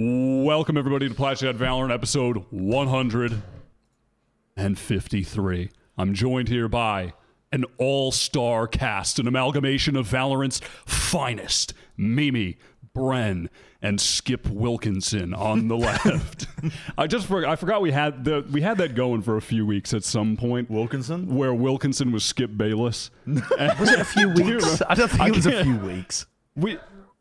Welcome everybody to Plat Chat Valorant episode 153. I'm joined here by an all-star cast, an amalgamation of Valorant's finest. Mimi, Bren, and Skip Wilkinson on the left. I just forgot, I forgot we had the we had that going for a few weeks at some point. Wilkinson? Where Wilkinson was Skip Bayless. Was it a few weeks? I don't think it was a few weeks. We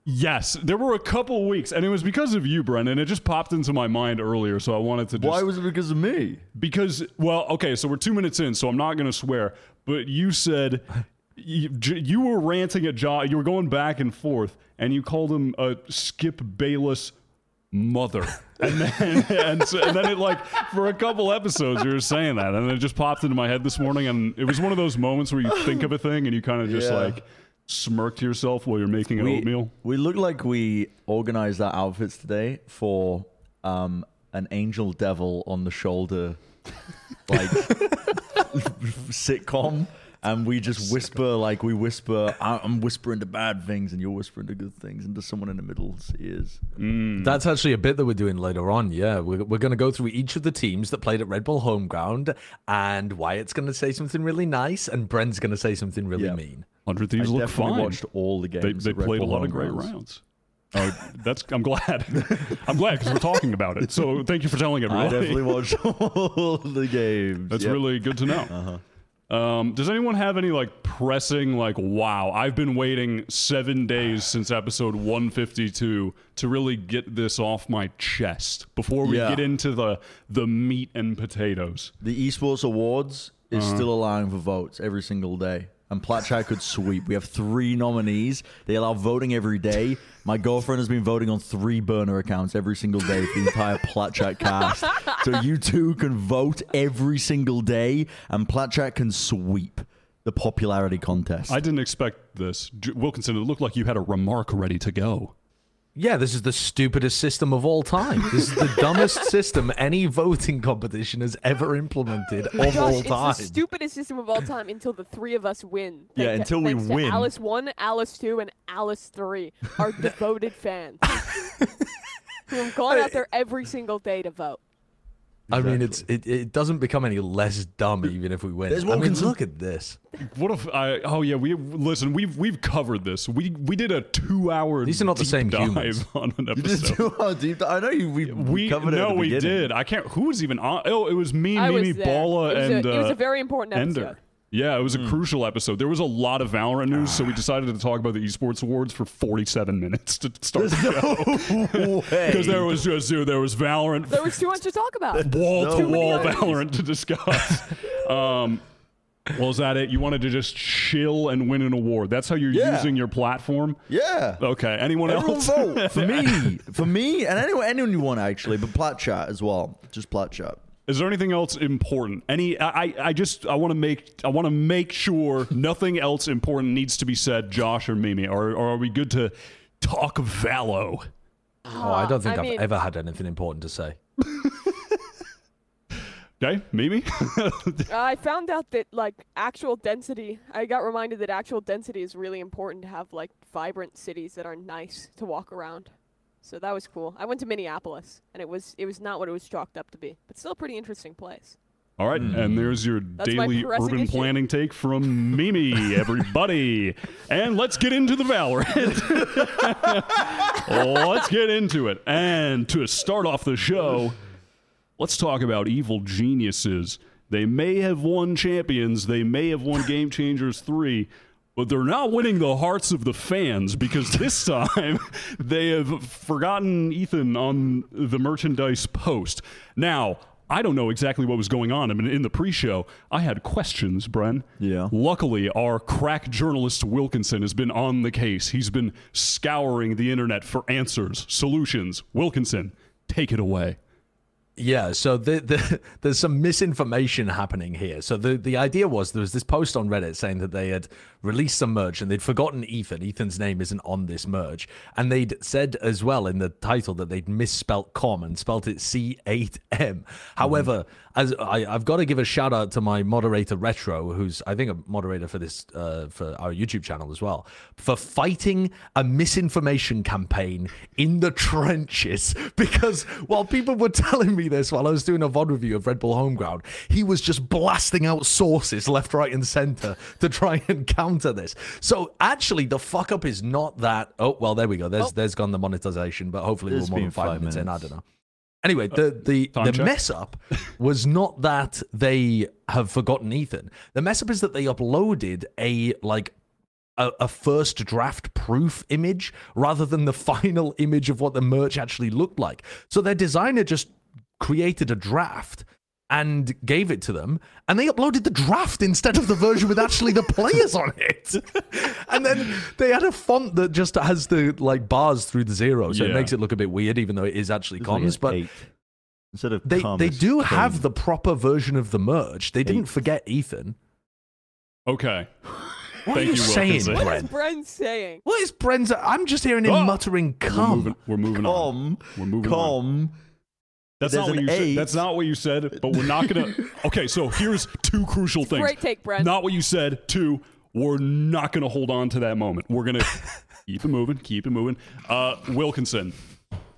yes, there were a couple weeks, and it was because of you, Brendan. It just popped into my mind earlier, so I wanted to just Why was it because of me? because well, okay, so we're two minutes in, so I'm not gonna swear, but you said. You, you were ranting at Josh. You were going back and forth, and you called him a Skip Bayless mother, and then and, so, and then it like for a couple episodes you were saying that, and it just popped into my head this morning, and it was one of those moments where you think of a thing and you kind of just Yeah. like smirk to yourself while you're making an We, oatmeal. we look like we organized our outfits today for um, an angel devil on the shoulder, like sitcom. And we just whisper, like we whisper, I- I'm whispering the bad things and you're whispering the good things into someone in the middle's ears. That's actually a bit that we're doing later on. Yeah, we're, we're going to go through each of the teams that played at Red Bull Home Ground, and Wyatt's going to say something really nice, and Bren's going to say something really Yeah. mean. Hundred I look definitely fine. watched all the games. they at Red played a lot of great Grounds. rounds. Oh, that's I'm glad. I'm glad because we're talking about it. So thank you for telling everyone. I definitely watched all the games. That's Yep. really good to know. Uh-huh. Um, does anyone have any like pressing like wow? I've been waiting seven days since episode 152 to really get this off my chest before we Yeah. get into the the meat and potatoes. The esports awards is Uh-huh. still allowing for votes every single day. And Platchat could sweep. We have three nominees. They allow voting every day. My girlfriend has been voting on three burner accounts every single day for the entire Platchat cast. So you two can vote every single day, and Platchat can sweep the popularity contest. I didn't expect this, Wilkinson. It looked like you had a remark ready to go. Yeah, this is the stupidest system of all time. This is the dumbest system any voting competition has ever implemented of Josh, all it's time. the stupidest system of all time until the three of us win. Yeah, Thank- until we win. Alice one, Alice two, and Alice three are devoted fans who have gone out there every single day to vote. I mean, it's it, it doesn't become any less dumb even if we win. There's I mean, look at this. What if I? Oh yeah, we listen. We've we've covered this. We we did a two hour. These are not the same dive humans. on an You just episode. do our deep dive. I know you. We, We covered it. no, we beginning. did. I can't. Who was even on? Oh, it was me, I Mimi, was there. Bala, it was and a, it was uh, a very important episode. Ender. Yeah, it was a crucial episode. There was a lot of Valorant news, so we decided to talk about the esports awards for 47 minutes to start the show. No. Because there was just there was Valorant, There was too much to talk about. Wall no. to wall Valorant to discuss. um, well, is that it? You wanted to just chill and win an award? That's how you're Yeah. using your platform. Yeah. Okay. Anyone Everyone else? vote for me, for me, and anyone, anyone you want actually, but plat chat as well. Just plat chat. Is there anything else important? Any? I, I- I just I want to make I want to make sure nothing else important needs to be said, Josh or Mimi, or, or are we good to talk Valo? Oh, I don't think ah, I I have mean- ever had anything important to say. Okay, Mimi. I found out that like actual density. I got reminded that actual density is really important to have like vibrant cities that are nice to walk around. So that was cool. I went to Minneapolis, and it was it was not what it was chalked up to be, but still a pretty interesting place. All right, and mm-hmm. there's your That's daily urban issue. planning take from Mimi, everybody. and let's get into the Valorant. let's get into it. And to start off the show, let's talk about evil geniuses. They may have won champions, they may have won Game Changers 3, but they're not winning the hearts of the fans because this time they have forgotten Ethan on the merchandise post. Now, I don't know exactly what was going on. I mean, in the pre-show, I had questions, Bren. Yeah. Luckily, our crack journalist Wilkinson has been on the case. He's been scouring the internet for answers, solutions. Wilkinson, take it away. Yeah, so the, the, there's some misinformation happening here. So the, the idea was there was this post on Reddit saying that they had released some merch and they'd forgotten Ethan. Ethan's name isn't on this merch. And they'd said as well in the title that they'd misspelt com and spelt it C8M. However, as I, I've got to give a shout out to my moderator Retro, who's I think a moderator for this uh, for our YouTube channel as well, for fighting a misinformation campaign in the trenches. Because while people were telling me this while I was doing a VOD review of Red Bull Homeground, he was just blasting out sources left, right, and center to try and counter this. So actually, the fuck up is not that. Oh well, there we go. There's Oh. there's gone the monetization, but hopefully It's we're more than five, five minutes, in. I don't know. Anyway, the uh, the, time the check. mess up was not that they have forgotten Ethan. The mess up is that they uploaded a like a, a first draft proof image rather than the final image of what the merch actually looked like. So their designer just created a draft and gave it to them, and they uploaded the draft instead of the version with actually the players on it. and then they had a font that just has the like bars through the zero, so it makes it look a bit weird, even though it is actually It's comms. an But eight. instead of they com, they do com. have the proper version of the merch. They didn't Eight. forget Ethan. Okay. What Thank are you, you, saying, Wilkinson. What Brent? Bren saying? What is Bren's? I'm just hearing him Oh! muttering We're "come." moving, we're moving on. com. We're moving on. Com. That's There's not what you eight. said. That's not what you said. But we're not gonna. Okay, so here's two crucial things. Great take, Bren. Not what you said. Two, we're not gonna hold on to that moment. We're gonna keep it moving. Keep it moving. Uh, Wilkinson,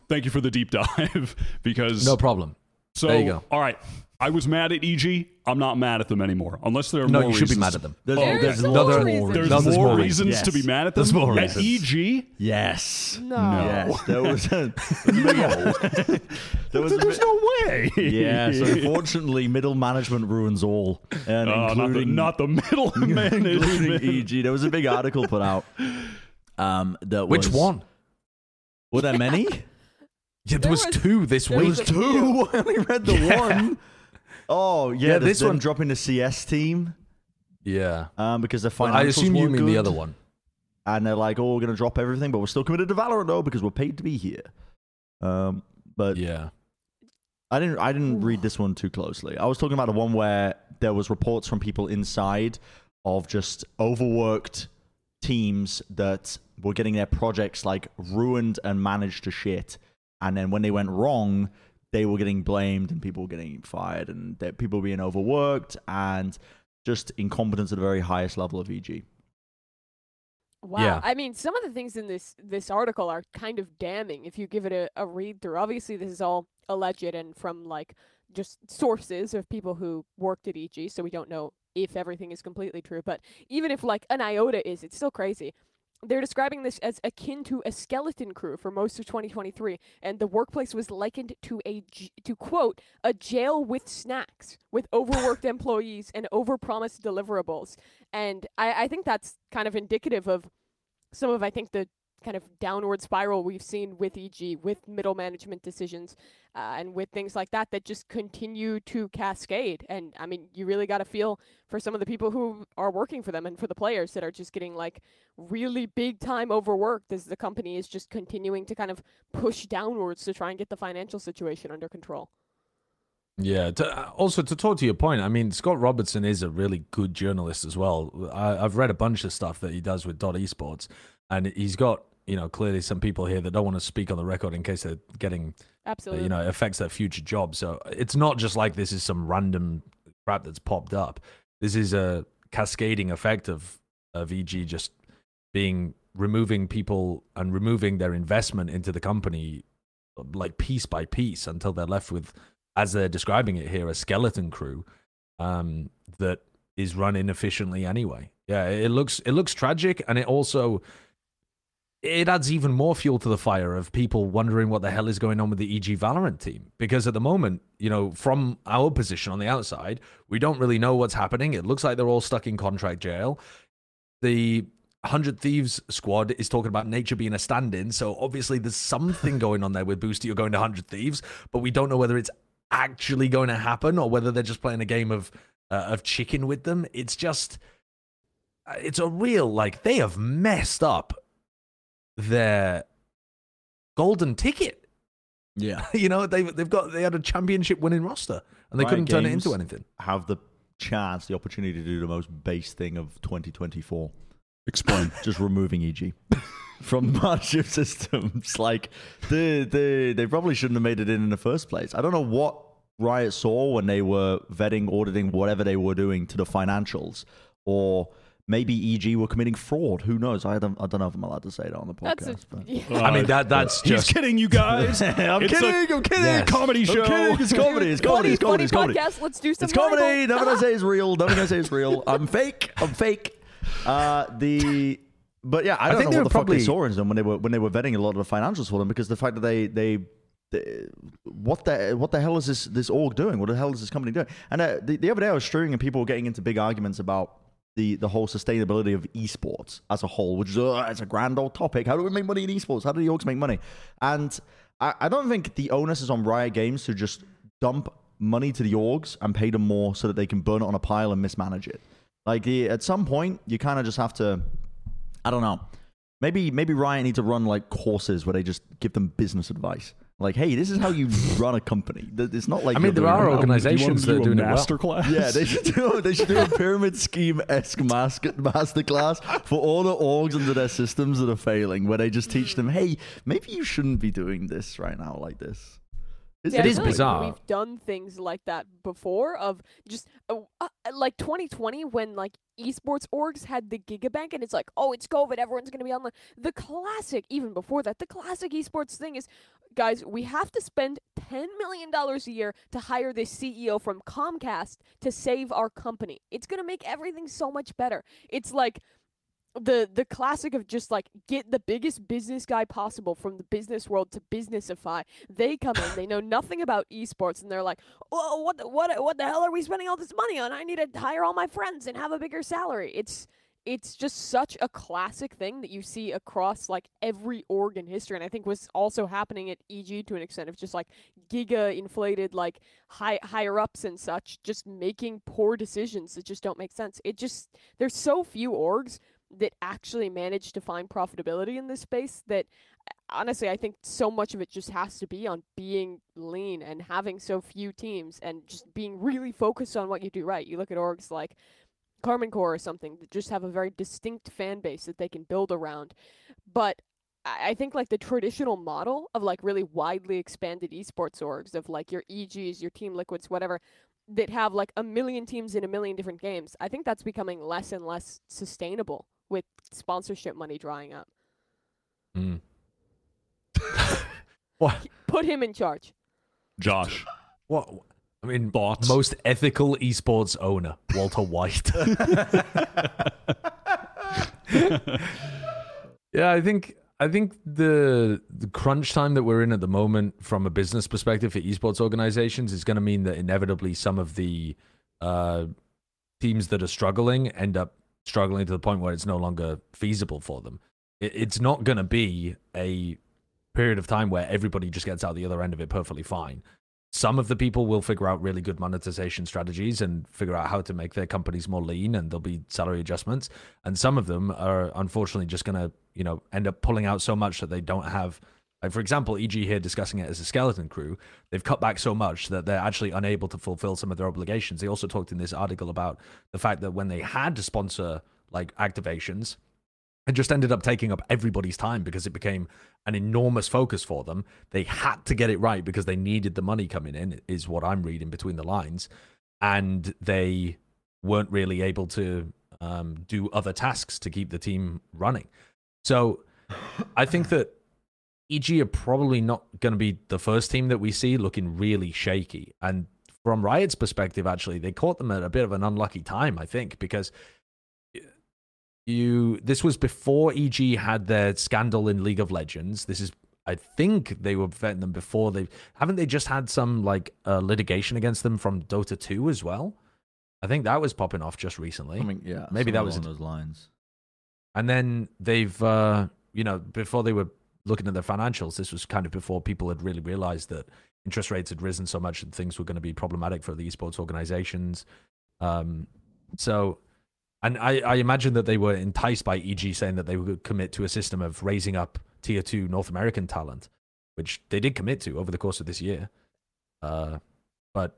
thank you for the deep dive because No problem. So There you go. all right, I was mad at EG. I'm not mad at them anymore, unless there are No, more you should be mad at them. There's, Oh, there's there's no lots more more reasons. There's, No, there's more more reasons reasons. to be mad at them. There's more at reasons. EG. Yes. No. Yes. There was a. there was There's bit- no way. Yes, unfortunately, middle management ruins all, and Uh, not, the, including not the middle including management. EG. There was a big article put out. Um, that Which was, one? Were there many? Yeah, there There was was- two this there week. was. Two. I only read the Yeah. one. Oh yeah, Yeah, this one- dropping the CS team Yeah. um, because the Well, financials I assume you mean the other one. and they're like, "Oh, we're gonna drop everything, but we're still committed to Valorant though because we're paid to be here." Um, but Yeah. I didn't I didn't read this one too closely. I was talking about the one where there was reports from people inside of just overworked teams that were getting their projects like ruined and managed to shit. And then when they went wrong, they were getting blamed and people were getting fired and that people were being overworked and just incompetence at the very highest level of E EG. Wow. Yeah. I mean, some of the things in this this article are kind of damning if you give it a, a read through. Obviously, this is all alleged and from like just sources of people who worked at EG, so we don't know if everything is completely true. But even if like an iota is, it's still crazy. They're describing this as akin to a skeleton crew for most of 2023, and the workplace was likened to a to quote a jail with snacks, with overworked employees and overpromised deliverables. And I, I think that's kind of indicative of some of I think the kind of downward spiral we've seen with EG, with middle management decisions, uh, and with things like that that just continue to cascade. And I mean, you really got to feel for some of the people who are working for them and for the players that are just getting like really big time overworked as the company is just continuing to kind of push downwards to try and get the financial situation under control. Yeah. To, uh, also, to talk to your point, I mean, Scott Robertson is a really good journalist as well. I, I've read a bunch of stuff that he does with Dot Esports, and he's got you know clearly some people here that don't want to speak on the record in case they're getting Absolutely. you know, affects their future job. So it's not just like this is some random crap that's popped up. This is a cascading effect of of EG just being removing people and removing their investment into the company like piece by piece until they're left with as they're describing it here a skeleton crew um that is run inefficiently anyway yeah it looks it looks tragic and it also it adds even more fuel to the fire of people wondering what the hell is going on with the EG Valorant team. Because at the moment, you know, from our position on the outside, we don't really know what's happening. It looks like they're all stuck in contract jail. The 100 Thieves squad is talking about nature being a stand in. So obviously, there's something going on there with Boostio. You're going to 100 Thieves, but we don't know whether it's actually going to happen or whether they're just playing a game of, uh, of chicken with them. It's just. uh, It's a real, like, they have messed up their golden ticket. Yeah. you know, they've they've got they had a championship winning roster and they Riot couldn't turn it Games into anything. Have the chance, the opportunity to do the most base thing of 2024. Explain. just removing EG from the partnership systems. Like they, they they probably shouldn't have made it in in the first place. I don't know what Riot saw when they were vetting, auditing, whatever they were doing to the financials, or maybe EG were committing fraud. Who knows? I don't I don't know if I'm allowed to say that on the That's podcast. a, but. yeah. I mean that that's He's just kidding, you guys. I'm It's kidding. I'm kidding. Yes. comedy I'm show. kidding. It's comedy. It's comedy. funny, It's comedy. It's comedy. podcast. Let's do some. It's comedy. libel. Never gonna say it's real. Never gonna say it's real. I'm fake. I'm fake. Uh, the but yeah, I don't think know they what were the fuck they saw in them when they were when they were vetting a lot of the financials for them because the fact that they they. they what the what the hell is this this org doing? What the hell is this company doing? And uh, the, the other day I was streaming and people were getting into big arguments about the the whole sustainability of esports as a whole, which is uh, it's a grand old topic. How do we make money in esports? How do the orgs make money? And I, I don't think the onus is on Riot Games to just dump money to the orgs and pay them more so that they can burn it on a pile and mismanage it. Like the, at some point, you kind of just have to. I don't know. Maybe maybe Riot need to run like courses where they just give them business advice. Like, hey, this is how you run a company. It's not like I mean, there are organizations that are doing it well. masterclass. yeah, they should do they should do a pyramid scheme esque master masterclass for all the orgs under their systems that are failing, where they just teach them, hey, maybe you shouldn't be doing this right now like this. It's- Yeah, It I is feel like bizarre. we've done things like that before. Of just uh, uh, like 2020 when like esports orgs had the gigabank, and it's like, oh, it's COVID, everyone's gonna be online. The classic, even before that, the classic esports thing is, guys, we have to spend 10 million dollars a year to hire this CEO from Comcast to save our company. It's gonna make everything so much better. It's like the the classic of just like get the biggest business guy possible from the business world to businessify. They come in, they know nothing about esports, and they're like, "Oh, what the, what what the hell are we spending all this money on? I need to hire all my friends and have a bigger salary." It's it's just such a classic thing that you see across like every org in history, and I think was also happening at EG to an extent of just like giga inflated like high higher ups and such, just making poor decisions that just don't make sense. It just there's so few orgs that actually manage to find profitability in this space that uh, honestly I think so much of it just has to be on being lean and having so few teams and just being really focused on what you do right. You look at orgs like Karmine Corp or something that just have a very distinct fan base that they can build around. But I I think like the traditional model of like really widely expanded esports orgs of like your EGs, your Team Liquids, whatever, that have like a million teams in a million different games. I think that's becoming less and less sustainable with sponsorship money drying up. Mm. what? Put him in charge. Josh, What? I mean, Thoughts? most ethical esports owner, Walter White. yeah, I think I think the the crunch time that we're in at the moment, from a business perspective for esports organizations, is going to mean that inevitably some of the uh, teams that are struggling end up struggling to the point where it's no longer feasible for them. It, it's not going to be a period of time where everybody just gets out the other end of it perfectly fine some of the people will figure out really good monetization strategies and figure out how to make their companies more lean and there'll be salary adjustments. And some of them are unfortunately just going to you know end up pulling out so much that they don't have like for example eg here discussing it as a skeleton crew. They've cut back so much that they're actually unable to fulfill some of their obligations. They also talked in this article about the fact that when they had to sponsor like activations it just ended up taking up everybody's time because it became an enormous focus for them. They had to get it right because they needed the money coming in, is what I'm reading between the lines. And they weren't really able to um, do other tasks to keep the team running. So I think that EG are probably not going to be the first team that we see looking really shaky. And from Riot's perspective, actually, they caught them at a bit of an unlucky time, I think, because you this was before EG had their scandal in League of Legends. This is I think they were vetting them before they haven't they just had some like uh, litigation against them from Dota 2 as well. I think that was popping off just recently. I mean, yeah, Maybe that was it. those lines. And then they've, uh, you know, before they were looking at their financials, this was kind of before people had really realized that interest rates had risen so much and things were going to be problematic for the esports organizations. Um, so, and I, I imagine that they were enticed by EG saying that they would commit to a system of raising up tier two North American talent, which they did commit to over the course of this year. Uh, but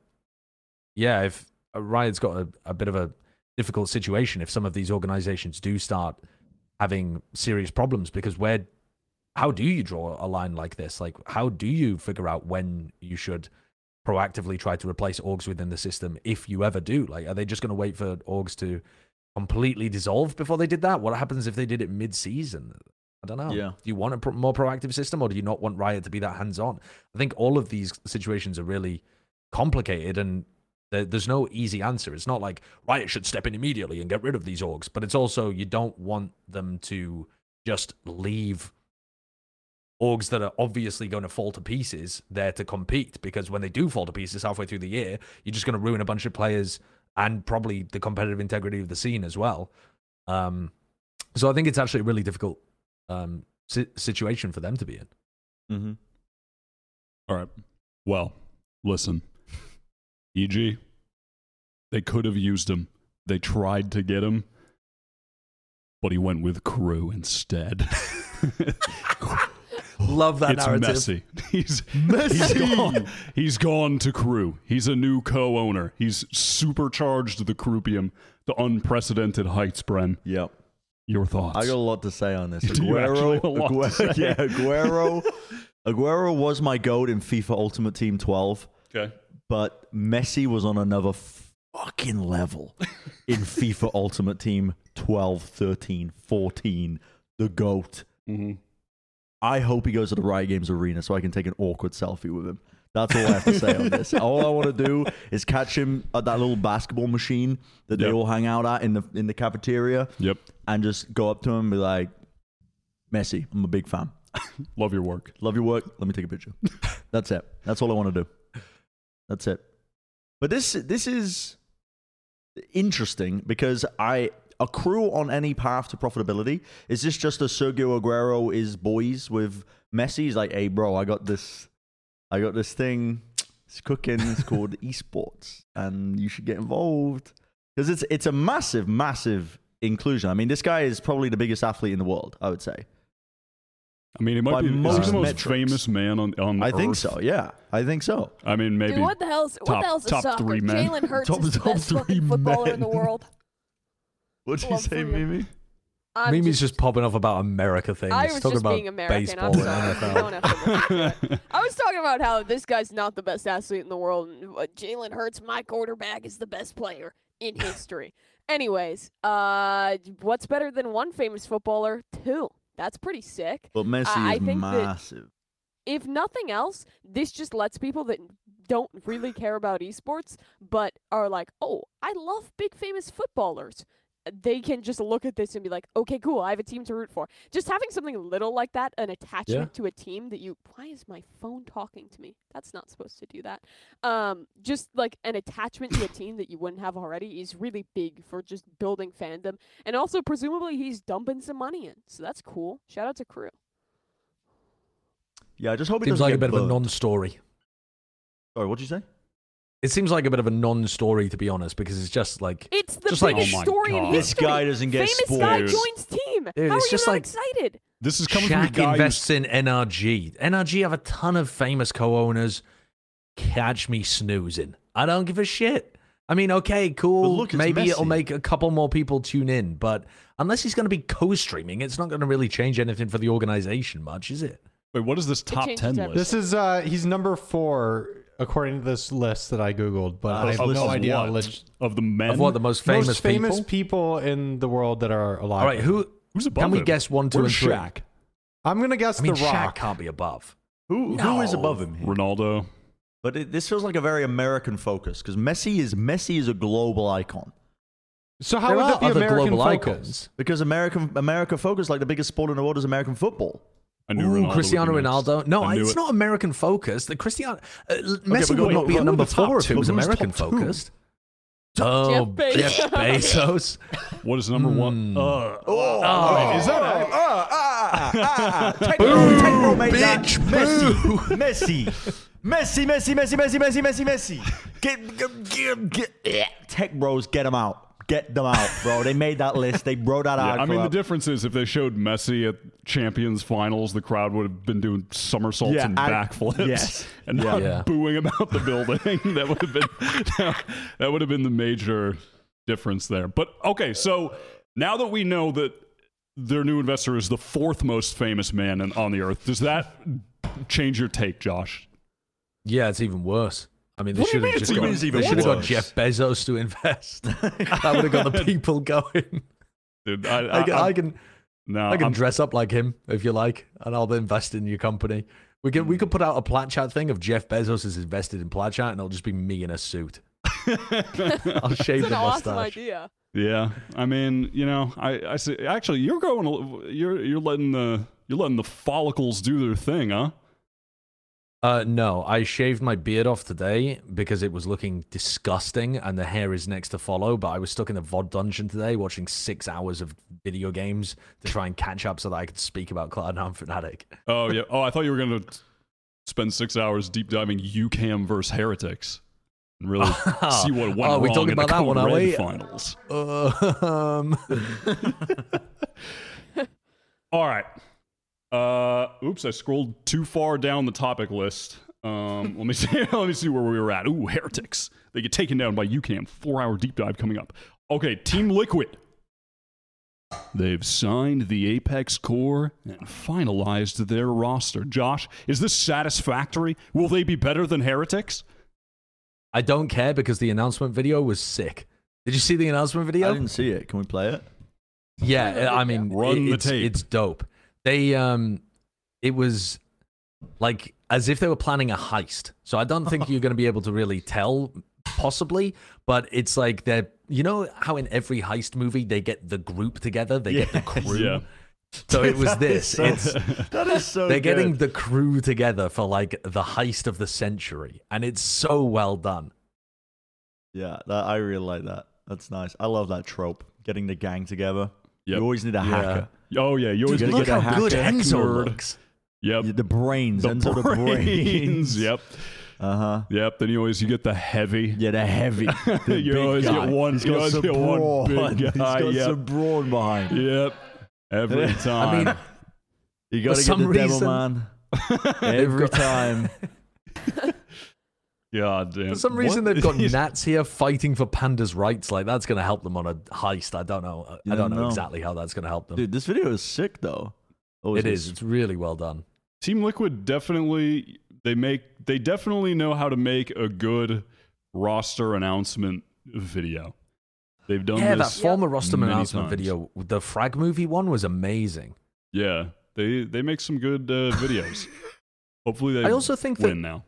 yeah, if uh, Riot's got a, a bit of a difficult situation if some of these organizations do start having serious problems because where how do you draw a line like this like how do you figure out when you should proactively try to replace orgs within the system if you ever do like are they just going to wait for orgs to completely dissolved before they did that what happens if they did it mid-season i don't know Yeah. do you want a pro- more proactive system or do you not want riot to be that hands-on i think all of these situations are really complicated and there- there's no easy answer. It's not like Riot should step in immediately and get rid of these orgs, but it's also you don't want them to just leave orgs that are obviously going to fall to pieces there to compete because when they do fall to pieces halfway through the year, you're just going to ruin a bunch of players and probably the competitive integrity of the scene as well. Um, so I think it's actually a really difficult um, si- situation for them to be in. Mm-hmm. All right. Well, listen. EG, they could have used him. They tried to get him, but he went with KRÜ instead. Love that it's messy. He's He's gone, he's gone to KRÜ. He's a new co-owner. He's supercharged the Croupium to unprecedented heights. Bren, Yep. your thoughts? I got a lot to say on this. Do you actually have a lot to Aguero, yeah, Aguero. Aguero was my goat in FIFA Ultimate Team 12, okay. but Messi was on another fucking level in FIFA Ultimate Team 12, 13, 14. The goat. hmm I hope he goes to the Riot Games arena so I can take an awkward selfie with him. That's all I have to say on this. All I want to do is catch him at that little basketball machine that they Yep. all hang out at in the in the cafeteria, Yep. and just go up to him and be like, "Messi, I'm a big fan. Love your work. Love your work. Let me take a picture." That's it. That's all I want to do. That's it. But this this is interesting because I a KRÜ on any path to profitability. Is this just a Sergio Aguero is boys with Messi? He's like, hey bro, I got this I got this thing. It's cooking. It's called esports, and you should get involved because it's it's a massive, massive inclusion. I mean, this guy is probably the biggest athlete in the world. I would say. I mean, he might By be is he most the most metrics. famous man on on. I think so. Yeah, I think so. I mean, maybe. Dude, what the hell's what top- the hell's top soccer? three men. Jalen Hurts Top- is the top best three fucking footballer in the world. What did you say, for. Mimi? I'm Mimi's just, popping off about America things. I was talking just about being American. I'm sorry. NFL. don't have to listen to it. I was talking about how this guy's not the best athlete in the world. And uh, Jalen Hurts, my quarterback, is the best player in history. Anyways, uh, what's better than one famous footballer? Two. That's pretty sick. But Messi I- I is think massive. If nothing else, this just lets people that don't really care about esports but are like, oh, I love big famous footballers. They can just look at this and be like, okay, cool, I have a team to root for. Just having something little like that, an attachment to a team that you. Why is my phone talking to me? That's not supposed to do that. Um, just like an attachment to a team that you wouldn't have already is really big for just building fandom. And also, presumably, he's dumping some money in. So that's cool. Shout out to KRÜ. Yeah, I just hope it Seems doesn't like a get bit of a non-story. Sorry, what'd you say? It seems like a bit of a non-story to be honest, because it's just like It's the Just like- biggest Oh in God. This guy doesn't get Famous guy joins team. Dude, How it's are you not like- excited? this is coming from a Shaq guy who's invests in NRG. NRG have a ton of famous co-owners. Catch me snoozing. I don't give a shit. I mean, okay, cool. look, it's Maybe it'll make a couple more people tune in, but unless he's going to be co-streaming, it's not going to really change anything for the organization much, is it? Wait, what is this top ten list? This is uh he's number four according to this list that I googled, but Wow, I have no idea. what? leg- of the men. Of what the most famous, most famous people? people? in the world that are alive. All right, who Who's above can we him? guess one, two, Where's and three? Shaq? I'm gonna guess I mean, the Shaq Rock. can't be above. Who who is above him? Here? Ronaldo. But it, this feels like a very American focus because Messi is Messi is a global icon So how there would are that be other American global focus? icons. because American America focus like the biggest sport in the world is American football. A new Ooh, Ronaldo Cristiano Ronaldo. No, I, it's it. not American focused. The Cristiano uh, Messi okay, would not be at number four if it was American focused. Oh, Jeff Bezos. Jeff Bezos. what is number one? Hmm. Uh, oh, oh wait, is that? Oh, oh, ah, ah, ah. ah, ah. Boo, bitch. Messi, Messi, Messi, Messi, Messi, Messi, Messi, Messi. Get, get, get, get, tech bros, get him out get them out, bro. They made that list. They wrote that Yeah, article. I mean, the difference is if they showed Messi at Champions Finals, the crowd would have been doing somersaults Yeah, and I- backflips, yes. and Yeah. not Yeah. booing about the building. that would have been that would have been the major difference there. But okay, so now that we know that their new investor is the fourth most famous man on the earth, does that change your take, Josh? Yeah, it's even worse. I mean, they What do you should have it's just even- got, they should have got? Jeff Bezos to invest. that would have got the people going. Dude, I, I, can, I, I can, no, I can I'm- dress up like him if you like, and I'll invest in your company. We can we could put out a plat chat thing of Jeff Bezos is invested in plat chat, and it'll just be me in a suit. I'll shave It's the an awesome idea. Yeah, I mean, you know, I, I see. Actually, you're going. You're you're letting the you're letting the follicles do their thing, huh? Uh, no, I shaved my beard off today because it was looking disgusting, and the hair is next to follow. But I was stuck in the VOD dungeon today, watching six hours of video games to try and catch up, so that I could speak about Cloud9 Fnatic. Oh yeah. Oh, I thought you were gonna spend six hours deep diving UCAM versus Heretics and really see what went Oh, wrong we talking in the about that one, are we? finals. Um, All right. Uh, oops, I scrolled too far down the topic list. Um, let me see. let me see where we were at. Ooh, heretics. They get taken down by UCAM. Four hour deep dive coming up. Okay, Team Liquid. They've signed the Apeks Core and finalized their roster. Josh, is this satisfactory? Will they be better than Heretics? I don't care because the announcement video was sick. Did you see the announcement video? I didn't see it. Can we play it? Yeah, I mean, Run it- the it's, tape. it's dope. They um, it was like as if they were planning a heist. So I don't think you're going to be able to really tell, possibly. But it's like they're, you know, how in every heist movie they get the group together, they get the crew. Yeah. So it was this. so- It's That is so. they're good. getting the crew together for like the heist of the century, and it's so well done. Yeah, that, I really like that. That's nice. I love that trope. Getting the gang together. Yep. You always need a Yeah. hacker. Oh, yeah. You always gotta Look get a how good hacker, Enzo nerd. looks. Yep. The brains. The Enzo the brains. Yep. Uh huh. Yep. Then you always you get the heavy. Yeah, the heavy. The You big always get guy. one- He's you got always some get one brawn. big guy, He's got yep. some brawn behind. Yep. Every time. I mean, You got to get some the reason- devil man every time. God damn. For some reason, What- they've got Nats here fighting for pandas' rights. Like that's going to help them on a heist. I don't know. I don't don't know know. exactly how that's going to help them. Dude, this video is sick though. Oh, it's- It's really well done. Team Liquid definitely they make they definitely know how to make a good roster announcement video. They've done Yeah, that this. former roster announcement times. video, the frag movie one, was amazing. yeah, they they make some good uh, videos. Hopefully they I also think that win now.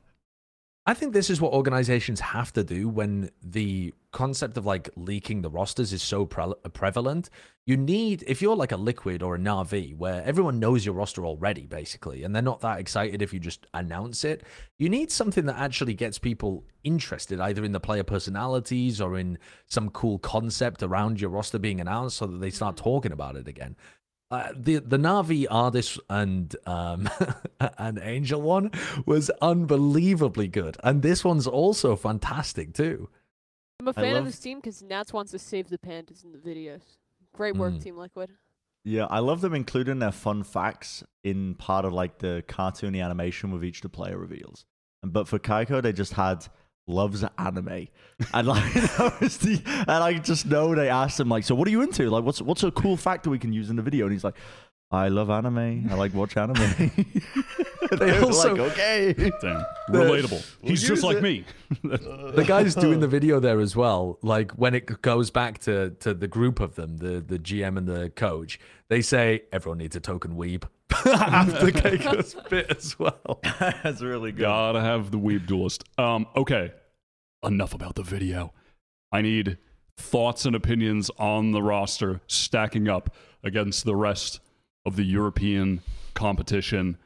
I think this is what organizations have to do when the concept of like leaking the rosters is so pre- uh, prevalent. You need, if you're like a Liquid or a Navi, where everyone knows your roster already, basically, and they're not that excited if you just announce it, you need something that actually gets people interested, either in the player personalities or in some cool concept around your roster being announced so that they start mm. talking about it again. Uh, the the Navi artist and um and Angel one was unbelievably good, and this one's also fantastic too. I'm a fan love- of this team because Nats wants to save the pandas in the videos. Great work, Mm. Team Liquid. Yeah, I love them including their fun facts in part of like the cartoony animation with each the player reveals. But for Keiko, they just had loves anime, and like that was the, and I just know they asked him like, so what are you into? Like, what's what's a cool fact that we can use in the video? And he's like, I love anime. I like watch anime. They were also- like, okay. Damn. Relatable. He's just use like it. me. The guys doing the video there as well, like when it goes back to to the group of them, the the GM and the coach, they say everyone needs a token weeb after Keiko's bit as well. That's really good. Gotta have the weeb duelist. Um, okay. Enough about the video. I need thoughts and opinions on the roster stacking up against the rest of the European competition.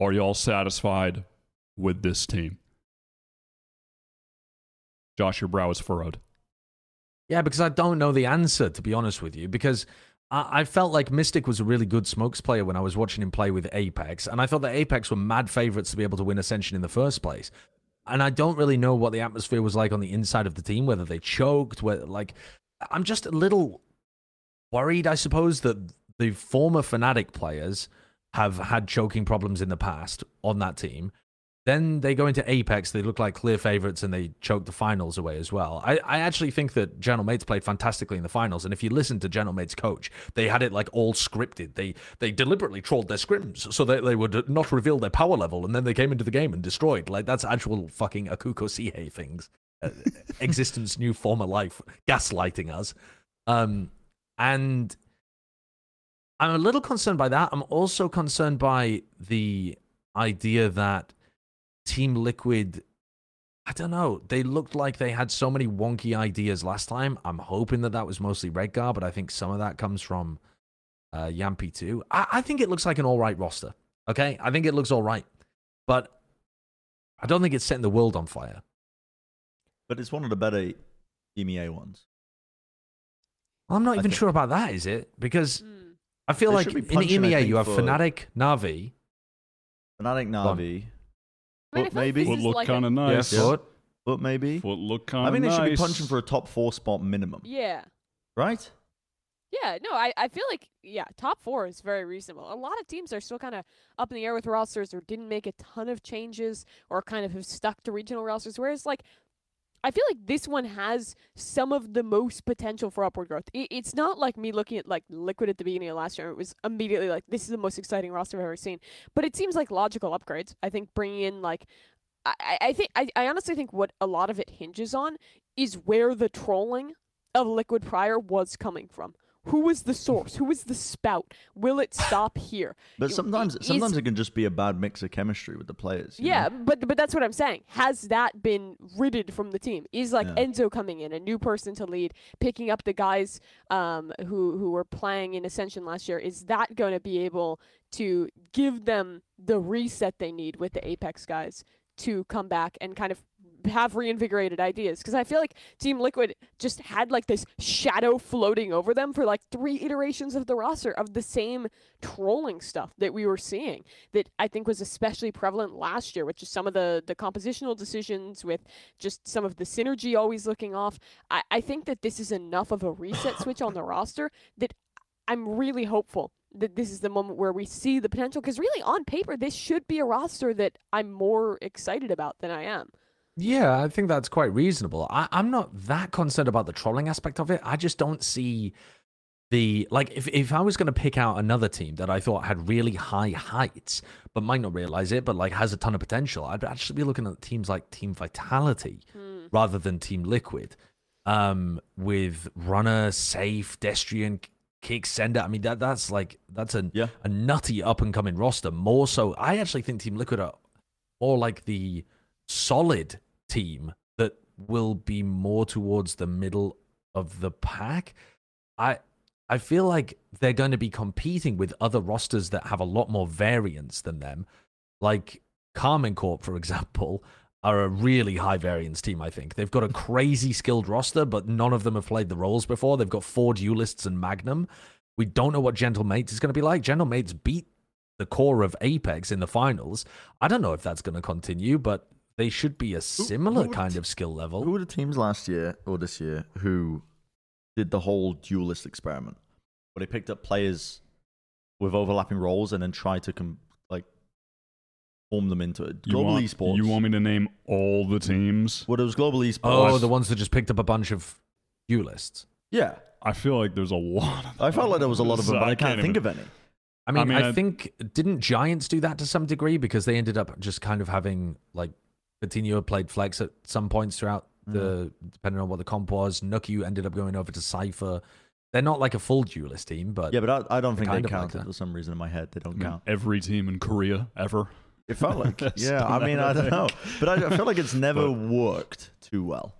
Are y'all satisfied with this team? Josh, your brow is furrowed. Yeah, because I don't know the answer, to be honest with you. Because I, I felt like Mistic was a really good smokes player when I was watching him play with Apeks, and I thought that Apeks were mad favorites to be able to win Ascension in the first place. And I don't really know what the atmosphere was like on the inside of the team, whether they choked, whether like I'm just a little worried, I suppose, that the former Fnatic players have had choking problems in the past on that team. Then they go into Apeks, they look like clear favorites and they choke the finals away as well. I, I actually think that Gentle Mates played fantastically in the finals. And if you listen to Gentle Mates' coach, they had it like all scripted. They they deliberately trolled their scrims so that they would not reveal their power level. And then they came into the game and destroyed. Like, that's actual fucking Akuko Sihe things. Uh, existence, new former life, gaslighting us. Um, and I'm a little concerned by that. I'm also concerned by the idea that Team Liquid, I don't know, they looked like they had so many wonky ideas last time. I'm hoping that that was mostly Redgar, but I think some of that comes from uh, Jamppi too. I, I think it looks like an all right roster. Okay, I think it looks all right, but I don't think it's setting the world on fire. But it's one of the better EMEA ones. I'm not I even think- sure about that, is it? Because Hmm. I feel They like in punching, EMEA think, you have for- Fnatic, Navi, Fnatic Navi, I mean, I FUT maybe? this Would look like kind of nice. yeah, FUT. but maybe. FUT look kind I mean, they nice. should be punching for a top four spot minimum, Yeah. right? Yeah, no, I, I feel like yeah, top four is very reasonable. A lot of teams are still kind of up in the air with rosters or didn't make a ton of changes or kind of have stuck to regional rosters. Whereas like I feel like this one has some of the most potential for upward growth. It, it's not like me looking at like Liquid at the beginning of last year. It was immediately like this is the most exciting roster I've ever seen. But it seems like logical upgrades. I think bringing in like I, I- think I, I honestly think what a lot of it hinges on is where the trolling of Liquid prior was coming from. Who was the source? Who was the spout? Will it stop here? But sometimes, is- sometimes it can just be a bad mix of chemistry with the players. Yeah, know? but but that's what I'm saying. Has that been ridded from the team? Is like Yeah. Enzo coming in, a new person to lead, picking up the guys um, who who were playing in Ascension last year? Is that going to be able to give them the reset they need with the Apeks guys to come back and kind of have reinvigorated ideas? Because I feel like Team Liquid just had like this shadow floating over them for like three iterations of the roster of the same trolling stuff that we were seeing that I think was especially prevalent last year, which is some of the the compositional decisions with just some of the synergy always looking off. I, I think that this is enough of a reset switch on the roster that I'm really hopeful that this is the moment where we see the potential. Because really, on paper, this should be a roster that I'm more excited about than I am. Yeah, I think that's quite reasonable. I, I'm not that concerned about the trolling aspect of it. I just don't see the like if, if I was gonna pick out another team that I thought had really high heights, but might not realize it, but like has a ton of potential, I'd actually be looking at teams like Team Vitality rather than Team Liquid. Um with Runner, Sayf, Destrian, Kick, ceNder. I mean that that's like that's a Yeah. a nutty up and coming roster. More so I actually think Team Liquid are more like the solid team that will be more towards the middle of the pack. I I feel like they're going to be competing with other rosters that have a lot more variance than them. Like Karmine Corp, for example, are a really high variance team, I think. They've got a crazy skilled roster, but none of them have played the roles before. They've got four duelists and Magnum. We don't know what Gentle Mates is going to be like. Gentle Mates beat the core of Apeks in the finals. I don't know if that's going to continue, but they should be a similar who would kind t- of skill level. Who were the teams last year or this year who did the whole duelist experiment, where they picked up players with overlapping roles and then tried to com- like form them into it? You Global want, esports. You want me to name all the teams? Well, it was global esports. Oh, the ones that just picked up a bunch of duelists. yeah. I feel like there's a lot of I felt like there was a lot of them, So but I can't think even- of any. I mean, I, mean, I- think didn't Giants do that to some degree because they ended up just kind of having like Coutinho played flex at some points throughout the mm. depending on what the comp was. Nuku ended up going over to Cipher. They're not like a full duelist team, but Yeah, but I, I don't think they kind of like counted for some reason in my head. They don't I mean, count. every team in Korea ever. It felt like, yeah. I mean, I don't know, but I, I feel like it's never But- worked too well.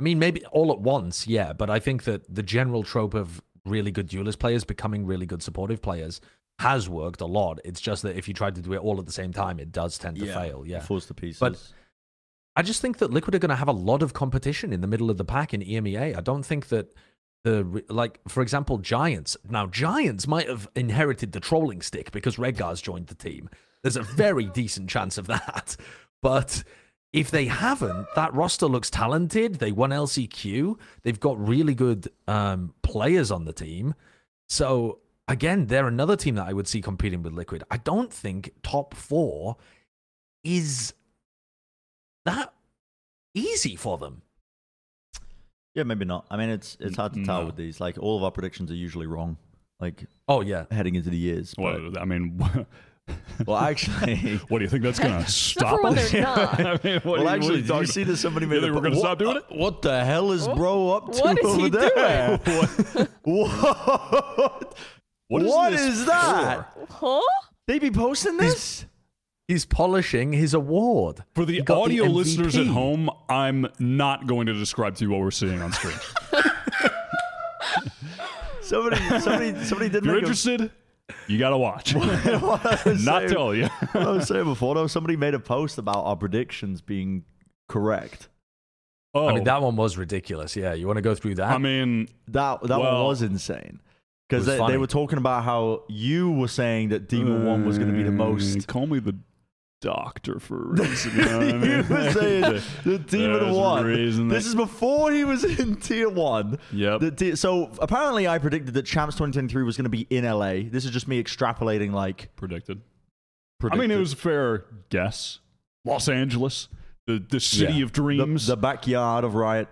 I mean, maybe all at once, yeah. But I think that the general trope of really good duelist players becoming really good supportive players has worked a lot. It's just that if you try to do it all at the same time, it does tend to fail. Yeah. falls to pieces. But- I just think that Liquid are going to have a lot of competition in the middle of the pack in EMEA. I don't think that the like, for example, Giants. Now, Giants might have inherited the trolling stick because Redgar's joined the team. There's a very decent chance of that, but if they haven't, that roster looks talented. They won LCQ. They've got really good um, players on the team. So again, they're another team that I would see competing with Liquid. I don't think top four is that easy for them. Yeah, maybe not. I mean, it's it's hard to tell No. with these. Like all of our predictions are usually wrong. Like Oh yeah, heading into the years. but- Well, I mean, well, actually, what do you think that's going to Except stop for us? I mean, what do you- well, what are actually, you did you see that somebody You made think a we're gonna what- stop doing it? What the hell is What? bro up to What is over he there? What? what? What is What this is that? Huh? They be posting this? he's polishing his award. For the He got the audio listeners at home, I'm not going to describe to you what we're seeing on screen. Somebody, somebody, somebody did if you're make interested, you got to watch. a. what I was not saying- tell you. what I was saying before, though, somebody made a post about our predictions being correct. Oh, I mean, that one was ridiculous. Yeah, you want to go through that? I mean, That that Well- one was insane It was because they, they were talking about how you were saying that Demon One was going to be the uh, most. Call me the doctor for a reason. You know I mean? you were saying the Demon One. This is before he was in Tier One. Yep. The so apparently, I predicted that Champs 2023 was going to be in LA. This is just me extrapolating, like. predicted. predicted. I mean, it was a fair guess. Los Angeles, the the city Yeah. of the, dreams. the backyard of Riot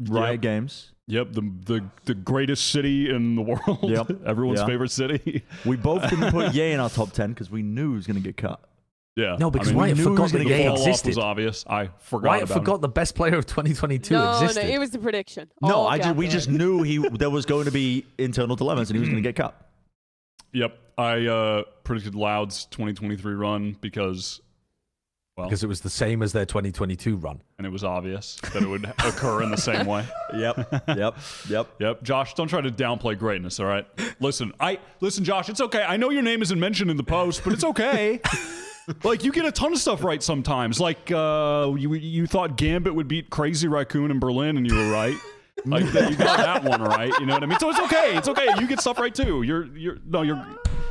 Riot Yep. Games. Yep, the the the greatest city in the world. Yep. Everyone's Yeah. favorite city. We both didn't put yay in our top 10 because we knew he was going to get cut. Yeah. No, because I mean, Wyatt we knew he forgot was that gonna the yay get fall existed. was obvious. I forgot Wyatt about forgot him. the best player of 2022 no, existed. no, it was the prediction. No, All I just, we just knew he there was going to be internal dilemmas and he was going to get cut. Yep, I uh, predicted Loud's 2023 run because, well, because it was the same as their 2022 run. and it was obvious that it would occur in the same way. Yep, yep, yep. Yep, Josh, don't try to downplay greatness. All right, listen, I listen, Josh. It's okay. I know your name isn't mentioned in the post, but it's okay. like you get a ton of stuff right sometimes. Like uh, you you thought Gambit would beat Crazy Raccoon in Berlin, and you were right. Like that- you got that one right. You know what I mean? So it's okay. It's okay. You get stuff right too. You're you're no you're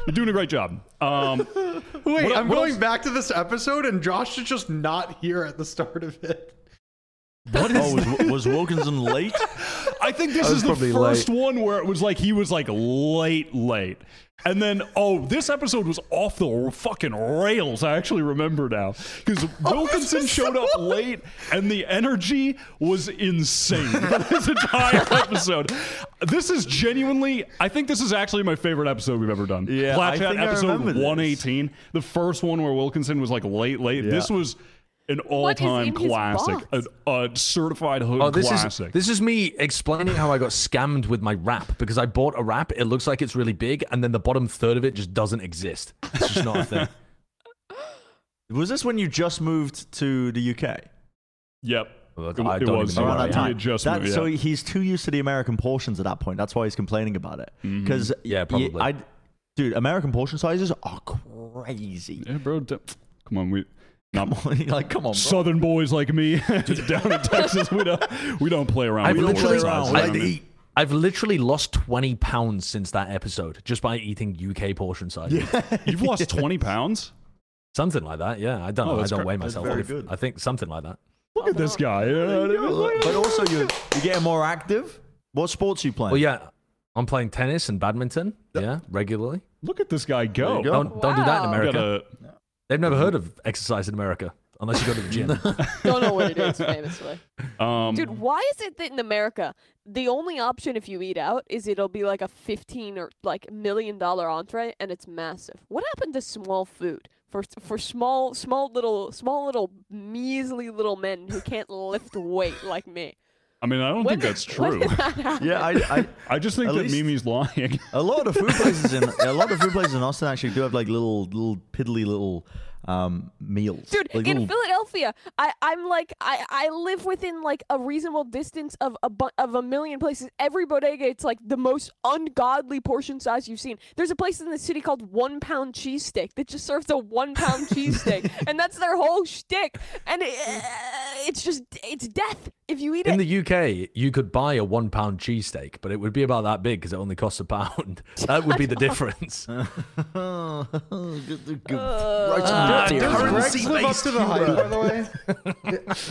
you're doing a great job. Um, Wait, What- I'm what going else- back to this episode, and Josh is just not here at the start of it. What oh, was, was Wilkinson late? I think this I is the first one where it was like he was like late, late. And then, oh, this episode was off the fucking rails. I actually remember now. Because Wilkinson showed up late and the energy was insane for this entire episode. This is genuinely, I think this is actually my favorite episode we've ever done. Yeah, I episode this. 118. The first one where Wilkinson was like late, late. Yeah. This was an all-time classic, a, a certified hood Oh, this classic. is this is me explaining how I got scammed with my wrap because I bought a wrap. It looks like it's really big, and then the bottom third of it just doesn't exist. It's just not a thing. Was this when you just moved to the UK? Yep. Well, It- I it don't was even know Around that time. Just That- moved, So he's too used to the American portions at that point. That's why he's complaining about it. Mm-hmm. Because Yeah, probably. I, dude, American portion sizes are crazy. Yeah, bro. d- Come on, we not like, come on, bro. Southern boys like me down in Texas. We don't we don't play around. I've we literally- around. I- like eat. I've literally lost 20 pounds since that episode just by eating UK portion size. You've lost twenty pounds. Something like that. Yeah, I don't Oh, know. I don't cra- weigh myself. very good. I think something like that. Look at this guy. you know what I mean? but also, you're, you're getting more active. What sports are you playing? Well, yeah, I'm playing tennis and badminton. Yeah, regularly. Look at this guy go. go. Don't don't do that in Wow. We America. Gotta- They've never heard of exercise in America unless you go to the gym. Don't know what it is, famously. um, Dude, why is it that in America the only option if you eat out is it'll be like a fifteen or like million dollar entree and it's massive? What happened to small food for for small small little small little measly little men who can't lift weight like me? I mean, I don't When think that's true. that yeah, I, I, I just think that Mimi's lying. a lot of food places in a lot of food places in Austin actually do have like little, little piddly little um, meals. Dude, like in little- Philadelphia, I, I'm like I, I live within like a reasonable distance of a bu- of a million places. Every bodega, it's like the most ungodly portion size you've seen. There's a place in the city called One Pound Cheese Cheesesteak that just serves a one pound cheese cheesesteak, and that's their whole shtick. And it, it's just it's death if you eat In it. In the UK, you could buy a one pound cheesesteak, but it would be about that big because it only costs a pound. That would be the difference. good, good, good. Uh, Right some Does theory. Greggs live up to the hype, by the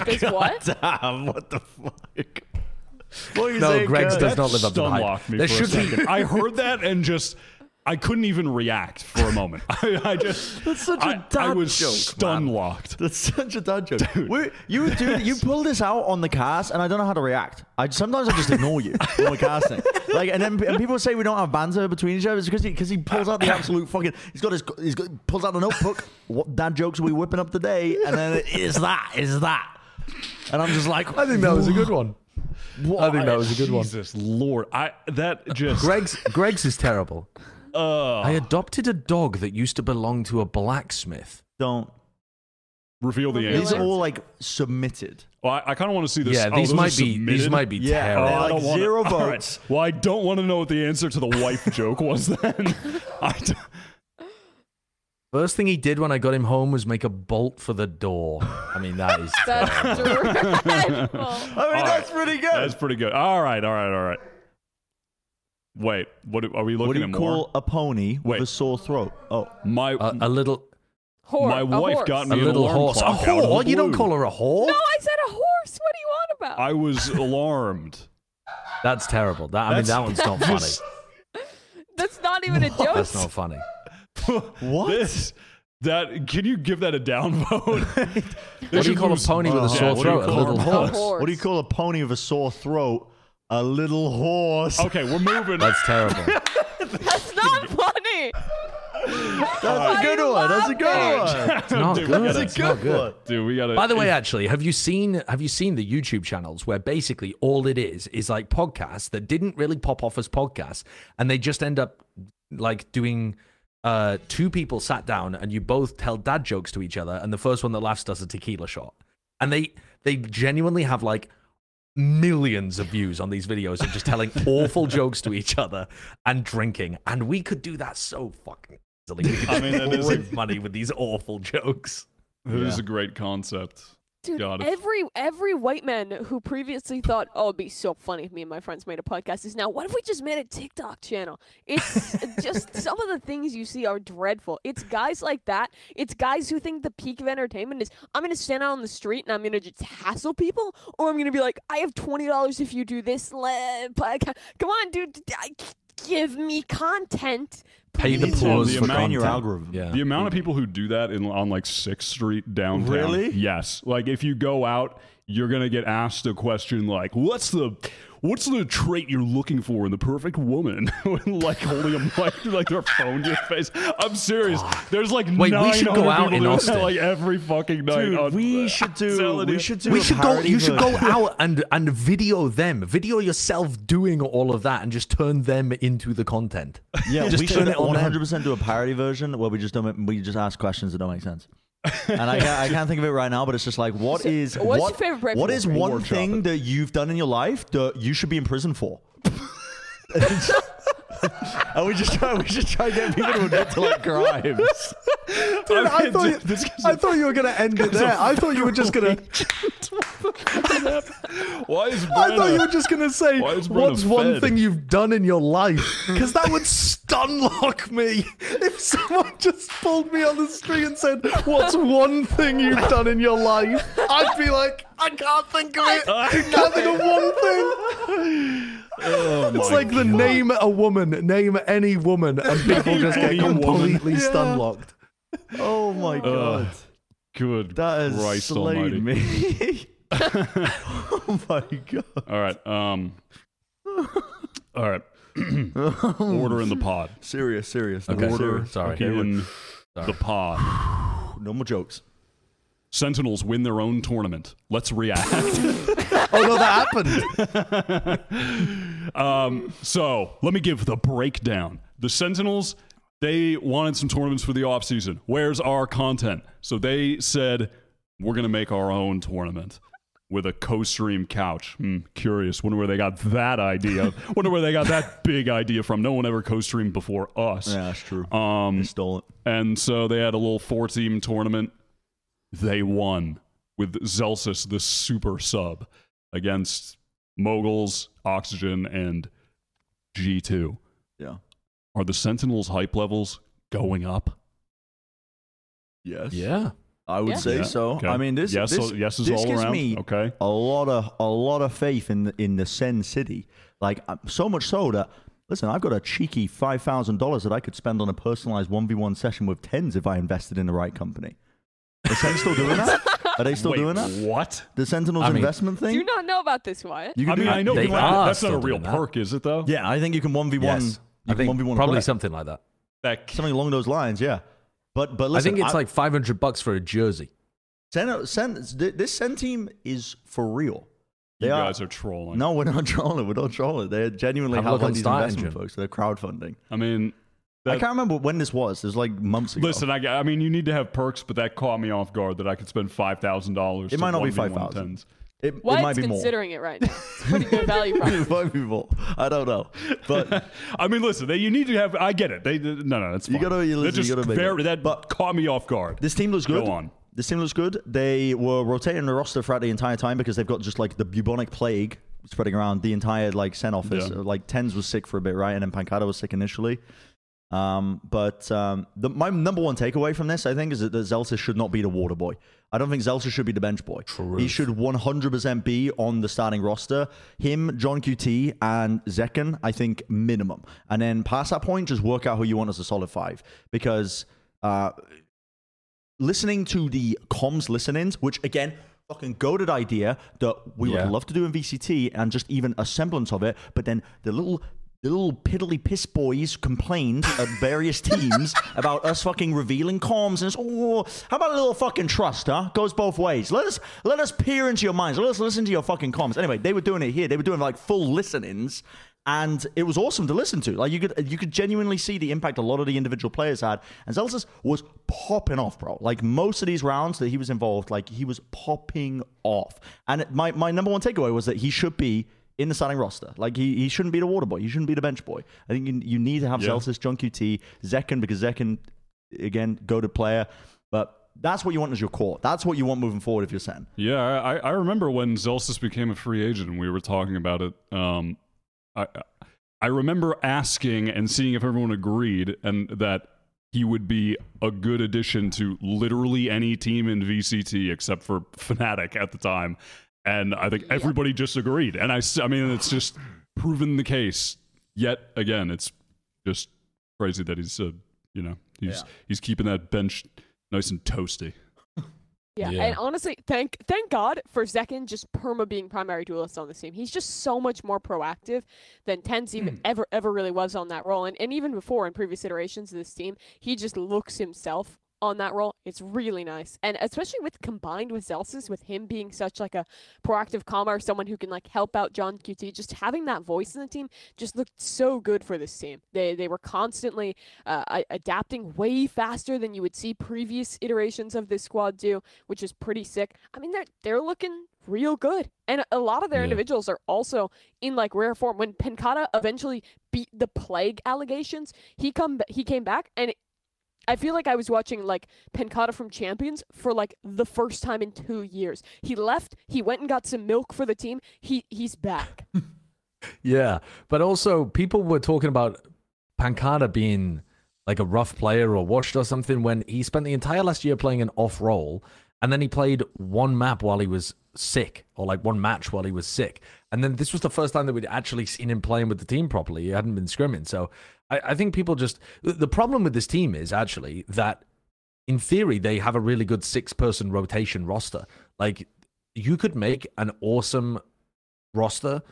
way? Does what? Damn, what the fuck? What are you No, saying, Greggs Kurt? does not live up to the hype. Stun-locked me There for a be- second. I heard that and just I couldn't even react for a moment. I, I just That's such a I, I dad I was joke, stun man. locked. That's such a dad joke. We- you do you pull this out on the cast, and I don't know how to react. I sometimes I just ignore you when we're casting. Like, and then and people say we don't have banter between each other it's because he because he pulls out the absolute fucking. He's got his he's got pulls out the notebook. What dad jokes are we whipping up today? And then it is that is that. And I'm just like, I think that was a good one. I think that was a good one. Jesus Lord, I that just Greggs Greggs is terrible. Uh, I adopted a dog that used to belong to a blacksmith. don't. reveal the Reveal These answer. are all like submitted. Well, I, I kind of want to see this. Yeah, oh, these those might are be these might be Yeah, Oh, terrible. they're I don't wanna, zero all right. votes. Well, I don't want to know what the answer to the wife joke was then. I d- First thing he did when I got him home was make a bolt for the door. I mean, that is That's terrible. dreadful. I mean, All that's right. pretty good. That's pretty good. All right, all right, all right. Wait, what are we looking at? what do you at call more? a pony with a sore throat? Oh, My a, a little Horse. my a wife horse. got a me an little alarm horse. A clock out of the whore? You don't call her a whore? No, I said a horse. What do you want about? I was alarmed. That's terrible. That I mean, that one's not funny. That's not even a joke. That's not funny. What? This, that can you give that a downvote? What do you call a pony with a sore what throat? A little horse. horse. What do you call a pony with a sore throat? A little horse. Okay, we're moving. That's terrible. That's not funny. That's Why a good one. That's a good laughing? one. It's not Dude, we good. gotta- It's not good. one. Dude, we gotta. By the way, actually, have you seen have you seen the YouTube channels where basically all it is is like podcasts that didn't really pop off as podcasts, and they just end up like doing uh two people sat down and you both tell dad jokes to each other, and the first one that laughs does a tequila shot, and they they genuinely have like millions of views on these videos of just telling awful jokes to each other and drinking, and we could do that so fucking easily. We could I mean, that is save money with these awful jokes. It is Yeah. a great concept. Dude, God, every every white man who previously thought, "Oh, it'd be so funny if me and my friends made a podcast," is now, "What if we just made a TikTok channel?" It's just some of the things you see are dreadful. It's guys like that. It's guys who think the peak of entertainment is, "I'm gonna stand out on the street and I'm gonna just hassle people," or I'm gonna be like, "I have twenty dollars if you do this." Le- podcast." Come on, dude, give me content. Pay the please." pause the for amount- content. algorithm. Yeah. The amount of people who do that in on like Sixth Street downtown. Really? Yes. Like if you go out, you're gonna get asked a question like, "What's the What's the trait you're looking for in the perfect woman?" like holding a mic, like their phone to your face. I'm serious. There's like Wait, we should go out people in Austin. that, like every fucking night. Dude, on- we should do. We should do. we should go. You should go out and and video them. Video yourself doing all of that and just turn them into the content. Yeah, Just we turn should it on hundred percent do a parody version where we just don't. We just ask questions that don't make sense. And I can't, I can't think of it right now, but it's just like, what So, is what's your what, favorite breakfast? what is one thing that you've done in your life that you should be in prison for? and we just try, we just try to get people to admit to like crimes. Dude, I thought, you, This guy's I thought you were gonna end it there. I thought you were just gonna. Why is I thought you were just gonna say, Why is "What's one fed?" thing you've done in your life?" Because that would stun lock me. If someone just pulled me on the street and said, "What's one thing you've done in your life?" I'd be like, "I can't think of it. I can't think of one thing." Oh It's my like the name a woman, name any woman, and people just get completely Yeah. stun locked. Oh my god, good. that has Christ slayed almighty. me. oh my god. All right. Um. All right. Order in the pod. Serious, serious. No, Okay, Order serious. sorry. in Sorry. the pod. No more jokes. Sentinels win their own tournament. Let's react. Oh no, that happened. um, so let me give the breakdown. The Sentinels, they wanted some tournaments for the offseason. Where's our content? So they said, we're going to make our own tournament with a co-stream couch. Hmm, curious. Wonder where they got that idea. Wonder where they got that big idea from. No one ever co-streamed before us. Yeah, that's true. Um, They stole it. And so they had a little four team tournament. They won with Zellsis, the super sub, against Moguls, Oxygen, and G2. Yeah. Are the Sentinels' hype levels going up? Yes. Yeah. I would Yeah. say Yeah, so. okay. I mean, this yes, this, so- yes is this all gives around. me okay. a lot of a lot of faith in the, in the Sen City. Like uh, so much so that listen, I've got a cheeky five thousand dollars that I could spend on a personalized one v one session with TenZ if I invested in the right company. Are Sen still doing that? Are they still Wait, doing that? What? The Sentinels I mean- investment Do thing? you not know about this, Wyatt? You can I mean, that. I know They are that's not a real perk, is it though? Yeah, I think you can one v one. Yes. You I can think one v one probably something like that. That something along those lines. Yeah, but but listen, I think it's like 500 bucks for a jersey. Sen, Sen, this Sen team is for real. They you are, guys are trolling. No, we're not trolling. We're not trolling. They're genuinely Have a have, like these investment Engine. folks. They're crowdfunding. I mean, I can't remember when this was. It was like months ago. Listen, I, I mean, you need to have perks, but that caught me off guard that I could spend five thousand dollars. It might not be 5,000. it, it might be more. considering it right now. It's a pretty good value proposition. it might be more. I don't know, but I mean, listen, they, you need to have. I get it. They no, no, that's You fine. gotta- you That listen, you just gotta make very, it. that But- caught me off guard. this team looks good. Go on. This team looks good. They were rotating the roster throughout the entire time because they've got just like the bubonic plague spreading around the entire like Sen office. Yeah. Like TenZ was sick for a bit, right? And then Pancada was sick initially. Um, but um, the, my number one takeaway from this, I think, is that, that Zellsis should not be the water boy. I don't think Zellsis should be the bench boy. He should 100% be on the starting roster. Him, johnqt, and Zekken, I think, minimum. And then past that point, just work out who you want as a solid five. Because uh, listening to the comms listen-ins, which again, fucking goaded idea that we Yeah. would love to do in VCT and just even a semblance of it, but then the little the little piddly piss boys complained at various teams about us fucking revealing comms and it's, oh, how about a little fucking trust, huh? Goes both ways. Let us let us peer into your minds. Let us listen to your fucking comms. Anyway, they were doing it here. They were doing like full listen-ins and it was awesome to listen to. Like you could you could genuinely see the impact a lot of the individual players had, and Zellsis was popping off, bro. Like most of these rounds that he was involved, like he was popping off. And my my number one takeaway was that he should be in the starting roster. Like he, he shouldn't be the water boy. He shouldn't be the bench boy. I think you, you need to have Yeah. Zellsis, John QT, Zekken because Zekken again go to player, but. That's what you want as your core. That's what you want moving forward if you're Sen. Yeah, I, I remember when Zellsis became a free agent and we were talking about it. Um, I, I remember asking and seeing if everyone agreed and that he would be a good addition to literally any team in VCT except for Fnatic at the time. And I think everybody just agreed. And I, I mean, it's just proven the case yet again. It's just crazy that he's, uh, you know, he's Yeah. he's keeping that bench nice and toasty. Yeah, Yeah. and honestly, thank thank God for Zekken just perma being primary duelist on this team. He's just so much more proactive than TenZ even ever ever really was on that role. And and even before in previous iterations of this team, he just looks himself on that role. It's really nice. And especially with combined with Zellsis, with him being such like a proactive calmer, someone who can like help out johnqt, just having that voice in the team just looked so good for this team. They they were constantly uh, adapting way faster than you would see previous iterations of this squad do, which is pretty sick. I mean, they're they're looking real good, and a lot of their Yeah. individuals are also in like rare form. When Pancada eventually beat the plague allegations, he come he came back and. I feel like I was watching like Pancada from Champions for like the first time in two years. He left, he went and got some milk for the team. He he's back. Yeah, but also people were talking about Pancada being like a rough player or washed or something when he spent the entire last year playing an off role, and then he played one map while he was sick, or like one match while he was sick, and then this was the first time that we'd actually seen him playing with the team properly. He hadn't been scrimming, so I, I think people just the problem with this team is actually that in theory, they have a really good six person rotation roster. Like, you could make an awesome roster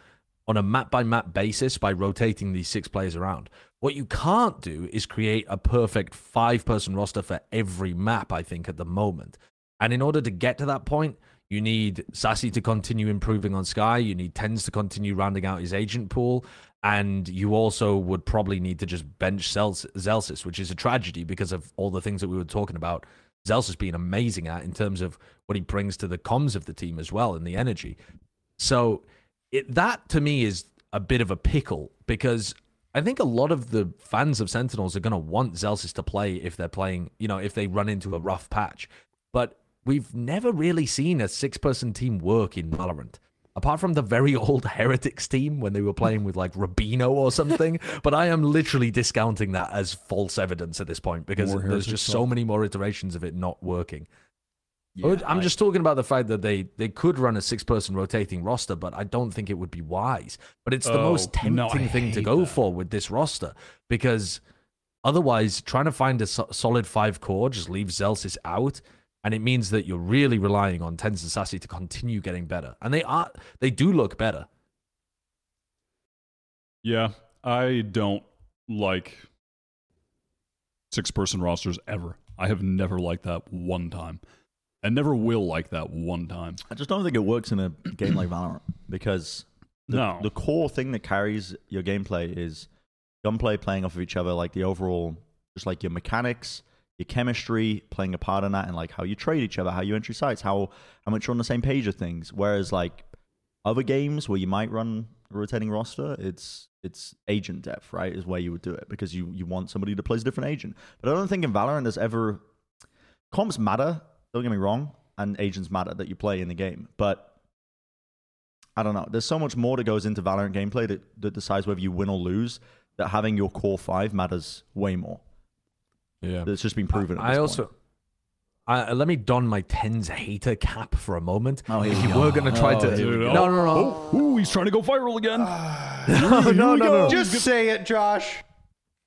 on a map by map basis by rotating these six players around. What you can't do is create a perfect five person roster for every map, I think, at the moment. And in order to get to that point, you need Sacy to continue improving on Skye. You need TenZ to continue rounding out his agent pool. And you also would probably need to just bench Zels- Zellsis, which is a tragedy because of all the things that we were talking about. Zellsis being amazing at in terms of what he brings to the comms of the team as well and the energy. So it, that to me is a bit of a pickle because I think a lot of the fans of Sentinels are going to want Zellsis to play if they're playing, you know, if they run into a rough patch. But we've never really seen a six-person team work in Valorant. Apart from the very old Heretics team when they were playing with like Rubino or something, but I am literally discounting that as false evidence at this point because More there's just so many more iterations of it not working. Yeah, I'm I- just talking about the fact that they they could run a six person rotating roster, but I don't think it would be wise. But it's the Oh, most no, tempting thing to go that. for with this roster because otherwise, trying to find a so- solid five core just leaves Zellsis out. And it means that you're really relying on TenZ and Sacy to continue getting better. And they are they do look better. Yeah, I don't like six person rosters ever. I have never liked that one time. And never will like that one time. I just don't think it works in a game like Valorant because the, No. the core thing that carries your gameplay is gunplay playing off of each other, like the overall, just like your mechanics, your chemistry playing a part in that, and like how you trade each other, how you entry sites, how how much you're on the same page of things. Whereas like other games where you might run a rotating roster, it's it's agent depth, right? Is where you would do it because you you want somebody to play a different agent. But I don't think in Valorant there's ever comps matter. Don't get me wrong, and agents matter that you play in the game, but I don't know. There's so much more that goes into Valorant gameplay that, that decides whether you win or lose. That having your core five matters way more. Yeah. it's just been proven. At I also point. I, let me don my TenZ hater cap for a moment. Oh, here if you were going to try Oh, to, here we no, go. no, no, Oh, ooh, he's trying to go viral again. no, no, no, no. Just say it, Josh.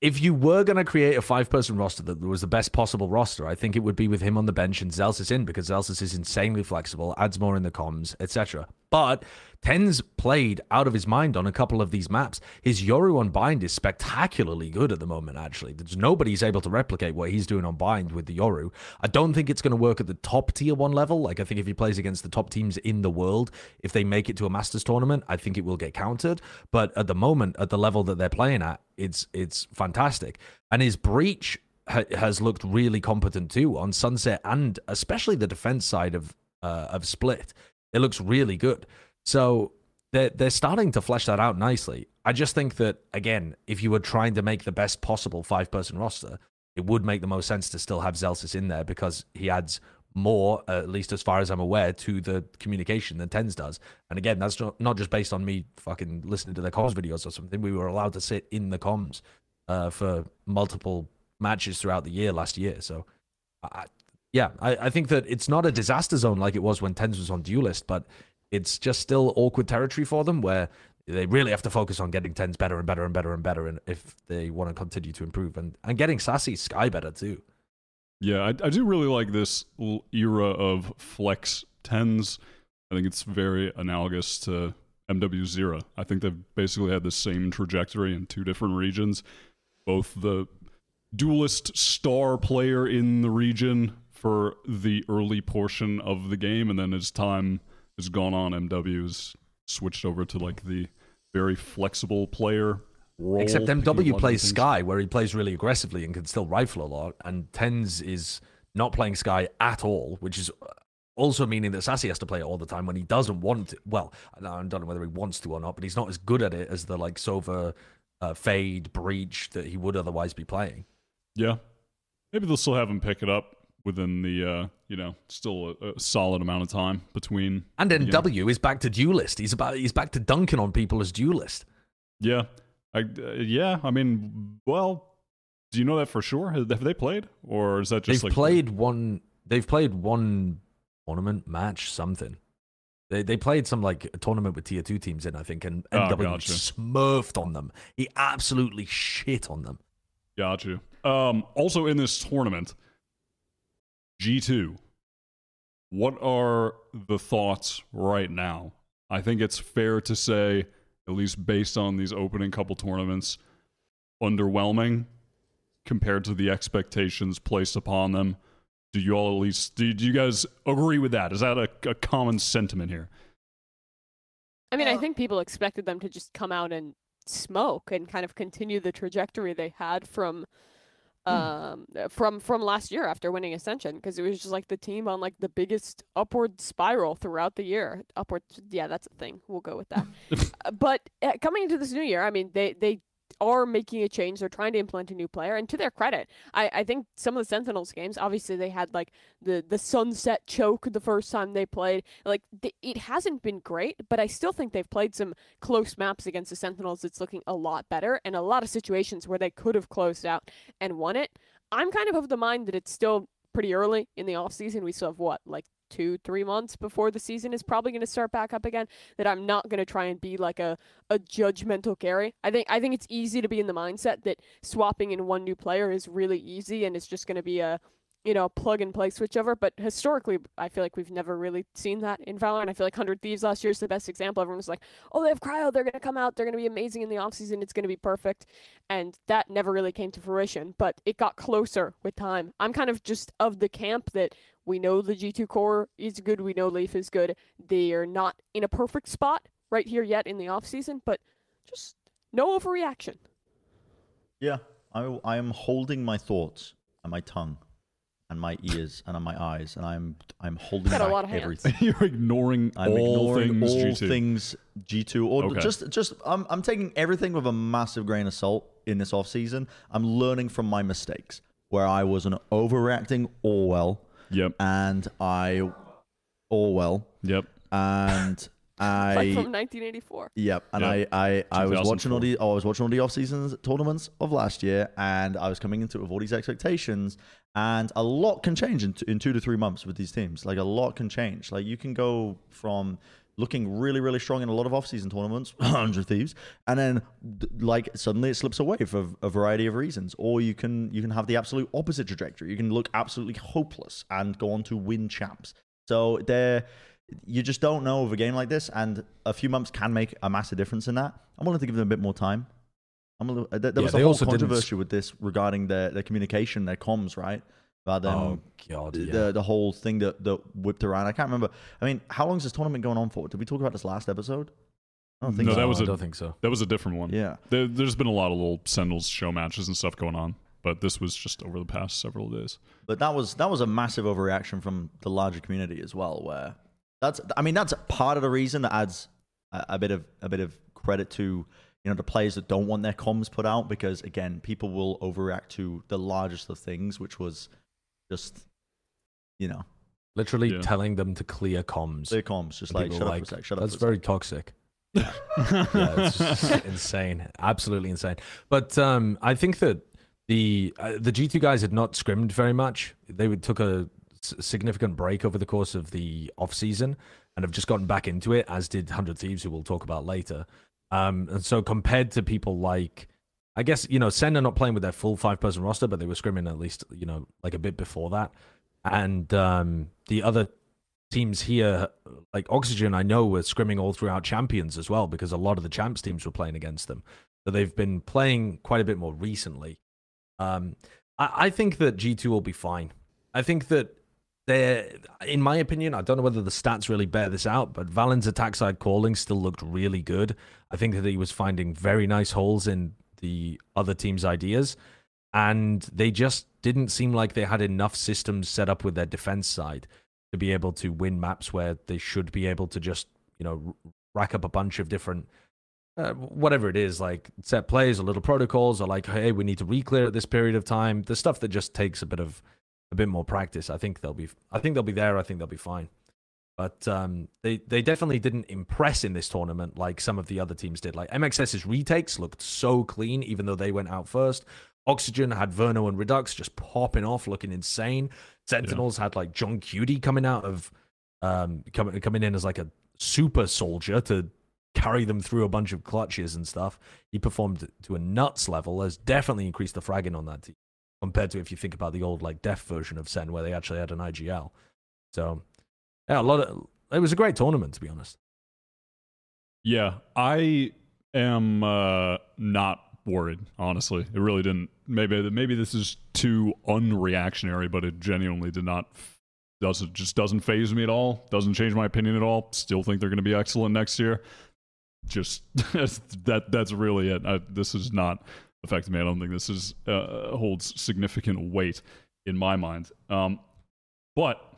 if you were going to create a five person roster that was the best possible roster, I think it would be with him on the bench and Zellsis in because Zellsis is insanely flexible, adds more in the comms, etc. But Ten's played out of his mind on a couple of these maps. His Yoru on Bind is spectacularly good at the moment, actually. There's nobody's able to replicate what he's doing on Bind with the Yoru. I don't think it's going to work at the top tier one level. Like, I think if he plays against the top teams in the world, if they make it to a Masters tournament, I think it will get countered. But at the moment, at the level that they're playing at, it's it's fantastic. And his breach ha- has looked really competent too on Sunset and especially the defense side of uh, of Split. It looks really good. So they're they're starting to flesh that out nicely. I just think that again, if you were trying to make the best possible five person roster, it would make the most sense to still have Zellsis in there because he adds more, at least as far as I'm aware, to the communication than TenZ does. And again, that's not, not just based on me fucking listening to the comms videos or something. We were allowed to sit in the comms uh, for multiple matches throughout the year last year. So, I, yeah, I, I think that it's not a disaster zone like it was when TenZ was on Duelist, but it's just still awkward territory for them where they really have to focus on getting TenZ better and better and better and better and if they want to continue to improve and, and getting Sacy Skye better too. Yeah, I, I do really like this era of flex TenZ. I think it's very analogous to MW Zero. I think they've basically had the same trajectory in two different regions. Both the duelist star player in the region for the early portion of the game, and then as time has gone on, MW's switched over to like the very flexible player role. Except picking up a lot MW plays. Skye, where he plays really aggressively and can still rifle a lot, and TenZ is not playing Skye at all, which is also meaning that Sacy has to play it all the time when he doesn't want to. Well, I don't know whether he wants to or not, but he's not as good at it as the like Sova, uh, Fade, Breach that he would otherwise be playing. Yeah. Maybe they'll still have him pick it up within the, uh, you know, still a, a solid amount of time between. And then. W is back to duelist. He's about he's back to dunking on people as duelist. Yeah. I, uh, yeah. I mean, well, do you know that for sure? Have, have they played? Or is that just they've like. played one. They've played one tournament match, something. They they played some like tournament with tier two teams in, I think, and Oh, NW gotcha. smurfed on them. He absolutely shit on them. Got you. Um, also in this tournament, G2. What are the thoughts right now? I think it's fair to say, at least based on these opening couple tournaments, underwhelming compared to the expectations placed upon them. Do you all at least do, do you guys agree with that? Is that a, a common sentiment here? I mean, I think people expected them to just come out and smoke and kind of continue the trajectory they had from um uh, from from last year after winning Ascension because it was just like the team on like the biggest upward spiral throughout the year. Upward yeah, that's a thing. We'll go with that. Uh, but uh, coming into this new year, I mean, they they are making a change. They're trying to implement a new player, and to their credit, I, I think some of the Sentinels games, obviously they had like the the sunset choke the first time they played. Like th- it hasn't been great, but I still think they've played some close maps against the Sentinels. It's looking a lot better, and a lot of situations where they could have closed out and won it. I'm kind of of the mind that it's still pretty early in the off season. We still have what like two, three months before the season is probably going to start back up again. That I'm not going to try and be like a, a judgmental Gary. I think I think it's easy to be in the mindset that swapping in one new player is really easy and it's just going to be a you know, plug and play switchover. But historically, I feel like we've never really seen that in Valorant. I feel like 100 Thieves last year is the best example. Everyone was like, oh, they have Cryo. They're going to come out. They're going to be amazing in the offseason. It's going to be perfect. And that never really came to fruition, but it got closer with time. I'm kind of just of the camp that we know the G2 core is good. We know Leaf is good. They are not in a perfect spot right here yet in the offseason, but just no overreaction. Yeah, I, I am holding my thoughts and my tongue and my ears and on my eyes, and I'm I'm holding Got a back lot of everything. You're ignoring I'm all ignoring things all G2. things G2, or Okay. just just I'm I'm taking everything with a massive grain of salt in this off season. I'm learning from my mistakes where I was an overreacting Orwell, Yep. and I oh Orwell, Yep. and I like from 1984. Yep, and Yep. I, I, I was watching all 2004. the I was watching all the off seasons tournaments of last year, and I was coming into it with all these expectations, and a lot can change in, t- in two to three months with these teams. Like a lot can change. Like you can go from looking really really strong in a lot of off season tournaments, hundred thieves, and then like suddenly it slips away for a variety of reasons, or you can you can have the absolute opposite trajectory. You can look absolutely hopeless and go on to win champs. So there you just don't know of a game like this, and a few months can make a massive difference in that. I'm willing to give them a bit more time. I'm a little, uh, there, there Yeah, was a whole also didn't- controversy with this regarding their, their communication, their comms, right? Rather than oh god, yeah. the the whole thing that, that whipped around. I can't remember. I mean, how long is this tournament going on for? Did we talk about this last episode? I don't think No, so. that was I a- don't think so. That was a different one. yeah. There, there's been a lot of little Sentinels show matches and stuff going on, but this was just over the past several days. But that was that was a massive overreaction from the larger community as well. Where that's I mean that's part of the reason that adds a, a bit of a bit of credit to you know the players that don't want their comms put out because again people will overreact to the largest of things, which was just you know Literally Yeah. telling them to clear comms. their comms just And like shut were up for a sec, shut up That's for a sec. very toxic. yeah, it's insane, absolutely insane. But um, I think that the uh, the G two guys had not scrimmed very much. They would took a s- significant break over the course of the off season and have just gotten back into it, as did Hundred Thieves, who we'll talk about later. Um, and so compared to people like, I guess you know, Sen are not playing with their full five person roster, but they were scrimming at least you know like a bit before that. And um, the other teams here, like Oxygen, I know were scrimming all throughout champions as well because a lot of the champs teams were playing against them. So they've been playing quite a bit more recently. Um, I, I think that G2 will be fine. I think that they're, in my opinion, I don't know whether the stats really bear this out, but valyn's attack side calling still looked really good. I think that he was finding very nice holes in the other team's ideas, and they just didn't seem like they had enough systems set up with their defense side to be able to win maps where they should be able to just you know rack up a bunch of different uh, whatever it is like set plays or little protocols or like hey we need to re-clear at this period of time. The stuff that just takes a bit of a bit more practice i think they'll be i think they'll be there i think they'll be fine but um, they they definitely didn't impress in this tournament like some of the other teams did. Like MXS's retakes looked so clean, even though they went out first. Oxygen had Verno and Redux just popping off, looking insane. Sentinels had like johnqt coming out of um coming coming in as like a super soldier to carry them through a bunch of clutches and stuff. He performed to a nuts level, has definitely increased the fragging on that team compared to if you think about the old like def version of Sen where they actually had an IGL. So yeah, a lot of it was a great tournament to be honest. Yeah, I am uh, not worried. Honestly, it really didn't. Maybe maybe this is too unreactionary, but it genuinely did not. Doesn't just doesn't phase me at all. Doesn't change my opinion at all. Still think they're going to be excellent next year. Just that. That's really it. I, this is not affecting me. I don't think this is uh, holds significant weight in my mind. Um, but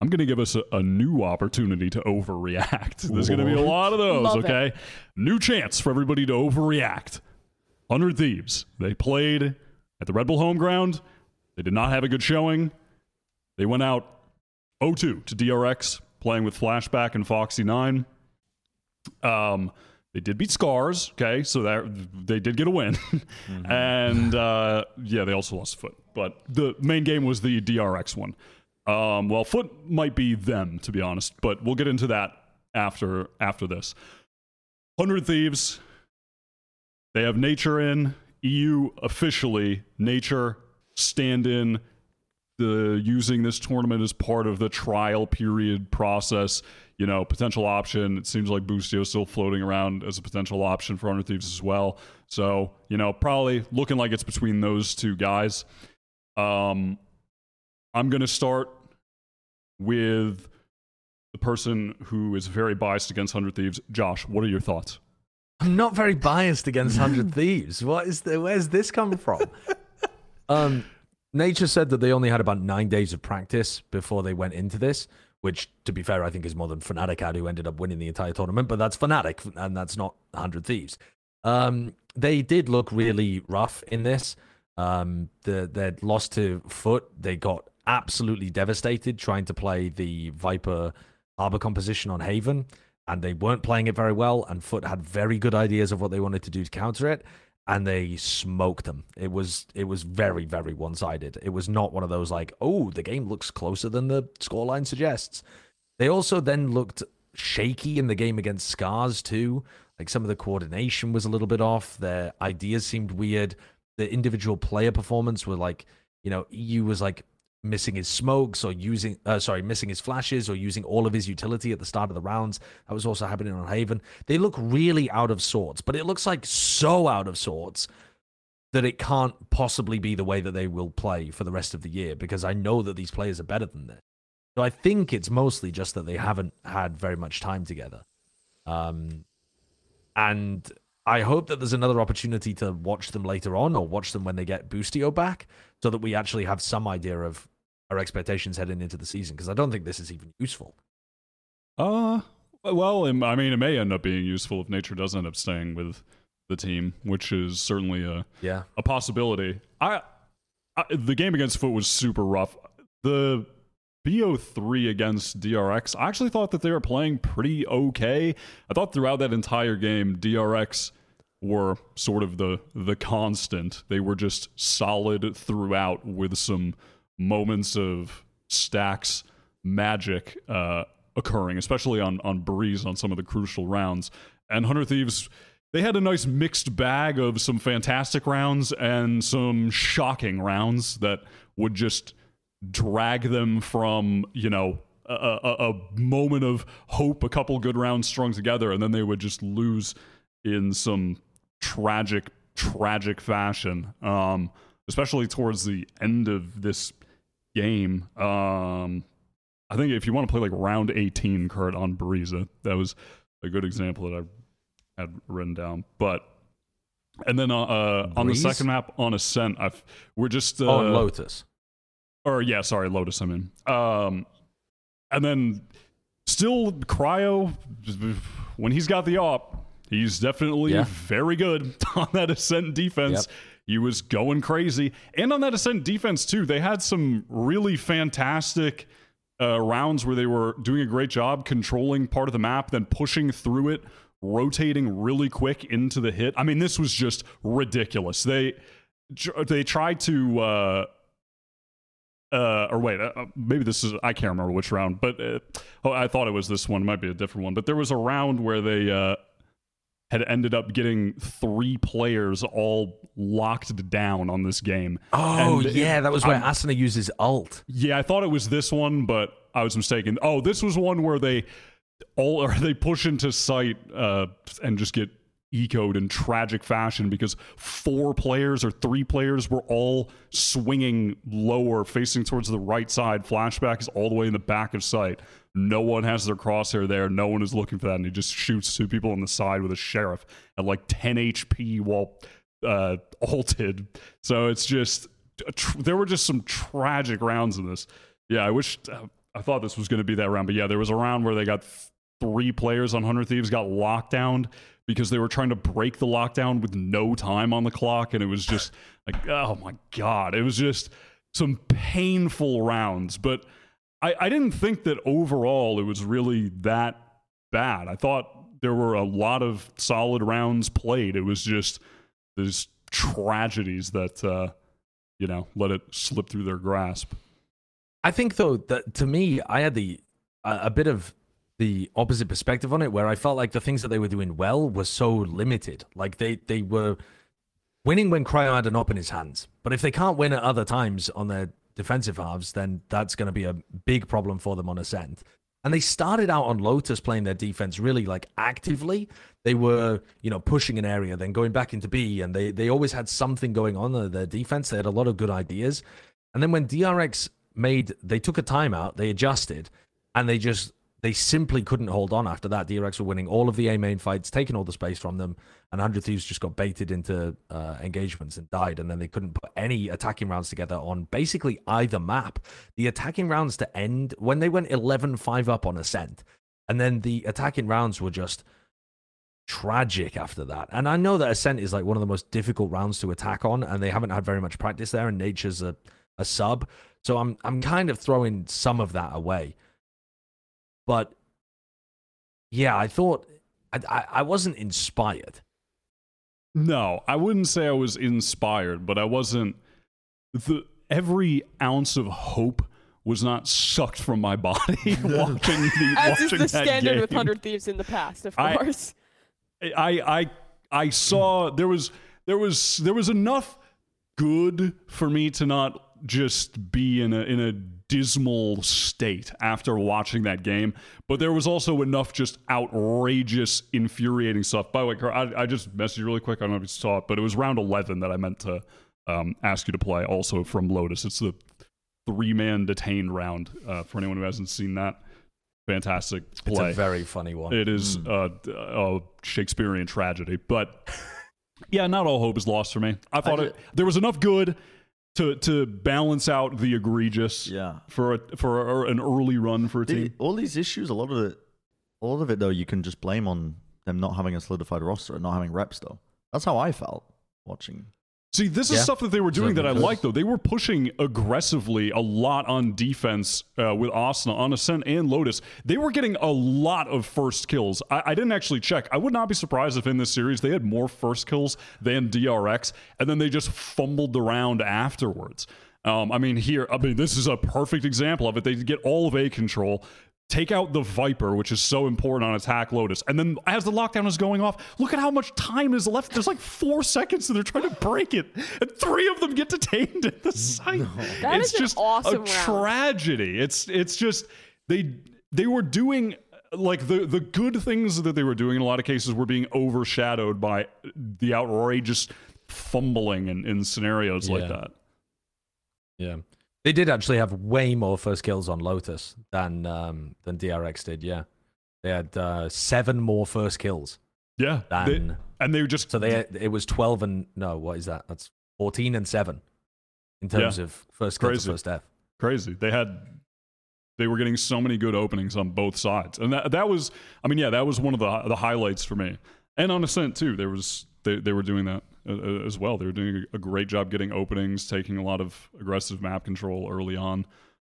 I'm going to give us a, a new opportunity to overreact. There's going to be a lot of those, Love it. okay? New chance for everybody to overreact. 100 Thieves. They played at the Red Bull home ground. They did not have a good showing. They went out 0 2 to DRX, playing with Flashback and Foxy 9. Um, they did beat Scars, okay, so that they did get a win. and uh, yeah, they also lost a FUT. But the main game was the DRX one. Um, well, FUT might be them, to be honest, but we'll get into that after after this. 100 Thieves, they have Nature in. eeiu officially, Nature stand in the using this tournament as part of the trial period process. You know, potential option. It seems like Boostio is still floating around as a potential option for 100 Thieves as well. So, you know, probably looking like it's between those two guys. Um, I'm going to start with the person who is very biased against 100 Thieves. Josh, what are your thoughts? I'm not very biased against Hundred Thieves. What is the? Where's this coming from? um, Nature said that they only had about nine days of practice before they went into this, which, to be fair, I think is more than Fnatic had, who ended up winning the entire tournament. But that's Fnatic, and that's not Hundred Thieves. Um, they did look really rough in this. Um, the they'd lost to FUT. They got absolutely devastated trying to play the Viper Arbor composition on Haven and they weren't playing it very well. And FUT had very good ideas of what they wanted to do to counter it, and they smoked them. It was it was very very one sided. It was not one of those like oh the game looks closer than the scoreline suggests. They also then looked shaky in the game against Scars too. Like some of the coordination was a little bit off. Their ideas seemed weird. The individual player performance were like you know eeiu was like missing his smokes or using uh, sorry missing his flashes or using all of his utility at the start of the rounds. That was also happening on haven. They look really out of sorts but it looks like so out of sorts that it can't possibly be the way that they will play for the rest of the year because i know that these players are better than this. So i think it's mostly just that they haven't had very much time together. Um and I hope that there's another opportunity to watch them later on or watch them when they get Boostio back so that we actually have some idea of our expectations heading into the season because I don't think this is even useful. Uh, well, I mean, it may end up being useful if Nature does end up staying with the team, which is certainly a yeah a possibility. I, I the game against FUT was super rough. The BO3 against DRX, I actually thought that they were playing pretty okay. I thought throughout that entire game, DRX were sort of the the constant. They were just solid throughout with some moments of stax magic uh, occurring, especially on on Breeze on some of the crucial rounds. And Hundred Thieves, they had a nice mixed bag of some fantastic rounds and some shocking rounds that would just drag them from you know a, a, a moment of hope, a couple good rounds strung together, and then they would just lose in some tragic, tragic fashion. Um, especially towards the end of this game. Um, I think if you want to play like round 18, Kurt on Breeze, that was a good example that I had written down. But and then uh, uh on the second map on Ascent, I've we're just uh, on Oh, Lotus. or yeah, sorry, Lotus. I mean, um, and then still Cryo when he's got the op, he's definitely Yeah. very good on that ascent defense. Yep. He was going crazy, and on that ascent defense too. They had some really fantastic uh, rounds where they were doing a great job controlling part of the map, then pushing through it, rotating really quick into the hit. I mean, this was just ridiculous. They they tried to. Uh, uh, or wait, uh, uh, maybe this is I can't remember which round, but uh, oh, I thought it was this one. It might be a different one, but there was a round where they uh, had ended up getting three players all locked down on this game. Oh And it- yeah, that was where Asuna uses ult. Yeah, I thought it was this one, but I was mistaken. Oh, this was one where they all or they push into sight uh, and just get ecoed in tragic fashion because four players or three players were all swinging lower, facing towards the right side. Flashback is all the way in the back of sight. No one has their crosshair there. No one is looking for that, and he just shoots two people on the side with a sheriff at like 10 HP while uh, ulted. So it's just tr- there were just some tragic rounds in this. Yeah, I wish uh, I thought this was going to be that round, but yeah, there was a round where they got th- three players on Hundred Thieves got locked down because they were trying to break the lockdown with no time on the clock, and it was just like, oh my god, it was just some painful rounds. But I, I didn't think that overall it was really that bad. I thought there were a lot of solid rounds played. It was just these tragedies that uh, you know let it slip through their grasp. I think though that to me, I had the a, a bit of the opposite perspective on it, where I felt like the things that they were doing well were so limited. Like they they were winning when Cryo had an op in his hands, but if they can't win at other times on their defensive halves, then that's going to be a big problem for them on ascent. And they started out on Lotus playing their defense really like actively. They were, you know, pushing an area, then going back into B, and they they always had something going on their defense. They had a lot of good ideas. And then when DRX made they took a timeout, they adjusted, and they just they simply couldn't hold on after that. DRX were winning all of the A main fights, taking all the space from them, and 100 Thieves just got baited into uh, engagements and died. And then they couldn't put any attacking rounds together on basically either map. The attacking rounds to end when they went 11 5 up on Ascent, and then the attacking rounds were just tragic after that. And I know that Ascent is like one of the most difficult rounds to attack on, and they haven't had very much practice there, and Nature's a, a sub. So I'm I'm kind of throwing some of that away. But yeah, I thought I, I, I wasn't inspired. No, I wouldn't say I was inspired, but I wasn't. The every ounce of hope was not sucked from my body watching the As is the that standard game. with Hundred Thieves in the past, of I- course. I I I saw there was there was there was enough good for me to not just be in a in a dismal state after watching that game, but there was also enough just outrageous, infuriating stuff. By the way, Carl, I, I just messaged you really quick. I don't know if you saw it, but it was round eleven that I meant to um, ask you to play. Also from Lotus, it's the three man detained round. Uh, for anyone who hasn't seen that, fantastic play. It's a very funny one. It is uh, a Shakespearean tragedy, but yeah, not all hope is lost for me. I thought ju- it, there was enough good to to balance out the egregious Yeah. for a, for a, an early run for a The- team. all these issues, a lot of it, a lot of it though, you can just blame on them not having a solidified roster and not having reps though. That's how I felt watching. See, this is Yeah. stuff that they were doing that I like, though. They were pushing aggressively a lot on defense uh, with Asuna, on Ascent, and Lotus. They were getting a lot of first kills. I, I didn't actually check. I would not be surprised if in this series they had more first kills than DRX, and then they just fumbled the round afterwards. Um, I mean, here, I mean, this is a perfect example of it. They get all of A control. Take out the Viper, which is so important on attack Lotus. And then as the lockdown is going off, look at how much time is left. There's like four seconds and they're trying to break it. And three of them get detained at the site. That it's is an just awesome a round. tragedy. It's it's just they they were doing like the the good things that they were doing in a lot of cases were being overshadowed by the outrageous fumbling in, in scenarios like that. Yeah. They did actually have way more first kills on Lotus than um, than DRX did. Yeah, they had uh, seven more first kills Yeah. they- and they were just so they it was twelve and no, what is that? That's fourteen and seven in terms Yeah. of first kill Crazy. first death. crazy. They had they were getting so many good openings on both sides, and that that was I mean yeah that was one of the the highlights for me. And on Ascent too, there was they they were doing that uh, as well. They were doing a, a great job getting openings, taking a lot of aggressive map control early on,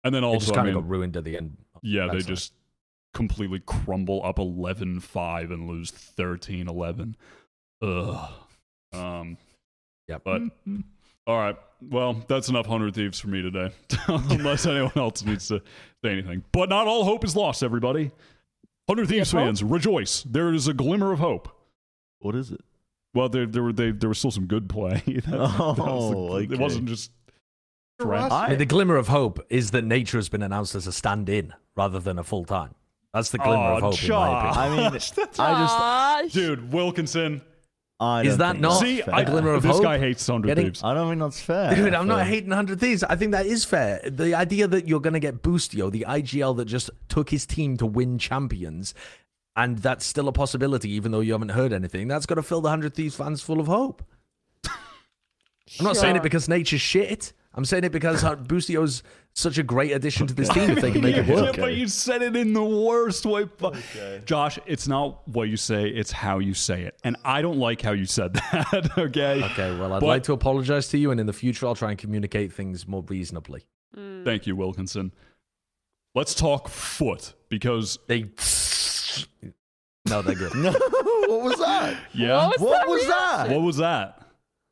and then It also just I kind mean, of got ruined at the end. yeah they That's right. just completely crumble up 11-5 and lose 13-11. Ugh. Um. Yep. But all right. Well, that's enough hundred thieves for me today. Unless anyone else needs to say anything. But not all hope is lost, everybody. Hundred thieves hope? fans, rejoice. There is a glimmer of hope. What is it? Well, there there were they, there was still some good play. That- that was oh, the- Oh, It wasn't just I I- mean, the glimmer of hope is that nature has been announced as a stand-in rather than a full time. That's the glimmer Oh, of hope, in my opinion. I mean, That's- I just, dude, Wilkinson. I Is that not that's See, fair. I, glimmer of this hope? guy hates hundred Getting- thieves. I don't think that's fair. Dude, I'm not hating 100 Thieves. I think that is fair. The idea that you're going to get Boostio, the IGL that just took his team to win champions, and that's still a possibility, even though you haven't heard anything, that's got to fill the 100 Thieves fans full of hope. I'm not saying it because nature's shit. I'm saying it because uh, Boostio's such a great addition to this team if they can make it Yeah, work. but you said it in the worst way. po- Josh, it's not what you say; it's how you say it, and I don't like how you said that. okay. Okay, well, I'd But- like to apologize to you, and in the future, I'll try and communicate things more reasonably. Thank you, Wilkinson. Let's talk FUT because They. No, they're good. what was that? yeah, What was What that was that? what was that?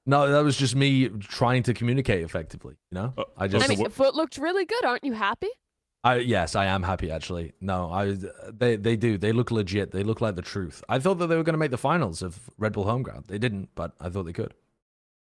No, that was just me trying to communicate effectively. You know, Uh, I just. I mean, what- FUT looked really good. Aren't you happy? I yes, I am happy actually. No, I they they do. They look legit. They look like the truth. I thought that they were going to make the finals of Red Bull home ground. They didn't, but I thought they could.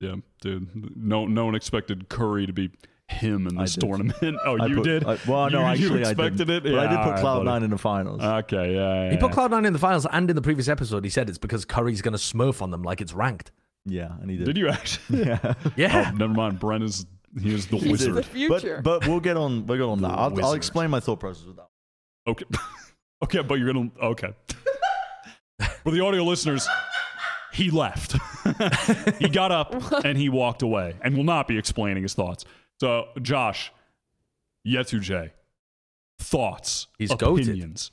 Yeah, dude. No, no one expected Curry to be him in this tournament. Oh, I you put- did? I- well, no, You- actually, you I expected didn't. it. But I did put right, Cloud. Nine in the finals. Okay, yeah, yeah. He put. Cloud9 in the finals, and in the previous episode, he said it's because Curry's going to smurf on them like it's ranked. yeah, and he did. Did you actually? Yeah. Yeah. Oh, never mind. Brent is he is the He's wizard. the future. But but we'll get on we'll get on The that. I'll, I'll explain my thought process with that. Okay. okay, but you're gonna okay. For the audio listeners, he left. he got up and he walked away and will not be explaining his thoughts. So, Josh, yetujey, thoughts, He's goated. opinions.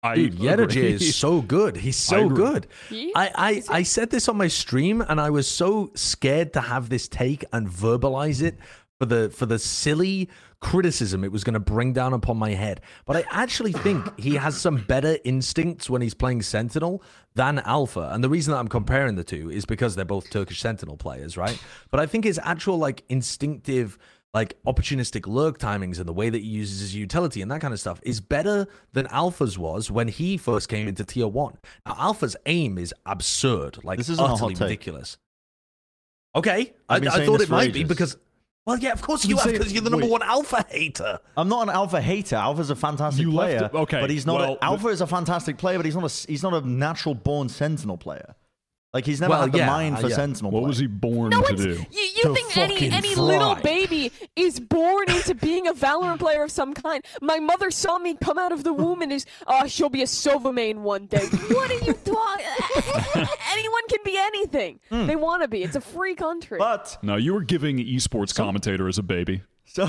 I Dude, yetujey agree. is so good. He's so agree. good. He- I, I, I said this on my stream, and I was so scared to have this take and verbalize it for the for the silly criticism it was going to bring down upon my head. But I actually think he has some better instincts when he's playing Sentinel than Alpha. And the reason that I'm comparing the two is because they're both Turkish Sentinel players, right? But I think his actual like instinctive like opportunistic lurk timings and the way that he uses his utility and that kind of stuff is better than Alpha's was when he first came into tier one. Now, Alpha's aim is absurd, like This isn't a hot utterly ridiculous. Okay, I, I've been I saying thought it for might be because, well, yeah, of course You've you been have saying- because you're the number wait. one Alpha hater. I'm not an alpha hater. Alpha's a fantastic You player. it- okay, but he's not. well, a, alpha is a fantastic player, but he's not a he's not a natural born Sentinel player. Like he's never Well, had the yeah, mind for yeah. Sentinel. What play. was he born No, to it's, do? you, you To think any fucking any little baby is born into being a Valorant player of some kind? My mother saw me come out of the womb and is, oh, she'll be a Sova one day. what are you talking? Anyone can be anything hmm. they want to be. It's a free country. But No, you were giving esports commentator as a baby. so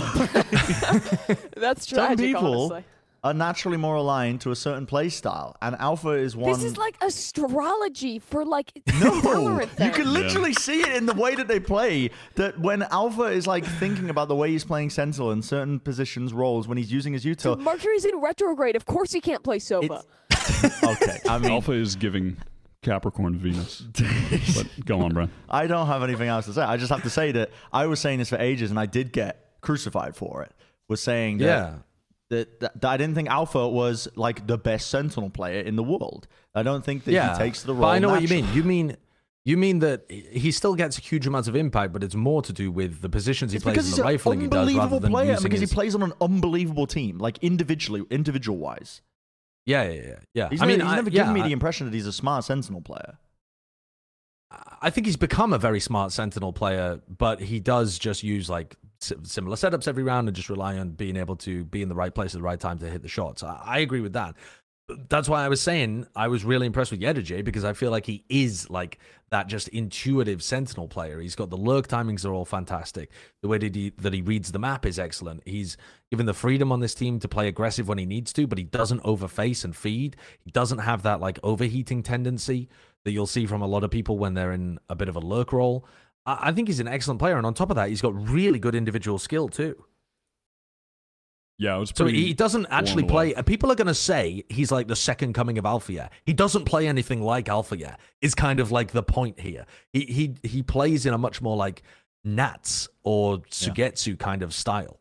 That's some people honestly. Are naturally more aligned to a certain play style, and alpha is one. This is like astrology for like No, you can literally see it in the way that they play. That when Alpha is like thinking about the way he's playing Sentinel in certain positions, roles, when he's using his util. Mercury's in retrograde. Of course he can't play Sova. okay, I mean, Alpha is giving Capricorn Venus. but go on, Brent. I don't have anything else to say. I just have to say that I was saying this for ages, and I did get crucified for it. Was saying that, Yeah. That, that, that I didn't think Alpha was like the best Sentinel player in the world. I don't think that yeah, he takes the role. But I know what you mean. You mean you mean that he still gets huge amounts of impact, but it's more to do with the positions he It's plays because and the rifling he does, rather than player, using because his... he plays on an unbelievable team, like individually, individual wise. Yeah, yeah, yeah. yeah. He's I never, mean, he's I- never yeah, given me the impression that he's a smart Sentinel player. I think he's become a very smart Sentinel player, but he does just use like similar setups every round and just rely on being able to be in the right place at the right time to hit the shots. I, I agree with that. That's why I was saying I was really impressed with yetujey because I feel like he is like that just intuitive Sentinel player. He's got the lurk timings are all fantastic. The way that he that he reads the map is excellent. He's given the freedom on this team to play aggressive when he needs to, but he doesn't overface and feed. He doesn't have that like overheating tendency that you'll see from a lot of people when they're in a bit of a lurk role. I, I think he's an excellent player, and on top of that, he's got really good individual skill too. Yeah, it was So he doesn't actually play. People are going to say he's like the second coming of Alpha. He doesn't play anything like Alpha. Is kind of like the point here. He he he plays in a much more like Nats or Suygetsu kind of style.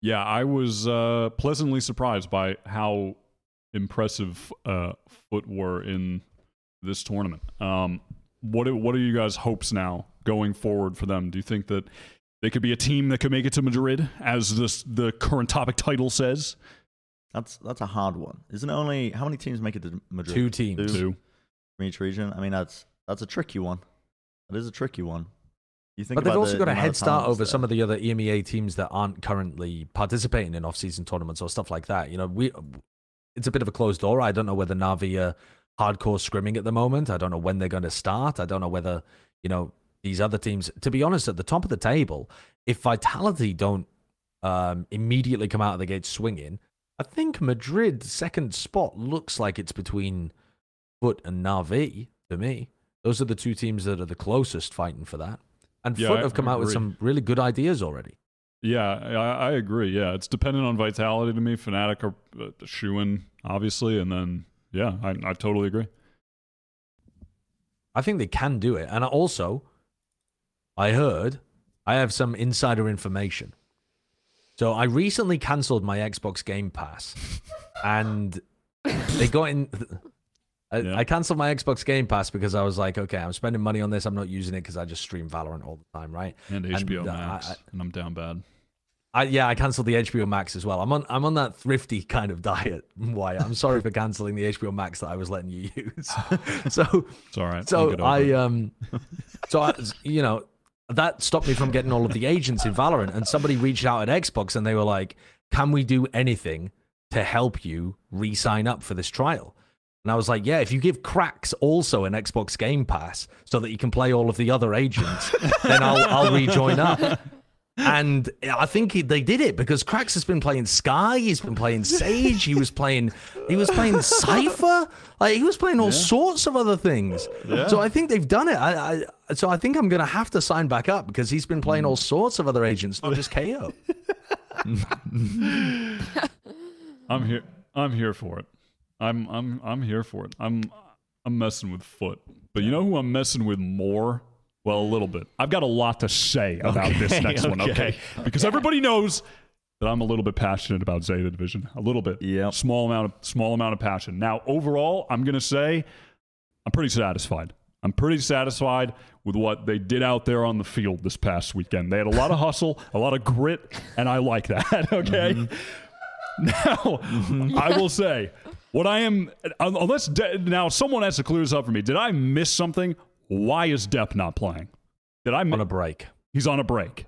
Yeah, I was uh, pleasantly surprised by how impressive uh, FUT were in this tournament. Um, what are, what are you guys' hopes now going forward for them? Do you think that they could be a team that could make it to Madrid, as this the current topic title says? That's that's a hard one. Isn't it only how many teams make it to Madrid? Two teams. Two. from each region. I mean, that's that's a tricky one. That is a tricky one. You think, But they've also the- got the a head start over there. some of the other EMEA teams that aren't currently participating in off-season tournaments or stuff like that. You know, we it's a bit of a closed door. I don't know whether Navi are hardcore scrimming at the moment. I don't know when they're going to start. I don't know whether you know these other teams. To be honest, at the top of the table, if Vitality don't um, immediately come out of the gate swinging, I think Madrid's second spot looks like it's between FUT and Navi to me. Those are the two teams that are the closest fighting for that. And Yeah, FUT have come out with some really good ideas already. Yeah, I, I agree. Yeah, it's dependent on vitality to me. Fnatic are uh, in, obviously, and then yeah, I, I totally agree. I think they can do it. And also, I heard I have some insider information. So I recently cancelled my Xbox Game Pass, and they got in. I, Yeah. I cancelled my Xbox Game Pass because I was like, okay, I'm spending money on this. I'm not using it because I just stream Valorant all the time, right? And And, HBO Max, I- and I'm down bad. I, yeah, I cancelled the HBO Max as well. I'm on I'm on that thrifty kind of diet. Why? I'm sorry for cancelling the HBO Max that I was letting you use. so It's all right. So I um, so I, you know, that stopped me from getting all of the agents in Valorant. And somebody reached out at Xbox and they were like, "Can we do anything to help you re-sign up for this trial?" And I was like, "Yeah, if you give qRaxs also an Xbox Game Pass so that you can play all of the other agents, then I'll I'll rejoin up." And I think he, they did it because qRaxs has been playing Skye, he's been playing Sage, he was playing he was playing Cypher, like he was playing all sorts of other things. So I think they've done it. I, I so I think I'm gonna have to sign back up because he's been playing mm. all sorts of other agents, not just KAY/O. I'm here. I'm here for it. I'm I'm I'm here for it. I'm I'm messing with FUT, but you know who I'm messing with more? Well, a little bit. I've got a lot to say about this Okay, next one. okay. Okay, because everybody knows that I'm a little bit passionate about Zeta Division. A little bit. Yeah. Small amount of small amount of passion. Now, overall, I'm gonna say I'm pretty satisfied. I'm pretty satisfied with what they did out there on the field this past weekend. They had a lot of hustle, a lot of grit, and I like that. Okay. Mm-hmm. Now, mm-hmm. I will say what I am, unless De- now someone has to clear this up for me. Did I miss something? Why is Dep not playing? Did I? On a break. He's on a break.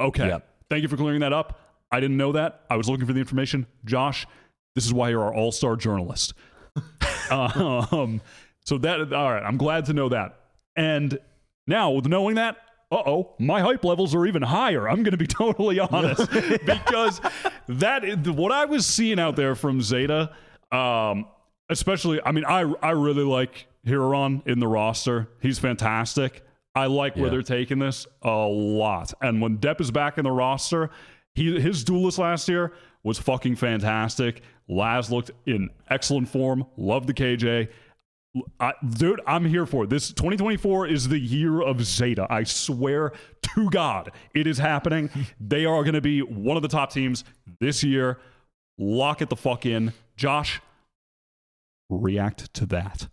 Okay. Yep. Thank you for clearing that up. I didn't know that. I was looking for the information. Josh, this is why you're our all-star journalist. um, so that all right. I'm glad to know that. And now with knowing that, uh oh, my hype levels are even higher. I'm going to be totally honest because that is, what I was seeing out there from Zeta, um, especially. I mean, I I really like Hiroronn in the roster. He's fantastic. I like where Yeah. they're taking this a lot. And when Dep is back in the roster, he his duelist last year was fucking fantastic. Laz looked in excellent form. Love the KJ. I, dude, I'm here for it. This 2024 is the year of Zeta. I swear to God, it is happening. they are going to be one of the top teams this year. Lock it the fuck in. Josh, react to that.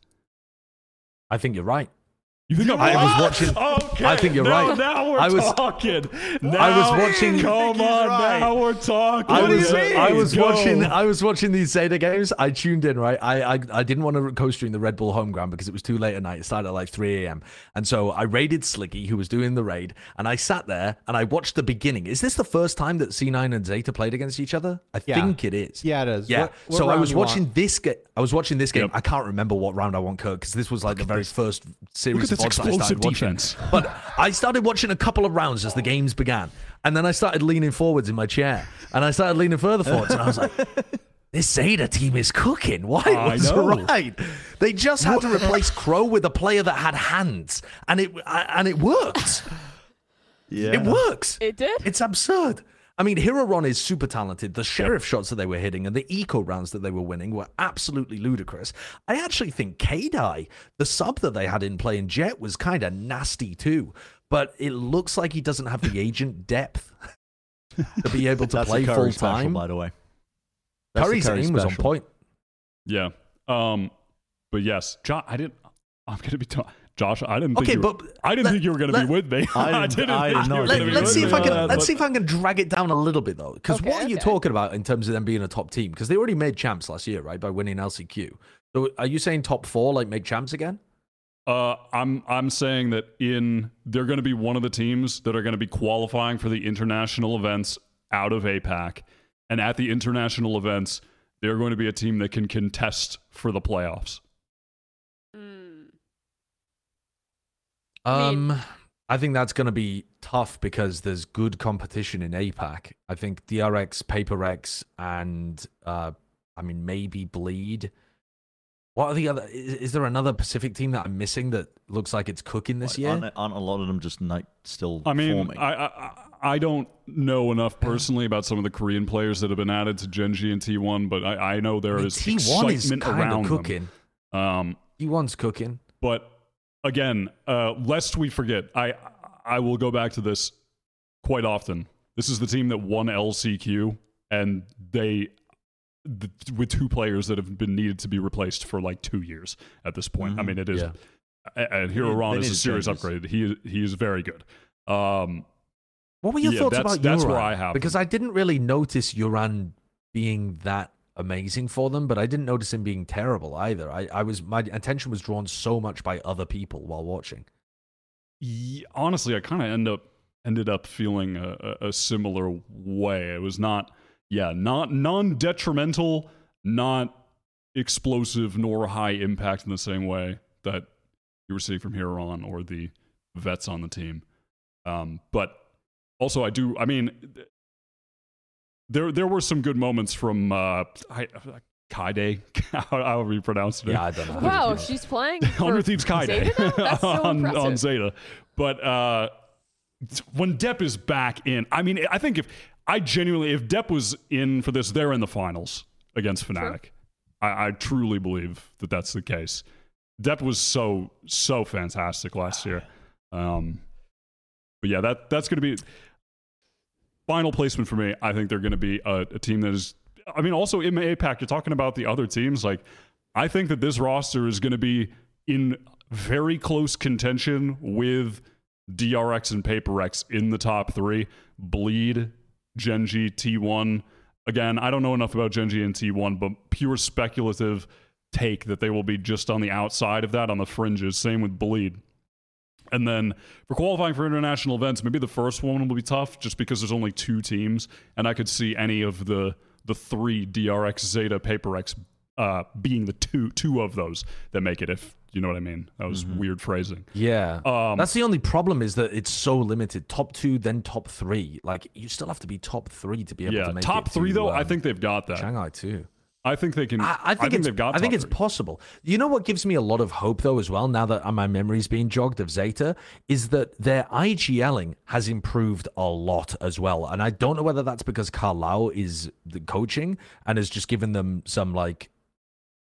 I think you're right. You think I'm I right? was watching- Okay, I think you're now, right. Now we're I was- talking. Now, I was watching- Come on, now we're talking. I was I was Go. watching I was watching these Zeta games. I tuned in right. I I, I didn't want to co-stream the Red Bull home ground because it was too late at night. It started at like 3 a.m. And so I raided Slicky, who was doing the raid, and I sat there and I watched the beginning. Is this the first time that C9 and Zeta played against each other? I Yeah. think it is. Yeah, it is. Yeah. What- what so I was you want? watching this game. I was watching this game. Yep. I can't remember what round I want Kirk because this was like the very first series of this that I explosive started watching. defense. But I started watching a couple of rounds as the games began. And then I started leaning forwards in my chair. And I started leaning further forwards. And I was like, this Zeta team is cooking. Why I was know. right? They just had to replace Crow with a player that had hands. And it and it worked. Yeah. It works. It did? It's absurd. I mean, Hiroronn is super talented. The sheriff shots that they were hitting and the eco rounds that they were winning were absolutely ludicrous. I actually think Kadai, the sub that they had in playing Jet, was kind of nasty too. But it looks like he doesn't have the agent depth to be able to play full special, time. by the way. That's Curry's Curry aim was on point. Yeah. Um. But yes, Josh. I didn't. I'm gonna be. Ta- Josh, I didn't think. Okay, you were, but I didn't let- think you were gonna be with me. I didn't- I didn't know you were let, us see if I can that, let's but- see if I can drag it down a little bit though, because Okay, what are you talking about in terms of them being a top team? Because they already made champs last year, right, by winning LCQ. So are you saying top four, like make champs again? Uh, I'm I'm saying that in they're going to be one of the teams that are going to be qualifying for the international events out of APAC, and at the international events, they're going to be a team that can contest for the playoffs. Mm. I mean- Um, I think that's going to be tough because there's good competition in APAC. I think DRX, Paper Rex, and uh, I mean maybe Bleed. What are the other? Is, is there another Pacific team that I'm missing that looks like it's cooking this Like, year? aren't, aren't a lot of them just like still I mean, forming? I, I I don't know enough personally about some of the Korean players that have been added to Gen.G and T1, but I, I know there I mean, is T1 is excitement kind around of cooking. them. Um, T1's cooking. but again, uh, lest we forget, I I will go back to this quite often. This is the team that won LCQ, and they th- with two players that have been needed to be replaced for like two years at this point. I Mhm. mean, it is. Yeah. And Hero They- Ron is a serious changes. upgrade. He he is very good. Um, What were your Yeah, thoughts about that's yuran? where I have because. I didn't really notice yuran being that amazing for them, but I didn't notice him being terrible either. I, I was my attention was drawn so much by other people while watching. Ye- honestly, I kind of end up ended up feeling a, a, a similar way. It was not, yeah, not non detrimental, not explosive nor high impact in the same way that you were seeing from here on or the vets on the team. Um, but also, I do. I mean, there there were some good moments from uh, I, Kaide, however you pronounce it. Yeah, I don't know. Wow, she's playing. for Under Thieves Kaide Zeta so on, on Zeta. But uh, when Dep is back in, I mean, I think if I genuinely, if Dep was in for this, they're in the finals against Fnatic. I, I truly believe that that's the case. Dep was so so fantastic last year. Um, but yeah, that that's going to be final placement for me. I think they're going to be a, a team that is. I mean, also in APAC, you're talking about the other teams. Like, I think that this roster is going to be in very close contention with DRX and Paper Rex in the top three. Bleed, Gen.G, T1. Again, I don't know enough about Gen.G and T1, but pure speculative take that they will be just on the outside of that, on the fringes. Same with Bleed. And then for qualifying for international events, maybe the first one will be tough just because there's only two teams, and I could see any of the the three DRX, Zeta, Paper Rex uh, being the two two of those that make it. If you know what I mean, that was weird phrasing. Yeah. Um, That's the only problem is that it's so limited. Top two, then top three. Like you still have to be top three to be able yeah, to make it. top it three to, though. I um, think they've got that. Shanghai too. I think they can. I, I think, it's, they've got. I think top it's three. possible. You know what gives me a lot of hope though as well. Now that my memory's being jogged of Zeta, is that their IGLing has improved a lot as well. And I don't know whether that's because Carlau is the coaching and has just given them some like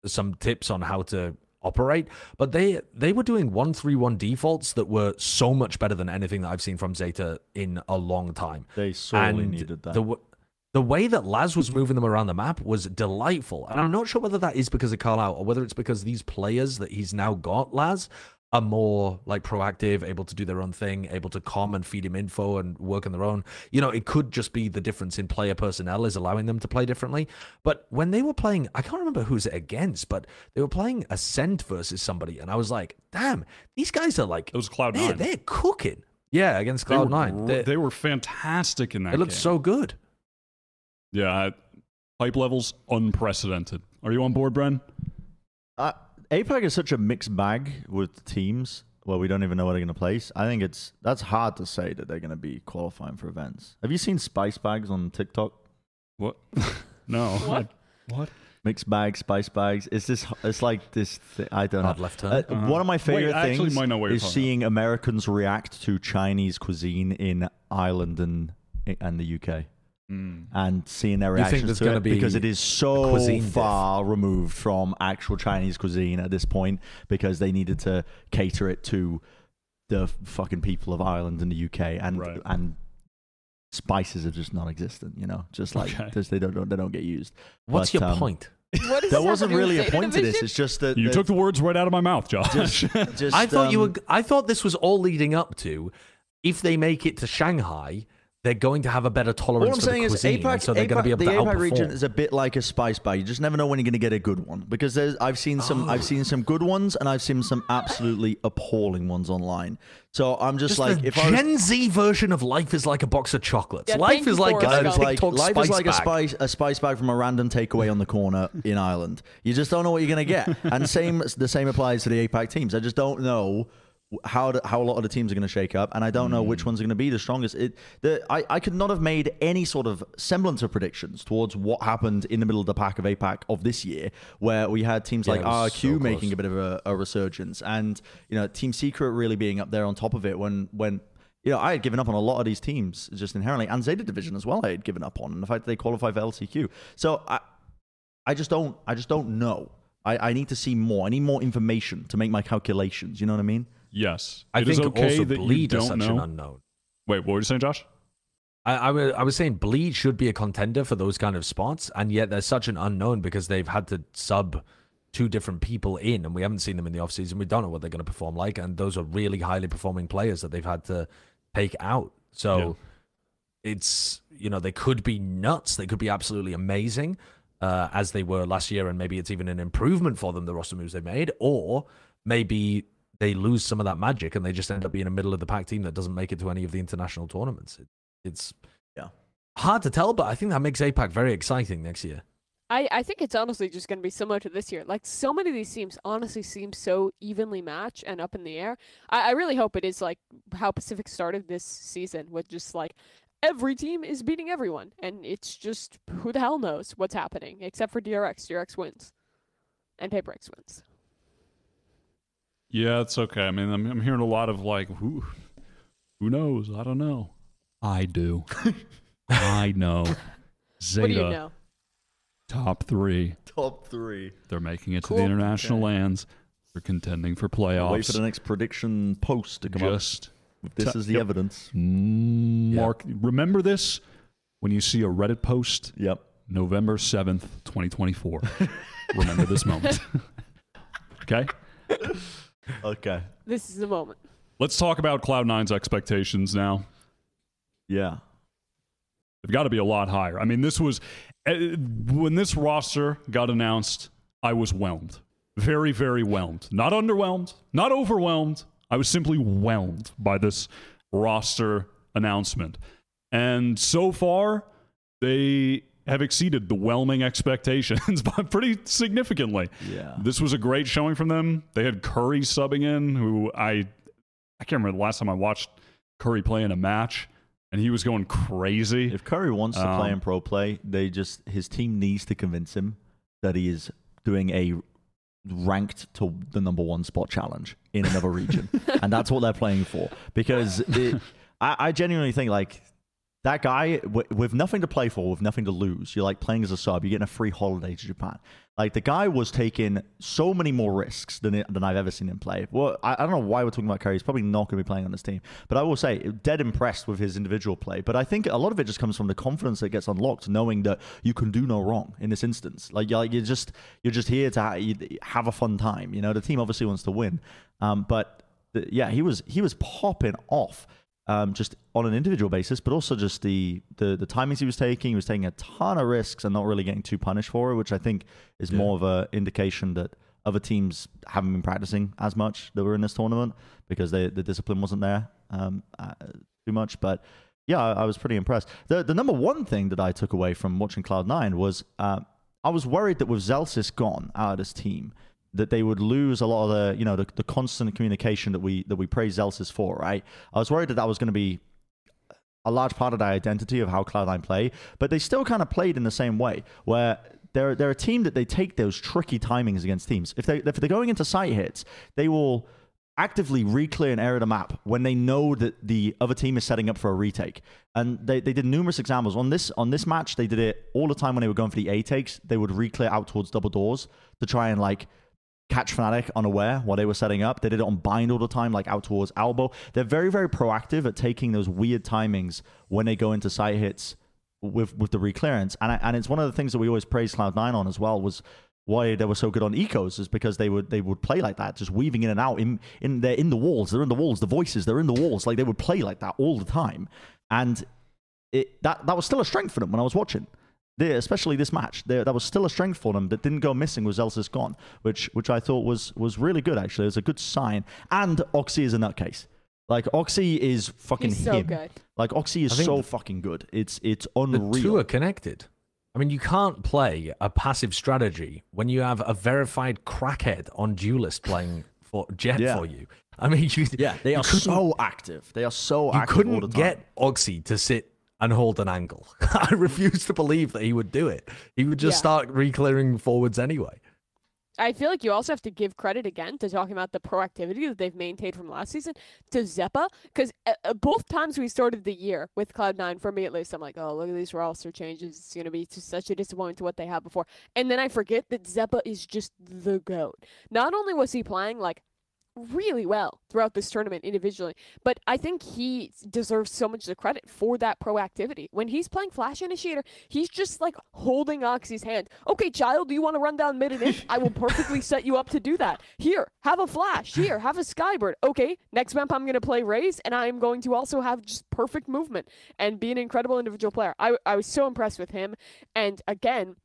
some tips on how to operate. But they they were doing one three one defaults that were so much better than anything that I've seen from Zeta in a long time they sorely and needed that. The, w- the way that Laz was moving them around the map was delightful. And I'm not sure whether that is because of Carlisle or whether it's because these players that he's now got, Laz, are more like proactive, able to do their own thing, able to come and feed him info and work on their own. You know, it could just be the difference in player personnel is allowing them to play differently. But when they were playing, I can't remember who's it against, but they were playing Ascent versus somebody. And I was like, damn, these guys are like, It was Cloud they're, Nine. they're cooking. Yeah, against They were Cloud9. gr- They, They were fantastic in that. It looked game. so good. Yeah, I- pipe levels unprecedented. Are you on board, Bren? Uh, APAC is such a mixed bag with teams where we don't even know where they're going to place. I think it's that's hard to say that they're going to be qualifying for events. Have you seen spice bags on TikTok? What? no. What? What? Mixed bags, spice bags. It's this. It's like this. Thi- I don't know. Left turn. Uh, One of my favorite I actually things might know is talking seeing Americans react to Chinese cuisine in Ireland and and the UK. Mm. and seeing their reactions to gonna it because it is so cuisine diff? far removed from actual Chinese cuisine at this point because they needed to cater it to the fucking people of Ireland and the UK and Right. and spices are just non-existent, you know, just like Okay. just they don't they don't get used. What's but, your um, point? What There wasn't to do with really a point to this. Division? It's just that You that took the words right out of my mouth, Josh. just, just, I thought you um, were. I thought this was all leading up to if they make it to Shanghai, they're going to have a better tolerance All I'm for saying the is APAC, so they're going to be able the to APAC outperform. region is a bit like a spice bar. You just never know when you're going to get a good one because there's I've seen some I've seen some good ones and I've seen some absolutely appalling ones online. So I'm just, Just like the if I was, Gen Z version of life is like a box of chocolates. Yeah, life is you, like Forrest a Life is like, TikTok life spice is like a bag. spice a spice bag from a random takeaway on the corner in Ireland. You just don't know what you're going to get. And same the same applies to the APAC teams. I just don't know how do, how a lot of the teams are going to shake up, and I don't know Mm. which ones are going to be the strongest. It the I, I could not have made any sort of semblance of predictions towards what happened in the middle of the pack of APAC of this year, where we had teams Yeah, like RRQ so making a bit of a, a resurgence, and you know Team Secret really being up there on top of it when when. You know, I had given up on a lot of these teams just inherently, and Zeta Division as well. I had given up on, and the fact that they qualify for LCQ. So I, I just don't, I just don't know. I, I need to see more. I need more information to make my calculations. You know what I mean? Yes. I It is think okay also that you bleed is don't such an unknown. Wait, what were you saying, Josh? I, I, wa- I was saying Bleed should be a contender for those kind of spots, and yet they're such an unknown because they've had to sub two different people in, and we haven't seen them in the offseason. We don't know what they're going to perform like, and those are really highly performing players that they've had to take out. So it's, you know, they could be nuts. They could be absolutely amazing. Uh, as they were last year, and maybe it's even an improvement for them, the roster moves they made, or maybe they lose some of that magic and they just end up being a middle of the pack team that doesn't make it to any of the international tournaments. It, it's Yeah. hard to tell, but I think that makes APAC very exciting next year. I, I think it's honestly just going to be similar to this year. Like, so many of these teams honestly seem so evenly matched and up in the air. I, I really hope it is like how Pacific started this season with just like every team is beating everyone. And it's just who the hell knows what's happening, except for DRX. DRX wins. And Paper Rex wins. Yeah, it's okay. I mean, I'm, I'm hearing a lot of like, who, who knows? I don't know. I do. I know. Zeta, What do you know? top three. Top three. They're making it to the international Okay. lands. They're contending for playoffs. Wait playoffs. for the next prediction post to come up. Just This t- is the yep. evidence. mm, mark. Remember this when you see a Reddit post, Yep. November seventh, twenty twenty four. Remember this moment. okay. Okay. This is the moment. Let's talk about Cloud Nine's expectations now. Yeah. They've got to be a lot higher. I mean, this was eh, when this roster got announced, I was whelmed. Very, very whelmed. Not underwhelmed, not overwhelmed. I was simply whelmed by this roster announcement. And so far, they have exceeded the whelming expectations by pretty significantly. Yeah. This was a great showing from them. They had Curry subbing in, who I I can't remember the last time I watched Curry play in a match, and he was going crazy. If Curry wants to play Um, in pro play, they just his team needs to convince him that he is doing a ranked to the number one spot challenge in another region, and that's what they're playing for. Because it, I, I genuinely think like that guy w- with nothing to play for, with nothing to lose. You're like playing as a sub. You're getting a free holiday to Japan. Like the guy was taking so many more risks than than I've ever seen him play. Well, I, I don't know why we're talking about Curry. He's probably not going to be playing on this team. But I will say, dead impressed with his individual play. But I think a lot of it just comes from the confidence that gets unlocked, knowing that you can do no wrong in this instance. Like you're, you're just you're just here to ha- have a fun time. You know, the team obviously wants to win. Um, but yeah, he was he was popping off um, just on an individual basis, but also just the, the the timings he was taking. He was taking a ton of risks and not really getting too punished for it, which I think is more of a indication that other teams haven't been practicing as much that were in this tournament because they, the discipline wasn't there um, uh, too much. But yeah, I, I was pretty impressed. The the number one thing that I took away from watching Cloud Nine was uh, I was worried that with Zellsis gone out of this team, that they would lose a lot of the you know the, the constant communication that we that we praise Zellsis for. Right, I was worried that that was going to be a large part of their identity of how Cloud9 play, but they still kind of played in the same way where. They're, they're a team that they take those tricky timings against teams. If, they, if they're going into site hits, they will actively re-clear an area of the map when they know that the other team is setting up for a retake. And they, they did numerous examples. On this on this match, they did it all the time when they were going for the A takes. They would re-clear out towards double doors to try and like catch Fnatic unaware while they were setting up. They did it on bind all the time, like out towards elbow. They're very, very proactive at taking those weird timings when they go into site hits with with the reclearance. And I, and it's one of the things that we always praise Cloud9 on as well was why they were so good on ecos is because they would they would play like that, just weaving in and out. In in they're in the walls, they're in the walls, the voices, they're in the walls. Like they would play like that all the time. And it that that was still a strength for them when I was watching. They, especially this match, there that was still a strength for them that didn't go missing with Zellsis gone, which which I thought was was really good actually. It was a good sign. And Oxy is a nutcase. Like Oxy is fucking He's so him. good. Like Oxy is so the- fucking good. It's it's unreal. The unreal. two are connected. I mean, you can't play a passive strategy when you have a verified crackhead on Duelist playing for jet Yeah. for you. I mean, you, Yeah, they you are couldn't- so active. They are so You active all the couldn't time. get Oxy to sit and hold an angle. I refuse to believe that he would do it. He would just Yeah. start re-clearing forwards anyway. I feel like you also have to give credit again to talking about the proactivity that they've maintained from last season to Xeppaa, because uh, uh, both times we started the year with Cloud9, for me at least, I'm like, oh, look at these roster changes. It's going to be such a disappointment to what they had before. And then I forget that Xeppaa is just the GOAT. Not only was he playing like really well throughout this tournament individually, but I think he deserves so much of the credit for that proactivity. When he's playing Flash Initiator, he's just like holding Oxy's hand. Okay, child, do you want to run down mid and in? I will perfectly set you up to do that. Here, have a Flash. Here, have a Skybird. Okay, next map I'm going to play Raze, and I'm going to also have just perfect movement and be an incredible individual player. I, I was so impressed with him. And again,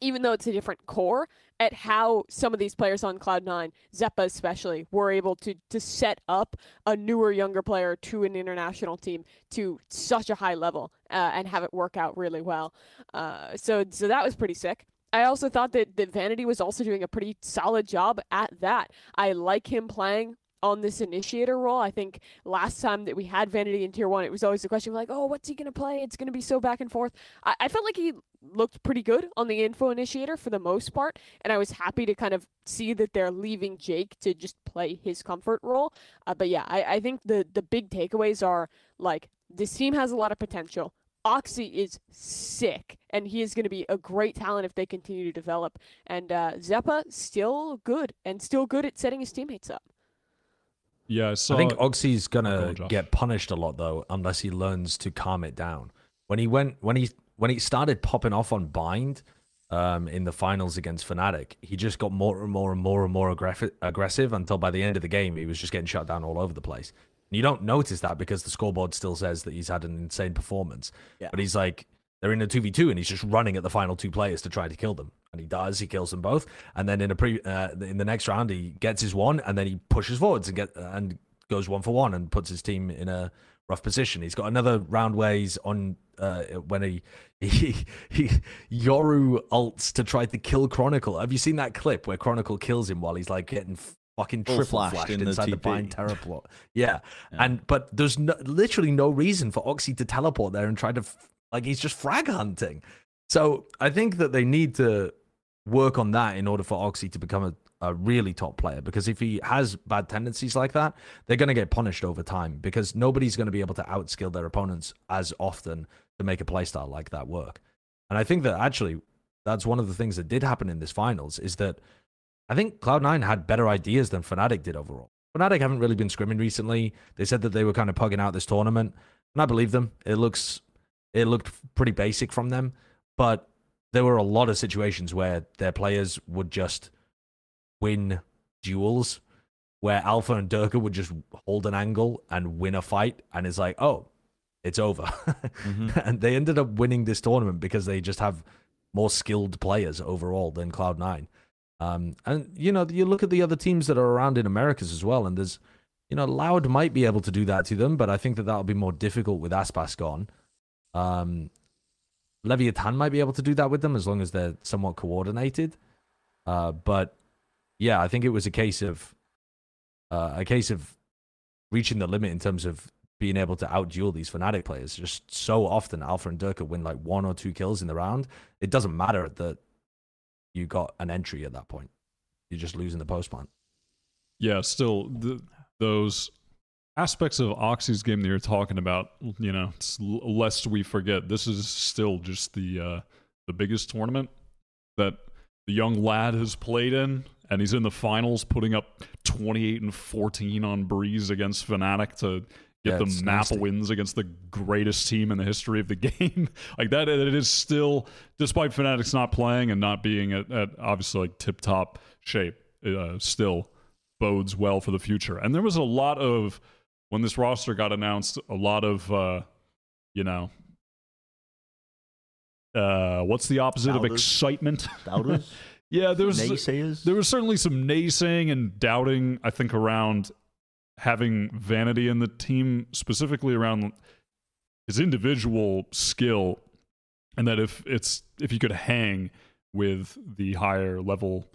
even though it's a different core, at how some of these players on Cloud9, Xeppaa especially, were able to to set up a newer, younger player to an international team to such a high level uh, and have it work out really well. Uh, so so that was pretty sick. I also thought that, that Vanity was also doing a pretty solid job at that. I like him playing on this initiator role. I think last time that we had Vanity in tier one, it was always the question like, oh, what's he gonna play? It's gonna be so back and forth. I, I felt like he looked pretty good on the info initiator for the most part, and I was happy to kind of see that they're leaving Jake to just play his comfort role. Uh, but yeah, I, I think the the big takeaways are like this team has a lot of potential. Oxy is sick, and he is going to be a great talent if they continue to develop. And uh, Xeppaa still good, and still good at setting his teammates up. Yeah, I. I think Oxy's gonna on, get punished a lot though, unless he learns to calm it down. When he went, when he when he started popping off on bind um, in the finals against Fnatic, he just got more and more and more and more aggressive, aggressive until by the end of the game he was just getting shut down all over the place. And you don't notice that because the scoreboard still says that he's had an insane performance. Yeah. But he's like they're in a two v two and he's just running at the final two players to try to kill them. And he does. He kills them both. And then in a pre uh, in the next round he gets his one and then he pushes forwards and get and goes one for one and puts his team in a rough position. He's got another round where he's on uh, when he, he he Yoru ults to try to kill Chronicle. Have you seen that clip where Chronicle kills him while he's like getting fucking triple flashed flashed, in inside the, TP. bind teleport? Yeah. and but there's no, literally no reason for Oxy to teleport there and try to f- like he's just frag hunting. So I think that they need to work on that in order for Oxy to become a, a really top player. Because if he has bad tendencies like that, they're going to get punished over time because nobody's going to be able to outskill their opponents as often to make a playstyle like that work. And I think that actually that's one of the things that did happen in this finals is that I think Cloud9 had better ideas than Fnatic did overall. Fnatic haven't really been scrimming recently. They said that they were kind of pugging out this tournament, and I believe them. It looks it looked pretty basic from them, but there were a lot of situations where their players would just win duels where Alpha and Derke would just hold an angle and win a fight and it's like, "Oh, it's over." and they ended up winning this tournament because they just have more skilled players overall than Cloud9. Um, and you know, you look at the other teams that are around in Americas as well, and there's, you know, Loud might be able to do that to them, but I think that that'll be more difficult with Aspas gone. Um, Leviathan might be able to do that with them as long as they're somewhat coordinated. Uh, but yeah, I think it was a case of uh, a case of reaching the limit in terms of being able to outduel these Fnatic players. Just so often, Alpha and Derke win like one or two kills in the round. It doesn't matter that you got an entry at that point. You're just losing the post plant. yeah, still the, those aspects of Oxy's game that you're talking about, you know, lest we forget, this is still just the uh, the biggest tournament that the young lad has played in, and he's in the finals, putting up 28 and 14 on Breeze against Fnatic to get Yeah, it's map nasty. wins against the greatest team in the history of the game. like that, it is still, despite Fnatic's not playing and not being at, at obviously like tip top shape, uh, still bodes well for the future. And there was a lot of when this roster got announced, a lot of uh, you know, uh, what's the opposite of excitement? Doubters, yeah, there was naysayers. there was certainly some naysaying and doubting. I think around having Vanity in the team, specifically around his individual skill, and that if it's if he could hang with the higher level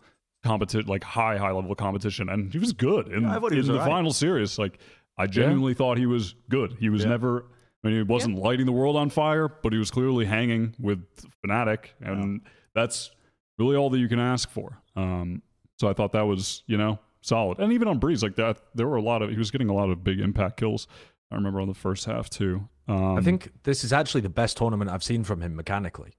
competition, like high, high level competition, and he was good in, Yeah, I thought he in was the alright. final series. Like I genuinely thought he was good. He was Yeah. never. I mean, he wasn't lighting the world on fire, but he was clearly hanging with Fnatic, and that's really all that you can ask for. Um, so I thought that was, you know, solid. And even on Breeze, like that, there were a lot of he was getting a lot of big impact kills. I remember on the first half too. Um, I think this is actually the best tournament I've seen from him mechanically.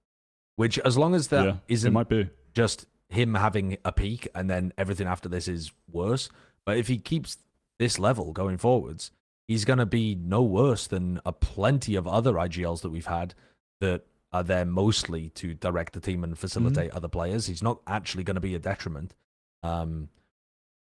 Which, as long as that yeah, it not might be. just him having a peak and then everything after this is worse. But if he keeps this level going forwards, he's going to be no worse than a plenty of other IGLs that we've had that are there mostly to direct the team and facilitate other players. He's not actually going to be a detriment. Um,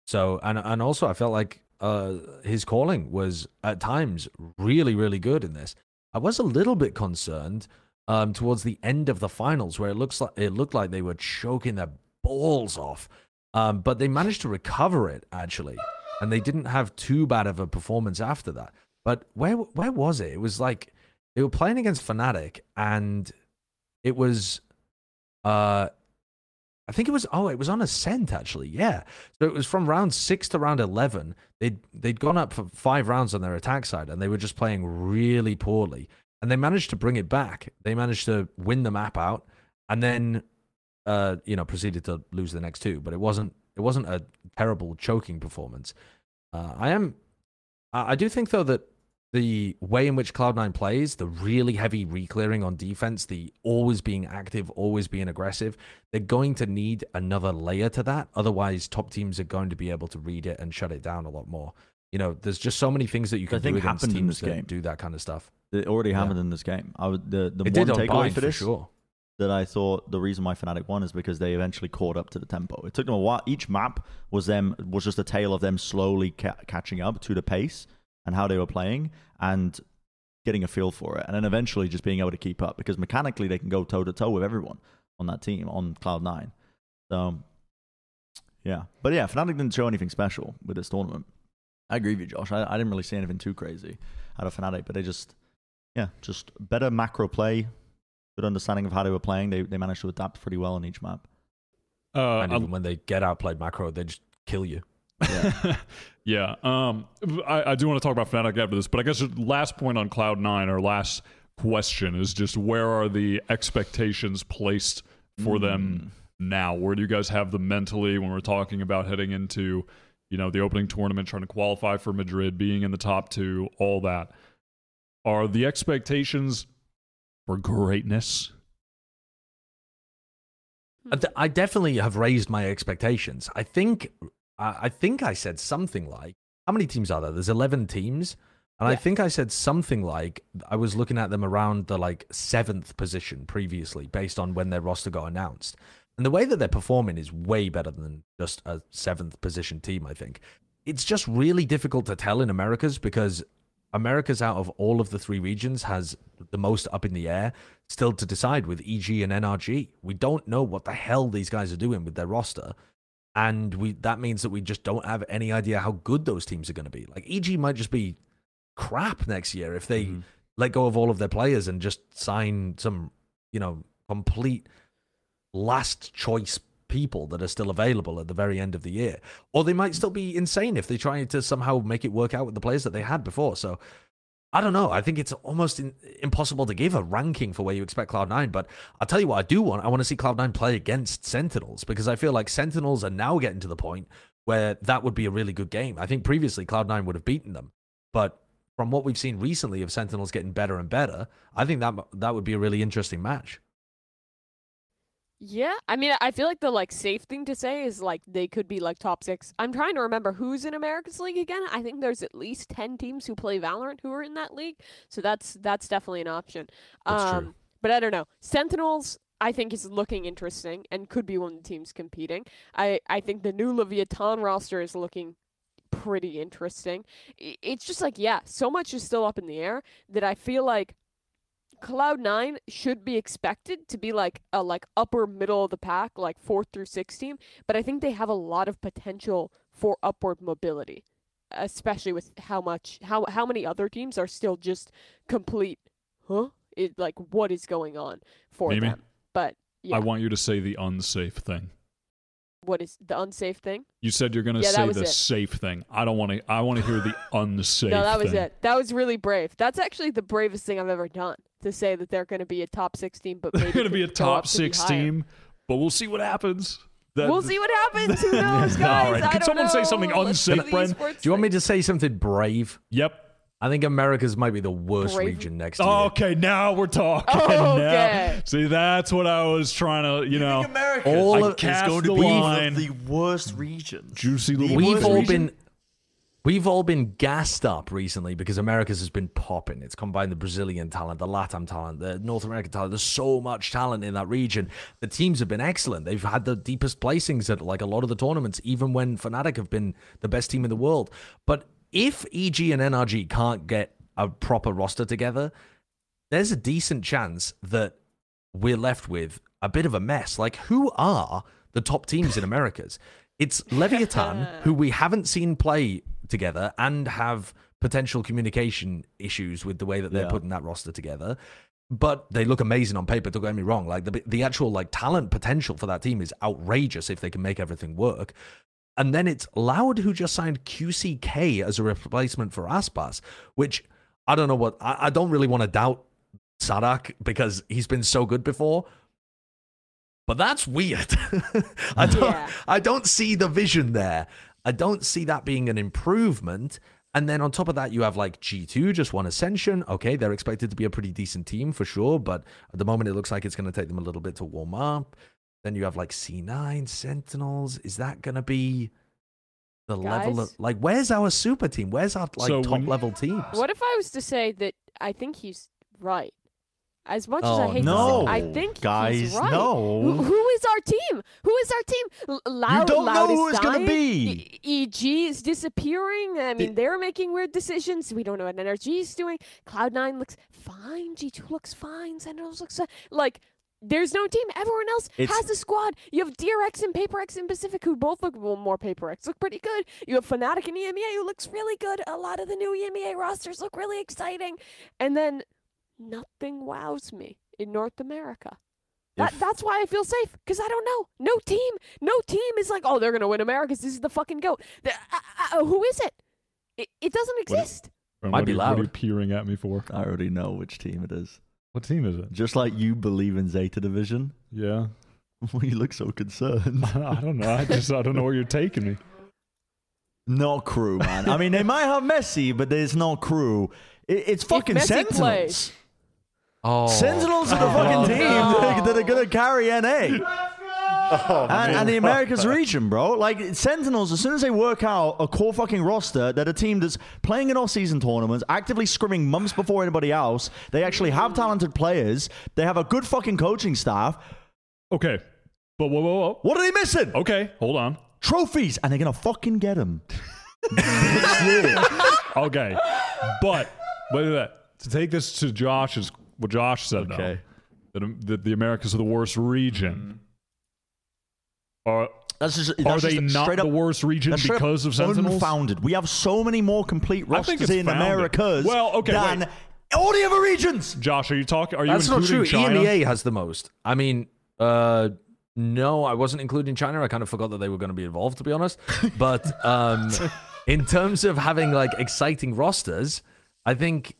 so and and also I felt like uh, his calling was at times really really good in this. I was a little bit concerned um, towards the end of the finals where it looks like it looked like they were choking their balls off, um, but they managed to recover it actually, and they didn't have too bad of a performance after that. But where where was it? It was like they were playing against Fnatic, and it was uh I think it was oh it was on Ascent actually. Yeah. So it was from round six to round eleven. They'd they'd gone up for five rounds on their attack side and they were just playing really poorly. And they managed to bring it back. They managed to win the map out and then uh you know proceeded to lose the next two. But it wasn't it wasn't a terrible choking performance uh, I am I do think though that the way in which Cloud9 plays, the really heavy reclearing on defense, the always being active, always being aggressive, they're going to need another layer to that. Otherwise, top teams are going to be able to read it and shut it down a lot more. You know, there's just so many things that you can do think against teams this that game. do that kind of stuff. It already Yeah. happened in this game. I would, the the it one takeaway for for this sure. That I thought the reason why Fnatic won is because they eventually caught up to the tempo. It took them a while. Each map was them was just a tale of them slowly ca- catching up to the pace and how they were playing and getting a feel for it, and then eventually just being able to keep up because mechanically they can go toe to toe with everyone on that team on Cloud Nine. So yeah, but yeah, Fnatic didn't show anything special with this tournament. I agree with you, Josh. I, I didn't really see anything too crazy out of Fnatic, but they just yeah, just better macro play, good understanding of how they were playing. They they managed to adapt pretty well on each map. Uh, and I- even when they get outplayed macro, they just kill you. Yeah. yeah. Um, I, I do want to talk about Fnatic after this, but I guess the last point on Cloud Nine, or last question, is just where are the expectations placed for them now? Where do you guys have them mentally when we're talking about heading into, you know, the opening tournament, trying to qualify for Madrid, being in the top two, all that? Are the expectations for greatness? Hmm. I d- I definitely have raised my expectations. I think I I think I said something like how many teams are there? There's 11 teams. And I think I said something like I was looking at them around the like seventh position previously, based on when their roster got announced. And the way that they're performing is way better than just a seventh position team, I think. It's just really difficult to tell in Americas because Americas out of all of the three regions has the most up in the air still to decide with EG and NRG. We don't know what the hell these guys are doing with their roster. And we that means that we just don't have any idea how good those teams are going to be. Like EG might just be crap next year if they mm-hmm. let go of all of their players and just sign some, you know, complete last choice people that are still available at the very end of the year. Or they might still be insane if they try to somehow make it work out with the players that they had before. So I don't know. I think it's almost in, impossible to give a ranking for where you expect Cloud9, but I'll tell you what I do want. I want to see Cloud9 play against Sentinels because I feel like Sentinels are now getting to the point where that would be a really good game. I think previously Cloud9 would have beaten them, but from what we've seen recently of Sentinels getting better and better, I think that that would be a really interesting match. Yeah, I mean, I feel like the like safe thing to say is like they could be like top six. I'm trying to remember who's in America's League again. I think there's at least ten teams who play Valorant who are in that league, so that's that's definitely an option. That's true. um, But I don't know. Sentinels, I think is looking interesting and could be one of the teams competing. I I think the new Leviathan roster is looking pretty interesting. It's just like yeah, so much is still up in the air that I feel like Cloud9 should be expected to be like a like upper middle of the pack, like fourth through sixth team, but I think they have a lot of potential for upward mobility, especially with how much how how many other teams are still just complete, huh? It like what is going on for Mimi, them? But yeah, I want you to say the unsafe thing. What is the unsafe thing? You said you're going to Yeah, say the it. safe thing. I don't want to. I want to hear the unsafe. no, that was thing. it. That was really brave. That's actually the bravest thing I've ever done to say that they're going to be a top six team, but They're going to be a top up to six team, but we'll see what happens. That- We'll see what happens. Who knows, guys? All right. I Can don't someone say something Let's do unsafe, Brent? Do you want me to say something brave? Yep. I think America's might be the worst Brave? region next year. Oh, okay, now we're talking. Oh, now. okay. See, that's what I was trying to, you know, America All of- cast is going the to be line. the worst regions. Juicy little The We've all region? been we've all been gassed up recently because America's has been popping. It's combined the Brazilian talent, the Latam talent, the North American talent. There's so much talent in that region. The teams have been excellent. They've had the deepest placings at like a lot of the tournaments, even when Fnatic have been the best team in the world. But if EG and NRG can't get a proper roster together, there's a decent chance that we're left with a bit of a mess. Like, who are the top teams in Americas? It's Leviathan, who we haven't seen play together and have potential communication issues with the way that they're Yeah. putting that roster together. But they look amazing on paper. Don't get me wrong. Like the the actual like talent potential for that team is outrageous if they can make everything work. And then it's Loud who just signed QCK as a replacement for Aspas, which I don't know what I, I don't really want to doubt Sadhak because he's been so good before. But that's weird. I don't Yeah. I don't see the vision there. I don't see that being an improvement. And then on top of that, you have like G2 just won Ascension. Okay, they're expected to be a pretty decent team for sure, but at the moment it looks like it's going to take them a little bit to warm up. Then you have like C9 Sentinels. Is that going to be the level of like where's our super team? Where's our like So top when- level teams? What if I was to say that I think he's right? As much as I Oh, hate no. to say, I think Guys, he's right. no. Who, who is our team? Who is our team? L- Loud, don't know Loud who is it's gonna dying. be. E- EG is disappearing. I mean, they're making weird decisions. We don't know what NRG is doing. Cloud9 looks fine. G2 looks fine. Sentinels looks fine. Like, there's no team. Everyone else It's- has a squad. You have DRX and Paper Rex and Pacific, who both look well, more Paper Rex look pretty good. You have Fnatic and EMEA, who looks really good. A lot of the new EMEA rosters look really exciting. And then nothing wows me in North America. That, If- that's why I feel safe because I don't know. No team, no team is like, oh, they're gonna win America's. This is the fucking goat. The- uh, uh, who is it? It, it doesn't What- exist. Might Might be What are you peering at me for? I already know which team it is. What team is it? Just like you believe in Zeta Division, Yeah. you look so concerned. I don't know. I just I don't know where you're taking me. Not KRÜ, man. I mean, they might have Messi, but there's no KRÜ. It, it's fucking Messi Sentinels. plays. Oh, Sentinels are the Oh, fucking team no. that, are, that are gonna carry NA. And, and the Americas region, bro. Like Sentinels, as soon as they work out a core fucking roster, they're a team that's playing in off-season tournaments, actively scrimming months before anybody else. They actually have talented players. They have a good fucking coaching staff. Okay. But whoa, whoa, whoa. What are they missing? Okay, hold on. Trophies, and they're gonna fucking get them. Okay. But wait a minute. To take this to Josh's what Josh said Okay. that, um, that the Americas are the worst region. Are That's just. are they just not straight the worst region that's straight up because of Sentinels? Unfounded. We have so many more complete rosters in founded. Americas Well, okay, than wait. all the other regions. Josh, are you talking? Are you That's not including true. China? EMEA has the most. I mean, uh, no, I wasn't including China. I kind of forgot that they were going to be involved, to be honest. But um, in terms of having like exciting rosters, I think.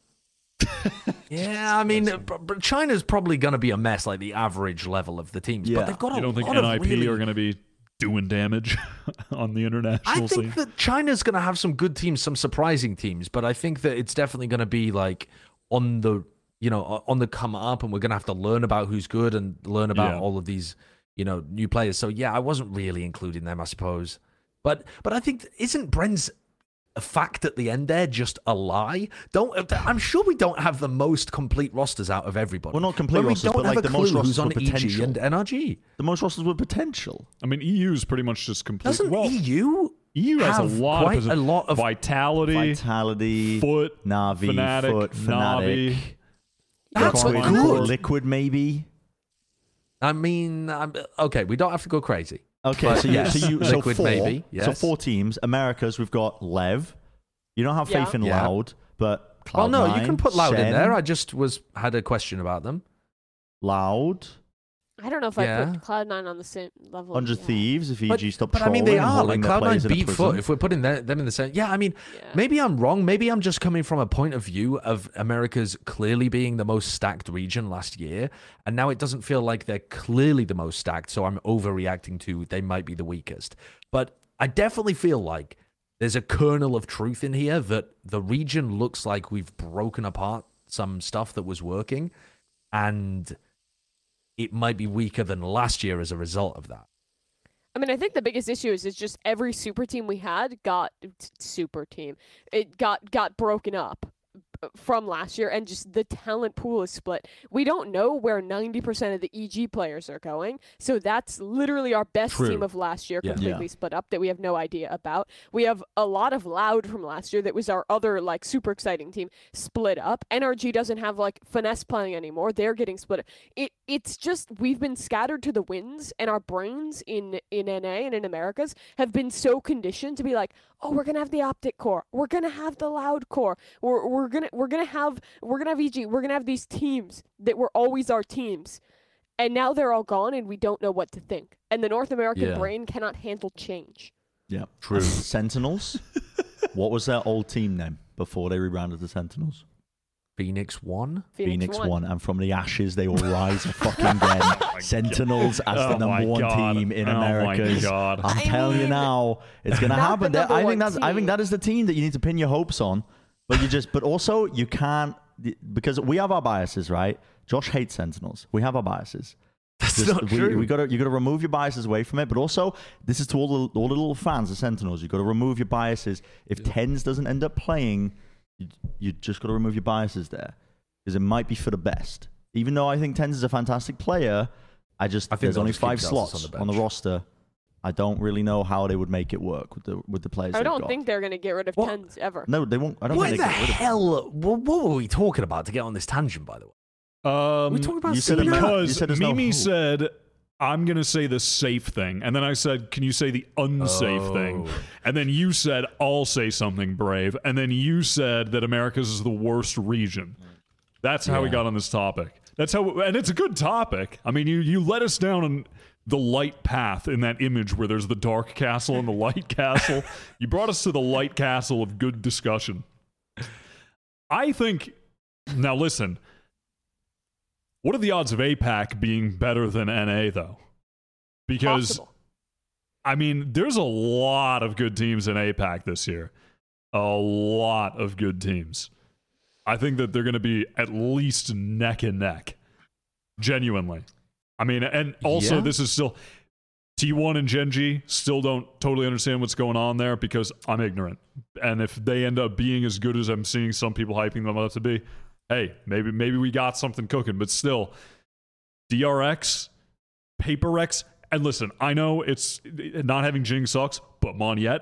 Yeah, I mean, b- b- China's probably going to be a mess, like the average level of the teams. Yeah. But they've got a You don't think lot of NIP really- are going to be doing damage on the international I think scene? that China's going to have some good teams, some surprising teams, but I think that it's definitely going to be like on the you know on the come up, and we're going to have to learn about who's good and learn about Yeah. all of these you know new players. So yeah, I wasn't really including them, I suppose. But but I think isn't Bren's fact at the end there just a lie? Don't I'm sure we don't have the most complete rosters out of everybody. Well, not complete But we rosters, don't but, have like, a the most clue who's rosters on with EG potential. and NRG. The most rosters with potential. I mean, EU is pretty much just complete. Doesn't well, EU EU has a have lot quite of, a lot of vitality, Vitality, FUT, Navi, Fnatic, FUT, Navi. Fnatic, That's Liquid, good. Liquid, maybe. I mean, I'm, okay, we don't have to go crazy. Okay, But so you, yes, so you, so Liquid four, maybe, so four teams. Americas, we've got Lev. You don't have Yeah. faith in Yeah. Loud, but well, no, you can put loud in there. I just was had a question about them. Loud. I don't know if I put Cloud9 on the same level. Hundred yeah. Thieves. If EG But, EG stopped but I mean, they are like holding their players Cloud9 beat. FUT. If we're putting that, them in the same, yeah. I mean, Yeah. maybe I'm wrong. Maybe I'm just coming from a point of view of America's clearly being the most stacked region last year, and now it doesn't feel like they're clearly the most stacked. So I'm overreacting to they might be the weakest. But I definitely feel like there's a kernel of truth in here that the region looks like we've broken apart some stuff that was working, and it might be weaker than last year as a result of that. I mean, I think the biggest issue is, is just every super team we had got super team. It got got broken up from last year, and just the talent pool is split. We don't know where ninety percent of the EG players are going, so that's literally our best True. team of last year, Yeah. completely Yeah. split up that we have no idea about. We have a lot of loud from last year that was our other like super exciting team split up. NRG doesn't have like finesse playing anymore; they're getting split. up. It it's just we've been scattered to the winds, and our brains in in NA and in Americas have been so conditioned to be like, oh, we're gonna have the OpTic core, we're gonna have the loud core, we're we're gonna we're gonna have we're gonna have EG, we're gonna have these teams that were always our teams. And now they're all gone, and we don't know what to think. And the North American Yeah. brain cannot handle change. Yeah. True. Sentinels. what was their old team name before they rebranded the Sentinels? Phoenix One. Phoenix, Phoenix won. won. and from the ashes they will rise fucking again. Oh Sentinels as the Oh number one God. team in Oh my Americas. God. I'm I telling you now, it's gonna not the happen. I think one that's I think that is the team that you need to pin your hopes on. But you just but also you can't because we have our biases, right? Josh hates Sentinels. We have our biases. That's Just- not we, true. We gotta you gotta remove your biases away from it. But also, this is to all the all the little fans of Sentinels. You gotta remove your biases. If TenZ doesn't end up playing, you, you just gotta remove your biases there because it might be for the best. Even though I think TenZ is a fantastic player, I just I think there's only just keep five slots on the on the bench. roster. I don't really know how they would make it work with the with the players. I they've don't got. think they're gonna get rid of What? TenZ ever. No, they won't. I don't What think the they get rid of hell? What, what were we talking about to get on this tangent? By the way, Um, we talking about you said it Cena? now. You because said there's no Mimi hope. said, "I'm going to say the safe thing," and then I said, "Can you say the unsafe thing?" Oh. And then you said, "I'll say something brave," and then you said that America's is the worst region. That's how we got on this topic. That's how, and it's a good topic. I mean, you you let us down on the light path in that image where there's the dark castle and the light castle. You brought us to the light castle of good discussion. I think. Now listen. What are the odds of APAC being better than NA though? Because Possible. I mean, there's a lot of good teams in APAC this year. A lot of good teams. I think that they're going to be at least neck and neck. Genuinely. I mean, and also Yeah. this is still T1 and Gen.G still don't totally understand what's going on there because I'm ignorant. And if they end up being as good as I'm seeing some people hyping them up to be, hey, maybe maybe we got something cooking. But still, DRX, Paper Rex, and listen, I know it's not having Jinggg sucks, but Monyet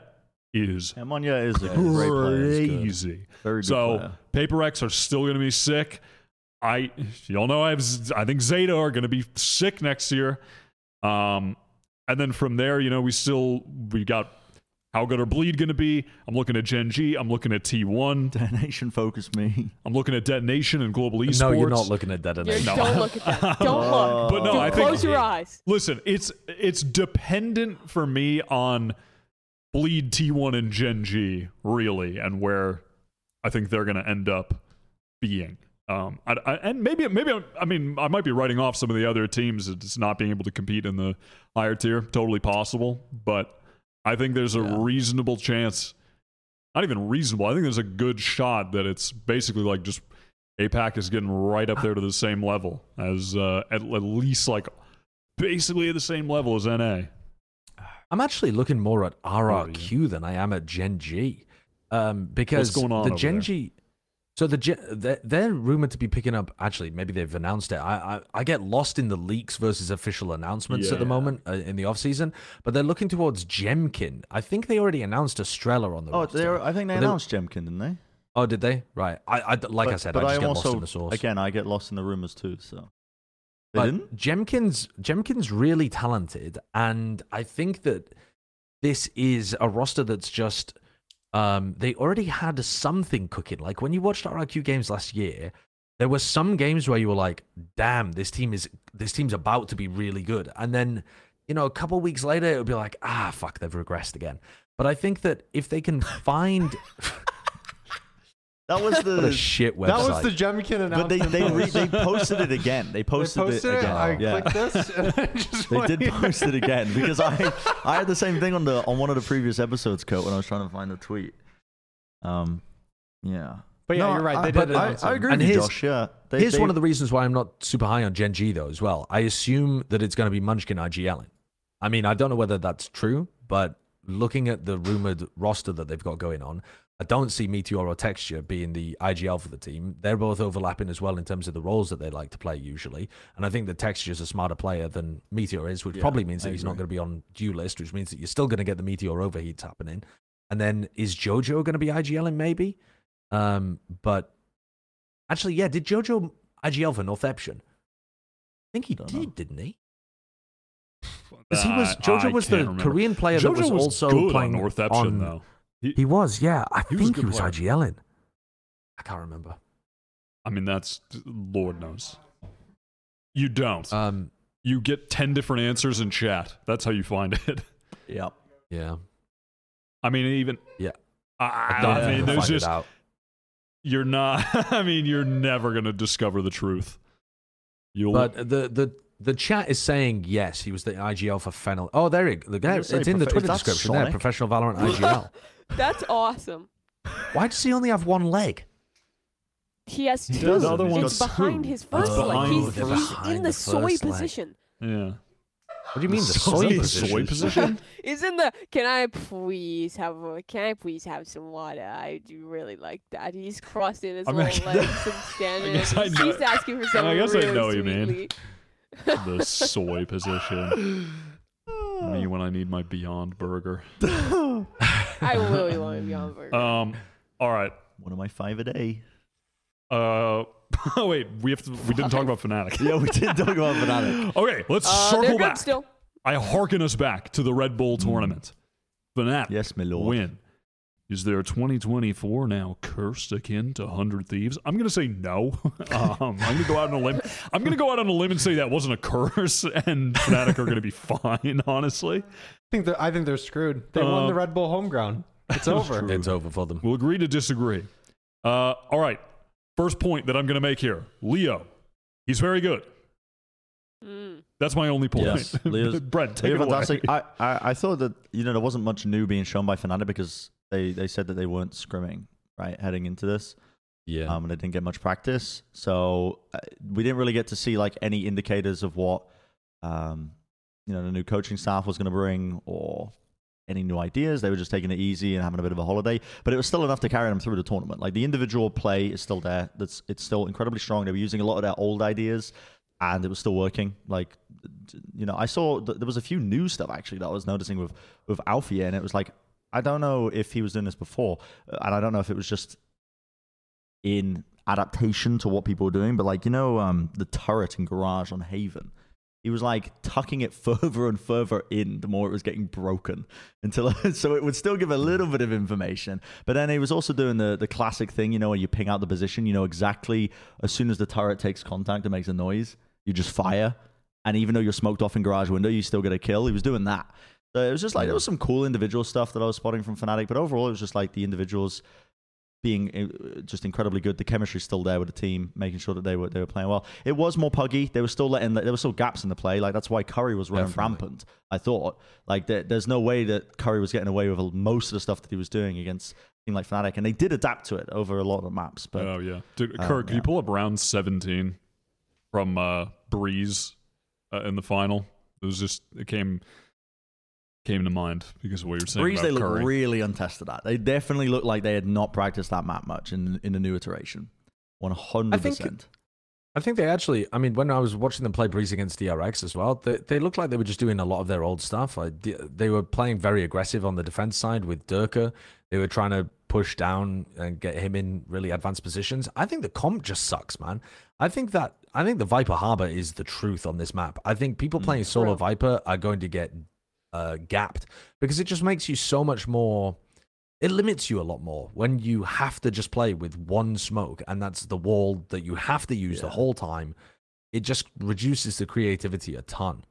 is Him. Monya is a great player. Good. crazy. Very good So player. Paper Rex are still going to be sick. I y'all know I have I think Zeta are going to be sick next year. Um, and then from there, you know, we still we got how good are Bleed going to be? I'm looking at Gen.G. I'm looking at T1. Detonation FocusMe. I'm looking at Detonation and Global Esports. no, you're not looking at You're- detonation. No. Don't look at that. Don't look. But no, Dude, I think close your eyes. Listen, it's it's dependent for me on Bleed T1 and Gen.G really, and where I think they're going to end up being. Um, I, I, and maybe maybe I'm- I mean I might be writing off some of the other teams that's not being able to compete in the higher tier. Totally possible, but I think there's a Yeah. reasonable chance. Not even reasonable. I think there's a good shot that it's basically like just APAC is getting right up there to the same level as uh, at, at least like basically at the same level as NA. I'm actually looking more at RRQ than I am at Gen.G, um, because going on the Gen there? G. So the they're, they're rumored to be picking up. Actually, maybe they've announced it. I, I I get lost in the leaks versus official announcements at the moment uh, in the off season. But they're looking towards Jemkin. I think they already announced Estrella on the Oh, roster. they're- I think they But they- announced Jemkin, didn't they? Oh, did they? Right. I, I like I said, but I just am get also lost in the source. again. I get lost in the rumors too. So they but didn't. Jemkin's Jemkin's really talented, and I think that this is a roster that's just um, they already had something cooking. Like when you watched RRQ games last year, there were some games where you were like, "Damn, this team is this team's about to be really good," and then you know a couple weeks later it would be like, "Ah, fuck, they've regressed again." But I think that if they can find That was what a the. shit website, That was the Jemkin But they announcement. they, re, they posted it again. They They posted, posted it it. again. I yeah. clicked this. And I just They went- did post it again because I I had the same thing on the on one of the previous episodes, Kurt, when I was trying to find the tweet. Um, yeah. But yeah, No, you're right. I, They but did I, I agree And with you, here's- Josh. Yeah. They, Here's they, one of the reasons why I'm not super high on Gen.G though as well. I assume that it's going to be Munchkin IGL. I mean, I don't know whether that's true, but looking at the rumored roster that they've got going on, I don't see Meteor or Texture being the IGL for the team. They're both overlapping as well in terms of the roles that they like to play usually. And I think that Texture's a smarter player than Meteor is, which Yeah, probably means I that he's not going to be on duelist, which means that you're still going to get the Meteor overheats happening. And then is JoJo going to be IGLing maybe? Um, but actually, yeah, did JoJo IGL for Northeption? I think he did, know. didn't he? Because he was JoJo I was the remember. Korean player JoJo that was, was also playing on Northeption on- though. He, He was, yeah. I He was think he was player. IGLing. I can't remember. I mean, that's Lord knows. You don't. Um, you get ten different answers in chat. That's how you find it. Yep. yeah. I mean, even Yeah. I, don't I mean, there's just out. you're not. I mean, you're never gonna discover the truth. You'll. But the the the chat is saying yes, he was the IGL for Fennel. Oh, there you go. The guy, it's say in the Twitter is that description there. Professional Valorant IGL. That's awesome. Why does he only have one leg? He has He two. does. The other it's one's behind his It's first leg. He's, the he's first- in the the soy first leg. position. yeah. What do you mean the Soy soy position. position? Soy position? He's in the. Can I please have? A, can I please have some water? I do really like that. He's crossing his I mean, little legs and standing. guess I he's, know- he's asking for I something guess I really know you, man. sweetly. The soy position. Me when I need my Beyond Burger. I really want to be on burger. Um. All right. One of my five a day. Uh. Oh wait, we have to. We didn't talk about Fnatic. Yeah, we didn't talk about Fnatic. Okay, let's uh, circle good back. still. I hearken us back to the Red Bull tournament. Fnatic Yes, my lord. win. Is their 2024 now cursed akin to 100 Thieves? I'm going to say no. um, I'm going to go out on a limb. I'm going to go out on a limb and say that wasn't a curse, and Fnatic are going to be fine, honestly. I think they're, I think they're screwed. They won Uh, the Red Bull home ground. It's over. true. It's over for them. We'll agree to disagree. Uh, all right. First point that I'm going to make here Leo. He's very good. Mm. That's my only point. Yes, Leo's- Brent, take They're it away. fantastic. I, I, I thought that you know there wasn't much new being shown by Fnatic because they, they said that they weren't scrimming right heading into this, Yeah. um, and they didn't get much practice. So uh, we didn't really get to see like any indicators of what um, you know the new coaching staff was going to bring or any new ideas. They were just taking it easy and having a bit of a holiday, but it was still enough to carry them through the tournament. Like the individual play is still there. That's it's still incredibly strong. They were using a lot of their old ideas, and it was still working. Like you know, I saw th- there was a few new stuff actually that I was noticing with with Alfie, and it was like I don't know if he was doing this before, uh, and I don't know if it was just in adaptation to what people were doing, but like you know, um, the turret and Garage on Haven. He was like tucking it further and further in the more it was getting broken until so it would still give a little bit of information. But then he was also doing the the classic thing, you know, where you ping out the position, you know exactly as soon as the turret takes contact, it makes a noise. You just fire, and even though you're smoked off in garage window, you still get a kill. He was doing that. So it was just like there was some cool individual stuff that I was spotting from Fnatic, but overall it was just like the individuals being uh, just incredibly good. The chemistry's still there with the team, making sure that they were they were playing well. It was more puggy. They were still letting there were still gaps in the play. Like that's why Curry was running Definitely. rampant. I thought like there, there's no way that Curry was getting away with most of the stuff that he was doing against team like Fnatic, and they did adapt to it over a lot of the maps. But oh yeah, Dude, um, Kirk, can you pull up round seventeen from uh, Breeze uh, in the final? It was just it came came to mind because of what you're saying Breeze, about they look Curry. really untested at. They definitely look like they had not practiced that map much in in the new iteration. One hundred percent. I think they actually. I mean, when I was watching them play Breeze against DRX as well, they, they looked like they were just doing a lot of their old stuff. Like, they were playing very aggressive on the defense side with Derke. They were trying to push down and get him in really advanced positions. I think the comp just sucks, man. I think that I think the Viper Harbor is the truth on this map. I think people mm. playing solo Viper are going to get uh, gapped because it just makes you so much more it limits you a lot more when you have to just play with one smoke and that's the wall that you have to use the whole time. It just reduces the creativity a ton.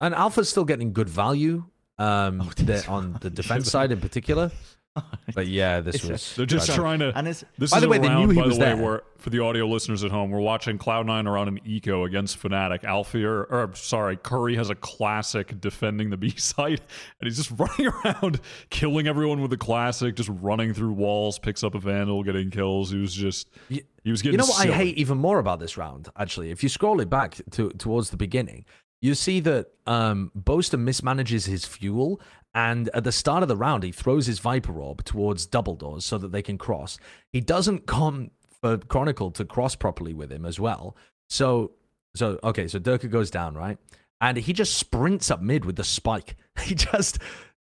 And Alpha's still getting good value um, Oh, the- on the defense side in particular. But yeah, this It's- was. They're just trying to. And it's This By is the a way, they round, knew he by was the way, there. where for the audio listeners at home, we're watching Cloud9 around an eco against Fnatic. Alfie, or, or sorry, Curry has a classic defending the B site, and he's just running around killing everyone with the classic, just running through walls, picks up a vandal, getting kills. He was just he was getting. You know what silly. I hate even more about this round, actually? If you scroll it back to towards the beginning, you see that um, Boaster mismanages his fuel, and at the start of the round, he throws his Viper Orb towards double doors so that they can cross. He doesn't come for Chronicle to cross properly with him as well. So, so okay, so Derke goes down, right? And he just sprints up mid with the spike. He just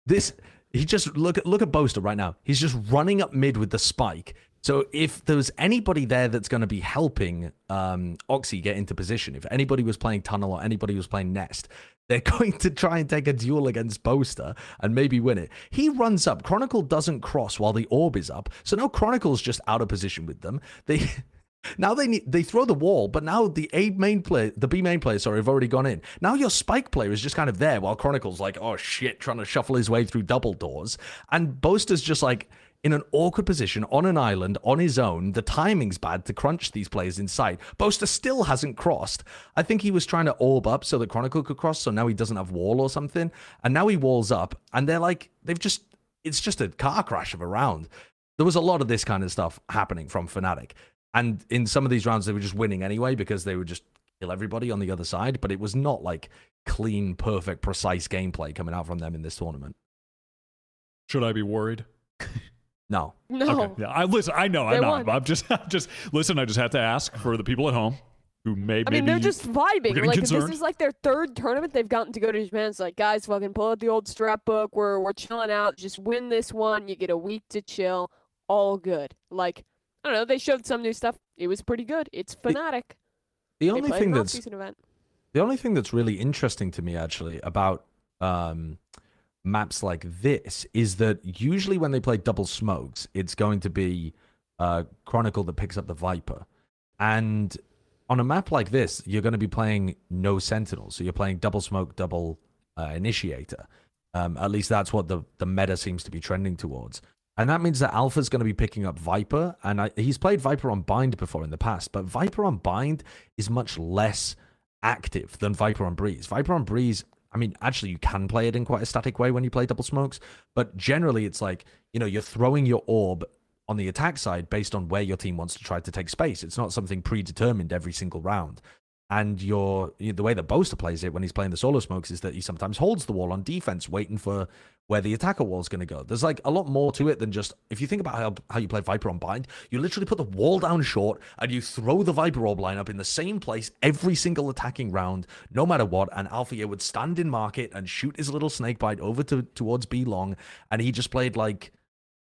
this he just look at look at Boaster right now. He's just running up mid with the spike. So if there was anybody there that's going to be helping um, Oxy get into position, if anybody was playing Tunnel or anybody was playing Nest, they're going to try and take a duel against Boaster and maybe win it. He runs up. Chronicle doesn't cross while the orb is up. So now Chronicle's just out of position with them. They now they need they throw the wall, but now the A main player, the B main player, sorry, have already gone in. Now your spike player is just kind of there while Chronicle's like, oh shit, trying to shuffle his way through double doors, and Boaster's just like in an awkward position on an island on his own. The timing's bad to crunch these players inside. Boaster still hasn't crossed. I think he was trying to orb up so that Chronicle could cross, so now he doesn't have wall or something. And now he walls up, and they're like, they've just, it's just a car crash of a round. There was a lot of this kind of stuff happening from Fnatic. And in some of these rounds, they were just winning anyway because they would just kill everybody on the other side. But it was not like clean, perfect, precise gameplay coming out from them in this tournament. Should I be worried? No. No. Okay. Yeah, I listen. I know. They I'm not. won. I'm just. I'm just listen. I just have to ask for the people at home who may. I mean, they're just vibing. Like concerned. this is like their third tournament they've gotten to go to Japan. It's like, guys, fucking pull out the old strap book. We're we're chilling out. Just win this one. You get a week to chill. All good. Like I don't know. They showed some new stuff. It was pretty good. It's Fnatic. The They only thing that's event. The only thing that's really interesting to me actually about um, maps like this is that usually when they play double smokes, it's going to be uh, Chronicle that picks up the Viper. And on a map like this, you're going to be playing no Sentinel. So you're playing double smoke, double uh, initiator. Um, at least that's what the, the meta seems to be trending towards. And that means that Alpha's going to be picking up Viper. And I, he's played Viper on Bind before in the past, but Viper on Bind is much less active than Viper on Breeze. Viper on Breeze, I mean, actually, you can play it in quite a static way when you play double smokes, but generally, it's like, you know, you're throwing your orb on the attack side based on where your team wants to try to take space. It's not something predetermined every single round. And your the way that Boaster plays it when he's playing the solo smokes is that he sometimes holds the wall on defense, waiting for where the attacker wall is going to go. There's like a lot more to it than just if you think about how, how you play Viper on Bind, you literally put the wall down short and you throw the Viper orb line up in the same place every single attacking round, no matter what. And Althea would stand in market and shoot his little snake bite over to towards B long, and he just played like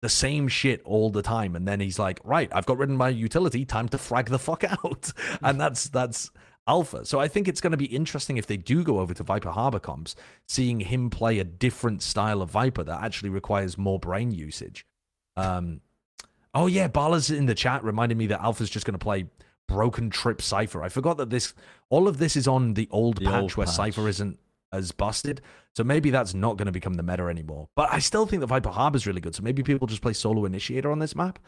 the same shit all the time. And then he's like, right, I've got rid of my utility, time to frag the fuck out. and that's that's alpha. So I think it's going to be interesting if they do go over to Viper Harbor comps, seeing him play a different style of Viper that actually requires more brain usage. Um, oh yeah, Bala's in the chat reminded me that Alpha's just going to play Broken Trip Cypher. I forgot that this all of this is on the old The patch old where patch. Cypher isn't as busted. So maybe that's not going to become the meta anymore. But I still think that Viper Harbor is really good. So maybe people just play Solo Initiator on this map,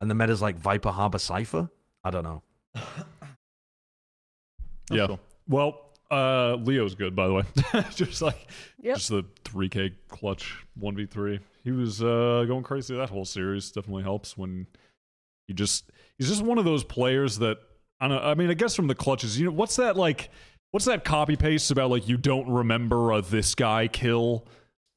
and the meta's like Viper Harbor Cypher. I don't know. yeah. Well, uh, Leo's good, by the way. just like Yep. just the 3K clutch 1v3. He was uh, going crazy that whole series. Definitely helps when you just he's just one of those players that I don't I mean, I guess from the clutches, you know, what's that like? What's that copy paste about? Like you don't remember a this guy kill.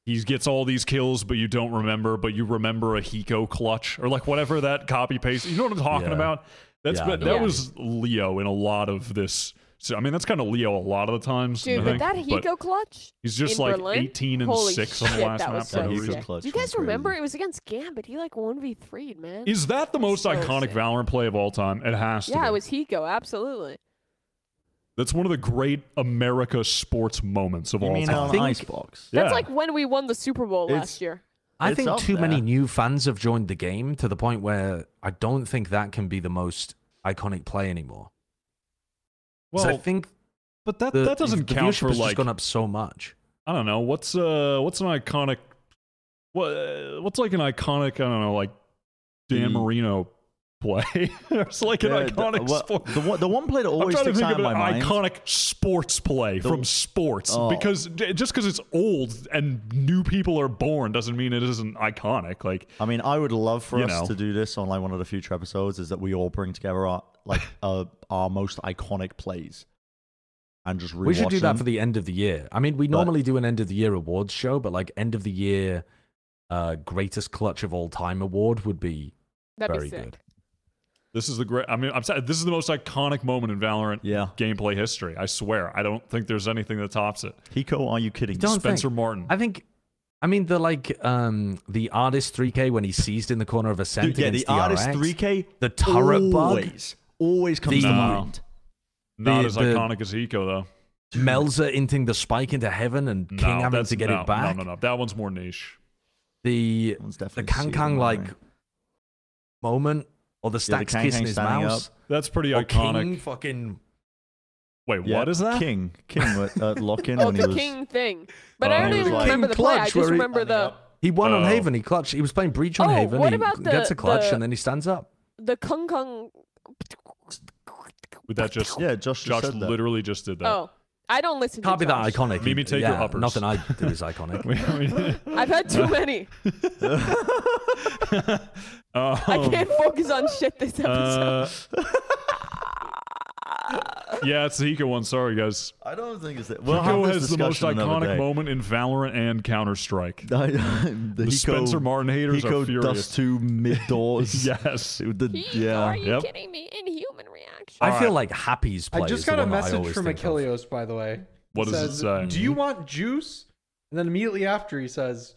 He gets all these kills, but you don't remember, but you remember a Hiko clutch or like whatever that copy paste. You know what I'm talking Yeah. about? That's Yeah, but that what was Leo in a lot of this. So I mean, that's kind of Leo a lot of the times. Dude, I but that Hiko clutch He's just in like Berlin? 18 and Holy 6 on the last that map. was for so no Hiko clutch Do you guys remember? It was against Gambit. He like 1v3'd, man. Is that the most So iconic sick. Valorant play of all time? It has to yeah, be. it was Hiko, absolutely. That's one of the great America sports moments of You all mean time. on Icebox? Yeah. That's like when we won the Super Bowl It's- last year. I think up too many new fans have joined the game to the point where I don't think that can be the most iconic play anymore. Well, I think but that the, that doesn't the count for has like just gone up so much. I don't know what's uh what's an iconic what what's like an iconic I don't know like Dan The- Marino play. it's like an the- iconic what- sport. The one, the one play that I'm always trying to sticks think out of in an mind. iconic sports play The- from sports Oh. because just because it's old and new people are born doesn't mean it isn't iconic. Like I mean, I would love for us know. to do this on like one of the future episodes. Is that we all bring together our like uh, our most iconic plays, and just We should rewatch do that for the end of the year. I mean, we But- normally do an end of the year awards show, but like end of the year uh greatest clutch of all time award would be That'd very be sick. good. this is the great. I mean, I'm saying this is the most iconic moment in Valorant Yeah, gameplay history. I swear. I don't think there's anything that tops it. Hiko, are you kidding? me? Don't Spencer think- Martin. I think I mean the like um the artist 3K when he seized in the corner of Ascent Dude, yeah, the against artist DRX. 3K the turret bug, always always comes The- to No. mind. Not the- as the- iconic as Eco though. Melser inting the spike into heaven and King no, having to get no, it back. No, no, no. That one's more niche. The That the Kang Kang like memory. moment or the Yeah, the stacks Kang kissing his mouse. up. That's pretty Or iconic. King fucking Wait, Yeah, what is that? King, King with uh, lock in Oh, when he the was. king thing. But Oh, I don't even like- remember King the play. I just where he- remember the he won on Oh. Haven. He clutched. He was playing breach on Oh, Haven. what he about gets a clutch the- and then he stands up. the kung kung. Would that just Yeah, Josh just Josh said that. literally just did that. Oh, I don't listen Can't to be that Josh. iconic. Mimi, take your yeah, uppers. Nothing I do is iconic. I've had too many. Oh, I can't focus on shit this episode. uh, yeah, it's the Hiko one. Sorry, guys. I don't think it's that. We'll have Hiko has the most iconic moment in Valorant and Counter Strike. the The Hiko, Spencer Martin haters Hiko are furious. dust two mid doors. yes. The, yeah. Are you Yep. kidding me? Inhuman reaction. I feel Alright. like Happy's play I just is the got a one that I message from think of. Achilleos, by the way. What does it says, say? Do you want juice? And then immediately after, he says,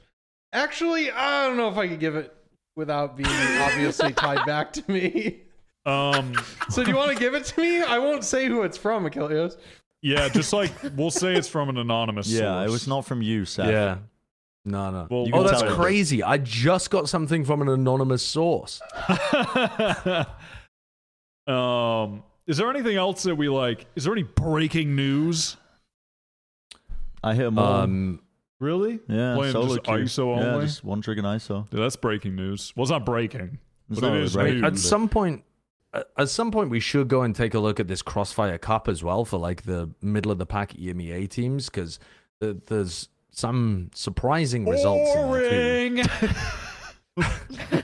"Actually, I don't know if I could give it without being obviously tied back to me." Um, So do you want to give it to me? I won't say who it's from, Achilleos. yeah, just like we'll say it's from an anonymous. Yeah, it was not from you, Seth. Yeah. No, no. Well, oh, that's tell us. crazy. I just got something from an anonymous source. um, is there anything else that we like? Is there any breaking news? I hit him all. Um, Really? yeah, playing solo just queue. ISO Yeah, only? just one trigger and ISO. Yeah, that's breaking news. Well, it's not breaking. It's But it not is really news. at some point, at at some point, we should go and take a look at this Crossfire Cup as well for like the middle of the pack EMEA teams because there's some surprising results. In there too. Boring.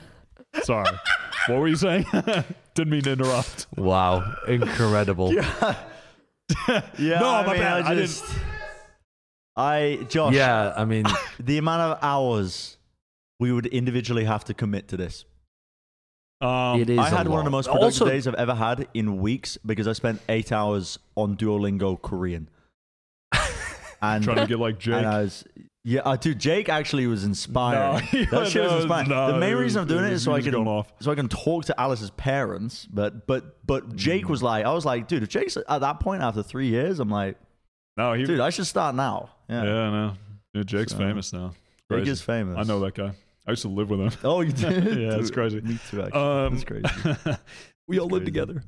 Sorry. What were you saying? Didn't mean to interrupt. Wow, incredible. Yeah, yeah. No, I my mean, bad. I I just, I Josh, Yeah, I mean, the amount of hours we would individually have to commit to this. Um, it is. I a had one of the most productive Also, days I've ever had in weeks because I spent eight hours on Duolingo Korean. And, trying to get like Jake. and I was, yeah, uh, dude, Jake actually was inspiring. No, that shit was no, inspiring. no, the main was- reason I'm doing it was- is so I can off. so I can talk to Alice's parents. But but but Jake Mm. was like, I was like, dude, if Jake's at that point after three years, I'm like, no, he. dude, I should start now. yeah, Yeah, no. Yeah, Jake's So, famous now. Jake is famous. I know that guy. I used to live with him. Oh, you did? Yeah, it's crazy. Me too. Actually, Um, that's crazy. we all lived crazy. together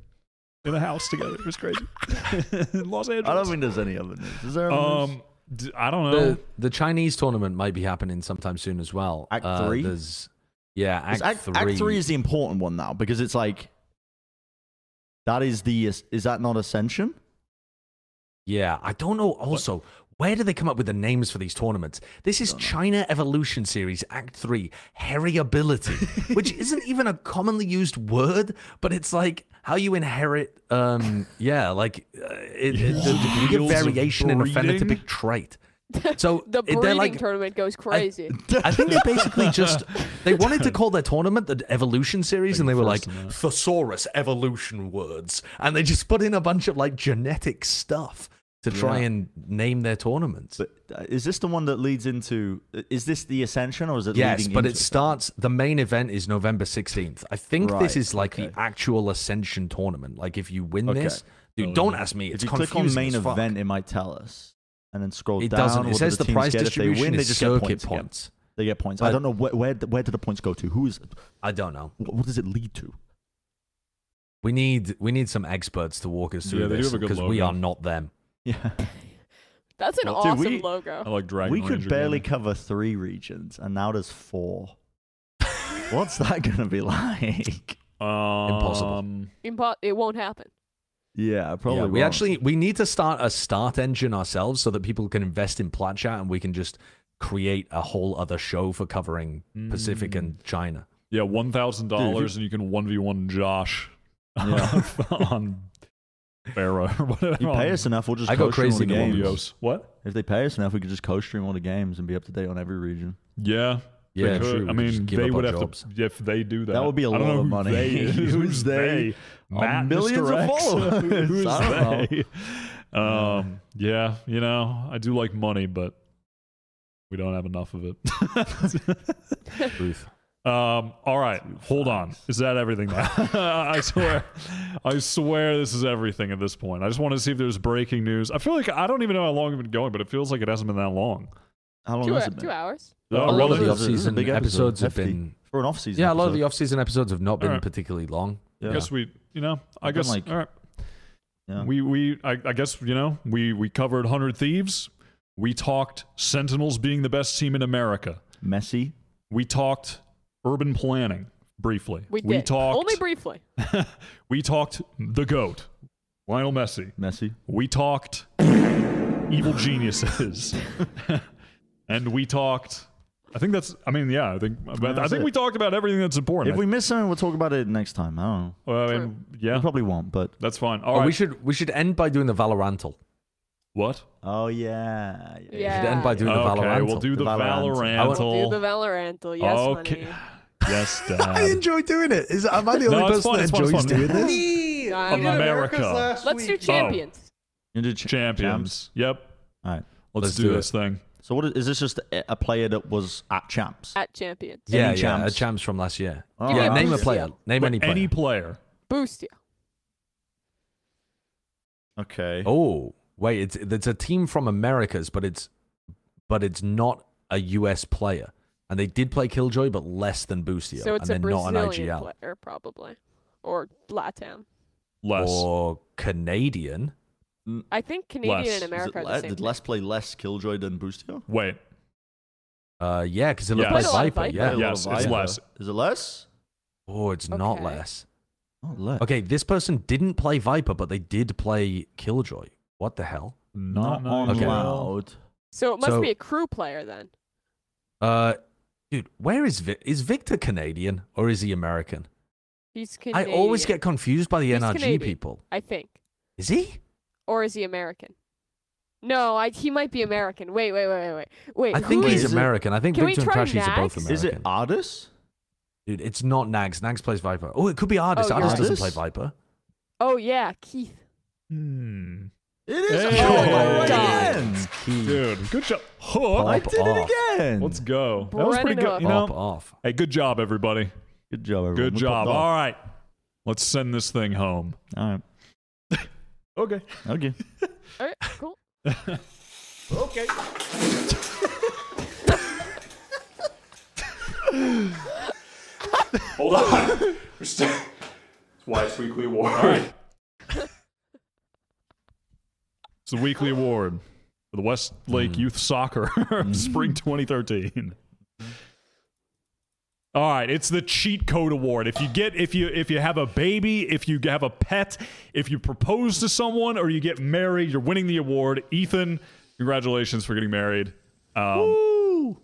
in a house together. It was crazy. in Los Angeles. I don't think there's any other news. Is there? Other news? Um, d- I don't know. the the Chinese tournament might be happening sometime soon as well. Act Uh, three? There's yeah, Act, 'Cause Act, three. Act three is the important one now because it's like that is the is that not Ascension? Yeah, I don't know. Also, where do they come up with the names for these tournaments? This is China Evolution Series Act Three Heritability, which isn't even a commonly used word, but it's like how you inherit. Um, yeah, like uh, it, it, the degree of Yields variation in a phenotypic trait. So The breeding like. tournament goes crazy. I think they basically just they wanted to call their tournament the Evolution Series, and they were like first in that. thesaurus evolution words, and they just put in a bunch of like genetic stuff to try Yeah. and name their tournaments. But uh, is this the one that leads into? Is this the Ascension or is it? yes, leading but into it starts. The main event is November sixteenth. I think this is like okay. the actual Ascension tournament. Like if you win Okay. this, dude, Oh, don't yeah. ask me. It's If you click on main as fuck. event, it might tell us, and then scroll It down. doesn't. It says the, teams prize get? They distribution win, they is just get circuit points again. points. They get points. I don't know where where, where do the points go to? Who is? I don't know. What, what does it lead to? We need we need some experts to walk us through Yeah, this have a good because we are not them. Yeah, That's an Well, dude, awesome we- logo. I like Dragon we could Ranger barely gaming. cover three regions, and now there's four. What's that gonna be like? Impossible. Um, Impo- it won't happen. Yeah, probably. Yeah, we won't. actually we need to start a StartEngine ourselves so that people can invest in Plat Chat and we can just create a whole other show for covering Pacific Mm. and China. Yeah, one thousand dollars, and you can one v one Josh Yeah. on Pharaoh or whatever. You pay us enough, we'll just I go crazy the the games. What? If they pay us enough, we could just co-stream all the games and be up to date on every region. Yeah. Yeah, true. I mean, they would have jobs. to if they do that. That would be a lot of money. They is. Who's Who's they? they? Uh, Matt, millions Mr. of X? followers. Who's I don't they? Um, yeah, you know, I do like money, but we don't have enough of it. Booth. Um, all right, hold on. Is that everything now? I swear, I swear this is everything at this point. I just want to see if there's breaking news. I feel like I don't even know how long we've been going, but it feels like it hasn't been that long. How long Two, has it been? two hours. Oh, a lot of the It's a- it's a off-season big episode. episodes have been For an off-season. yeah, a lot of the off-season episodes have not been Alright. particularly long. Yeah. I guess we, you know, I I've guess like- all right. Yeah. We we I, I guess you know we we covered hundred thieves. We talked Sentinels being the best team in America. Messy. We talked urban planning briefly. We did. talked Only briefly. we talked the goat, Lionel Messi. Messi. We talked evil geniuses, and we talked. I think that's. I mean, yeah. I think. But I think it. we talked about everything that's important. If we miss something, we'll talk about it next time. I don't know. Well, I mean, yeah, We probably won't, but that's fine. Oh, All Oh, right. we should we should end by doing the Valorantal. what? oh yeah, We should Yeah. end by doing the okay, Valorantal. we'll do the, The Valorant. Valorantal. Do the Valorantal. Yes, okay. honey. Yes, I enjoy doing it. Is am I the only it's person fun, that it's fun, it's enjoys fun. doing this? Me. Of We America. America's Let's do champions. Oh. You did ch- Champions. Yep. All right. Let's, Let's do, do this thing. So what is, is this? Just a, a player that was at champs? At champions. Yeah, Any yeah, a champs? champs from last year. Oh, yeah, wow. name a player. Name But any player. Any player. Boostio. Okay. Oh, wait, it's it's a team from Americas, but it's but it's not a US player. And they did play Killjoy, but less than Boostio. So it's and a they're not an Brazilian IGL. player, probably. Or Latam. Less. Or Canadian. I think Canadian Less. and Is it America are Le- the same. did thing. Les play less Killjoy than Boostio? Wait. Uh, yeah, because it Yeah. plays Played a lot of Viper. Viper. Yeah. Play a lot Yes, of it's less. Is it less? Oh, it's not less. Oh, less. Okay, this person didn't play Viper, but they did play Killjoy. What the hell? Not Not Okay. allowed. So it must So- be a KRÜ player then. Uh, dude, where is Vi- is Victor Canadian or is he American? He's Canadian. I always get confused by the He's NRG Canadian. people. I think. Is he? Or is he American? No, I, he might be American. Wait, wait, wait, wait, wait. Wait, I think he's is- it? American. I think Can Victor and try crashies are both American. Is it ardiis? Dude, it's not Nags. Nags plays Viper. Oh, it could be ardiis. Oh, ardiis you're doesn't play Viper. Oh yeah, Keith. Hmm. It is. Hey. Oh, my God. again. Dude, good job. Huh. I did off. it again. Let's go. That was pretty good. Hook. You Pop know, off. hey, good job, everybody. Good job, everyone. Good We job. popped All off. right. Let's send this thing home. All right. Okay. Okay. All right, cool. Okay. Hold on. It's Wyatt's Weekly Award. All right. It's the weekly award for the Westlake Youth Soccer Spring 2013. All right, it's the cheat code award. If you get if you if you have a baby, if you have a pet, if you propose to someone or you get married, you're winning the award. Ethan, congratulations for getting married. Um,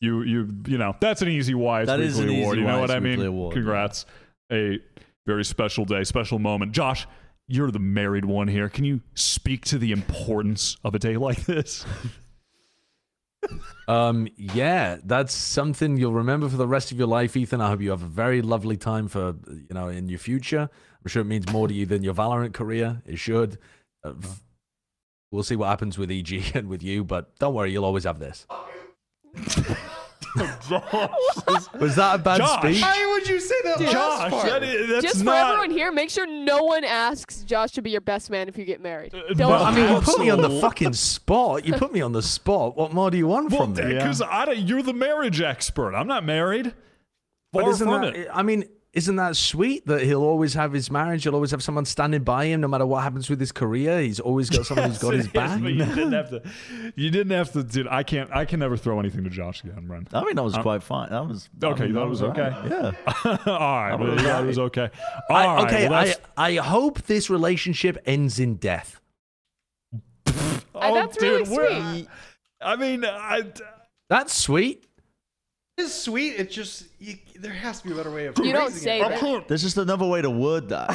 you you you know that's an easy it's That weekly award. you know what I mean? award, Congrats, a very special day, special moment. Josh, you're the married one here. Can you speak to the importance of a day like this? Um, yeah, that's something you'll remember for the rest of your life, Ethan. I hope you have a very lovely time for you know in your future. I'm sure it means more to you than your Valorant career. It should. Uh, we'll see what happens with EG and with you, but don't worry, you'll always have this. Was that a bad Josh. speech? Why would you say that last Josh, part? that is, that's Just for everyone here, make sure no one asks Josh to be your best man if you get married. Uh, Don't. no, I mean, you put me on the fucking spot. You put me on the spot. What more do you want well, from me? because I don't- you're the marriage expert. I'm not married. Far But isn't from that, it. I mean, isn't that sweet that he'll always have his marriage? He'll always have someone standing by him, no matter what happens with his career. He's always got someone who's got his back. you didn't have to. You didn't have to. Dude, I can't. I can never throw anything to Josh again, Bren. I mean, that was quite fine. That was Okay, that was alright. okay. Yeah. All right, well, was that was okay. All I, right, okay, well, I, I hope this relationship ends in death. oh, that's really dude, we're- sweet. I mean, I. That's sweet. It's sweet. It's just you, there has to be a better way of. You don't phrasing say it. that. There's just another way to word that.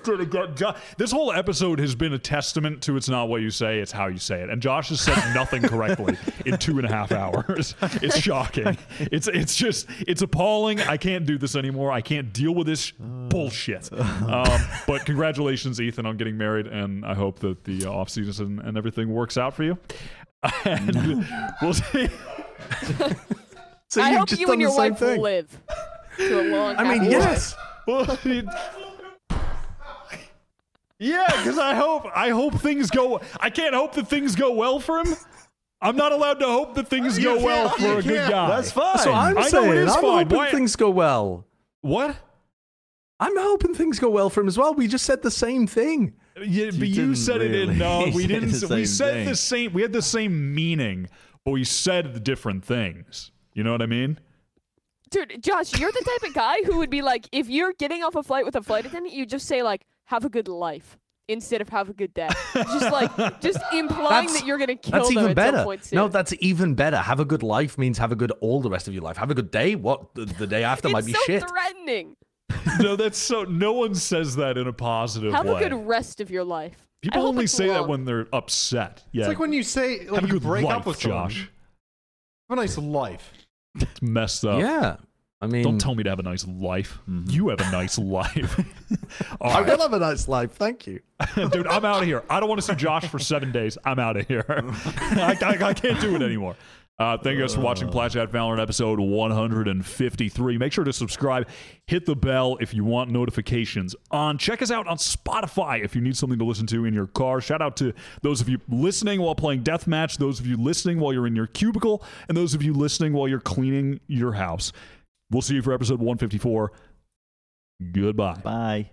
gonna get Jo- This whole episode has been a testament to it's not what you say, it's how you say it. And Josh has said nothing correctly in two and a half hours. It's shocking. It's it's just it's appalling. I can't do this anymore. I can't deal with this bullshit. Um, but congratulations, Ethan, on getting married, and I hope that the off season and everything works out for you. And we'll see. So I hope just you and your wife thing. live to a long. I mean, yes. Well, yeah, because I hope I hope things go. I can't hope that things go well for him. I'm not allowed to hope that things You go well for a good guy. That's fine. So I'm I saying, I'm fine. hoping Why- things go well. what? I'm hoping things go well for him as well. We just said the same thing. Yeah, but you didn't said it in no. Uh, we didn't. we said thing. the same. We had the same meaning, but we said the different things. You know what I mean? Dude, Josh, you're the type of guy who would be like, if you're getting off a flight with a flight attendant, you just say like, "Have a good life." Instead of have a good day, just like just implying That's- that you're gonna kill That's them even at better. some point soon. No, that's even better. Have a good life means have a good all the rest of your life. Have a good day. What the, the day after it's might be so shit. threatening. no, that's so. No one says that in a positive way. Have way. a good rest of your life. I People hope only it's say that long. when they're upset. Yeah, It's like when you say like have a you good break life, up with someone. Josh. Have a nice life. It's messed up. Yeah. I mean, Don't tell me to have a nice life. Mm-hmm. You have a nice life. I right. will have a nice life. Thank you. Dude, I'm out of here. I don't want to see Josh for seven days. I'm out of here. I, I, I can't do it anymore. Uh, thank you guys for watching Plat Chat Valorant episode 153. Make sure to subscribe, hit the bell if you want notifications on. Check us out on Spotify if you need something to listen to in your car. Shout out to those of you listening while playing Deathmatch, those of you listening while you're in your cubicle, and those of you listening while you're cleaning your house. We'll see you for episode 154. Goodbye. Bye.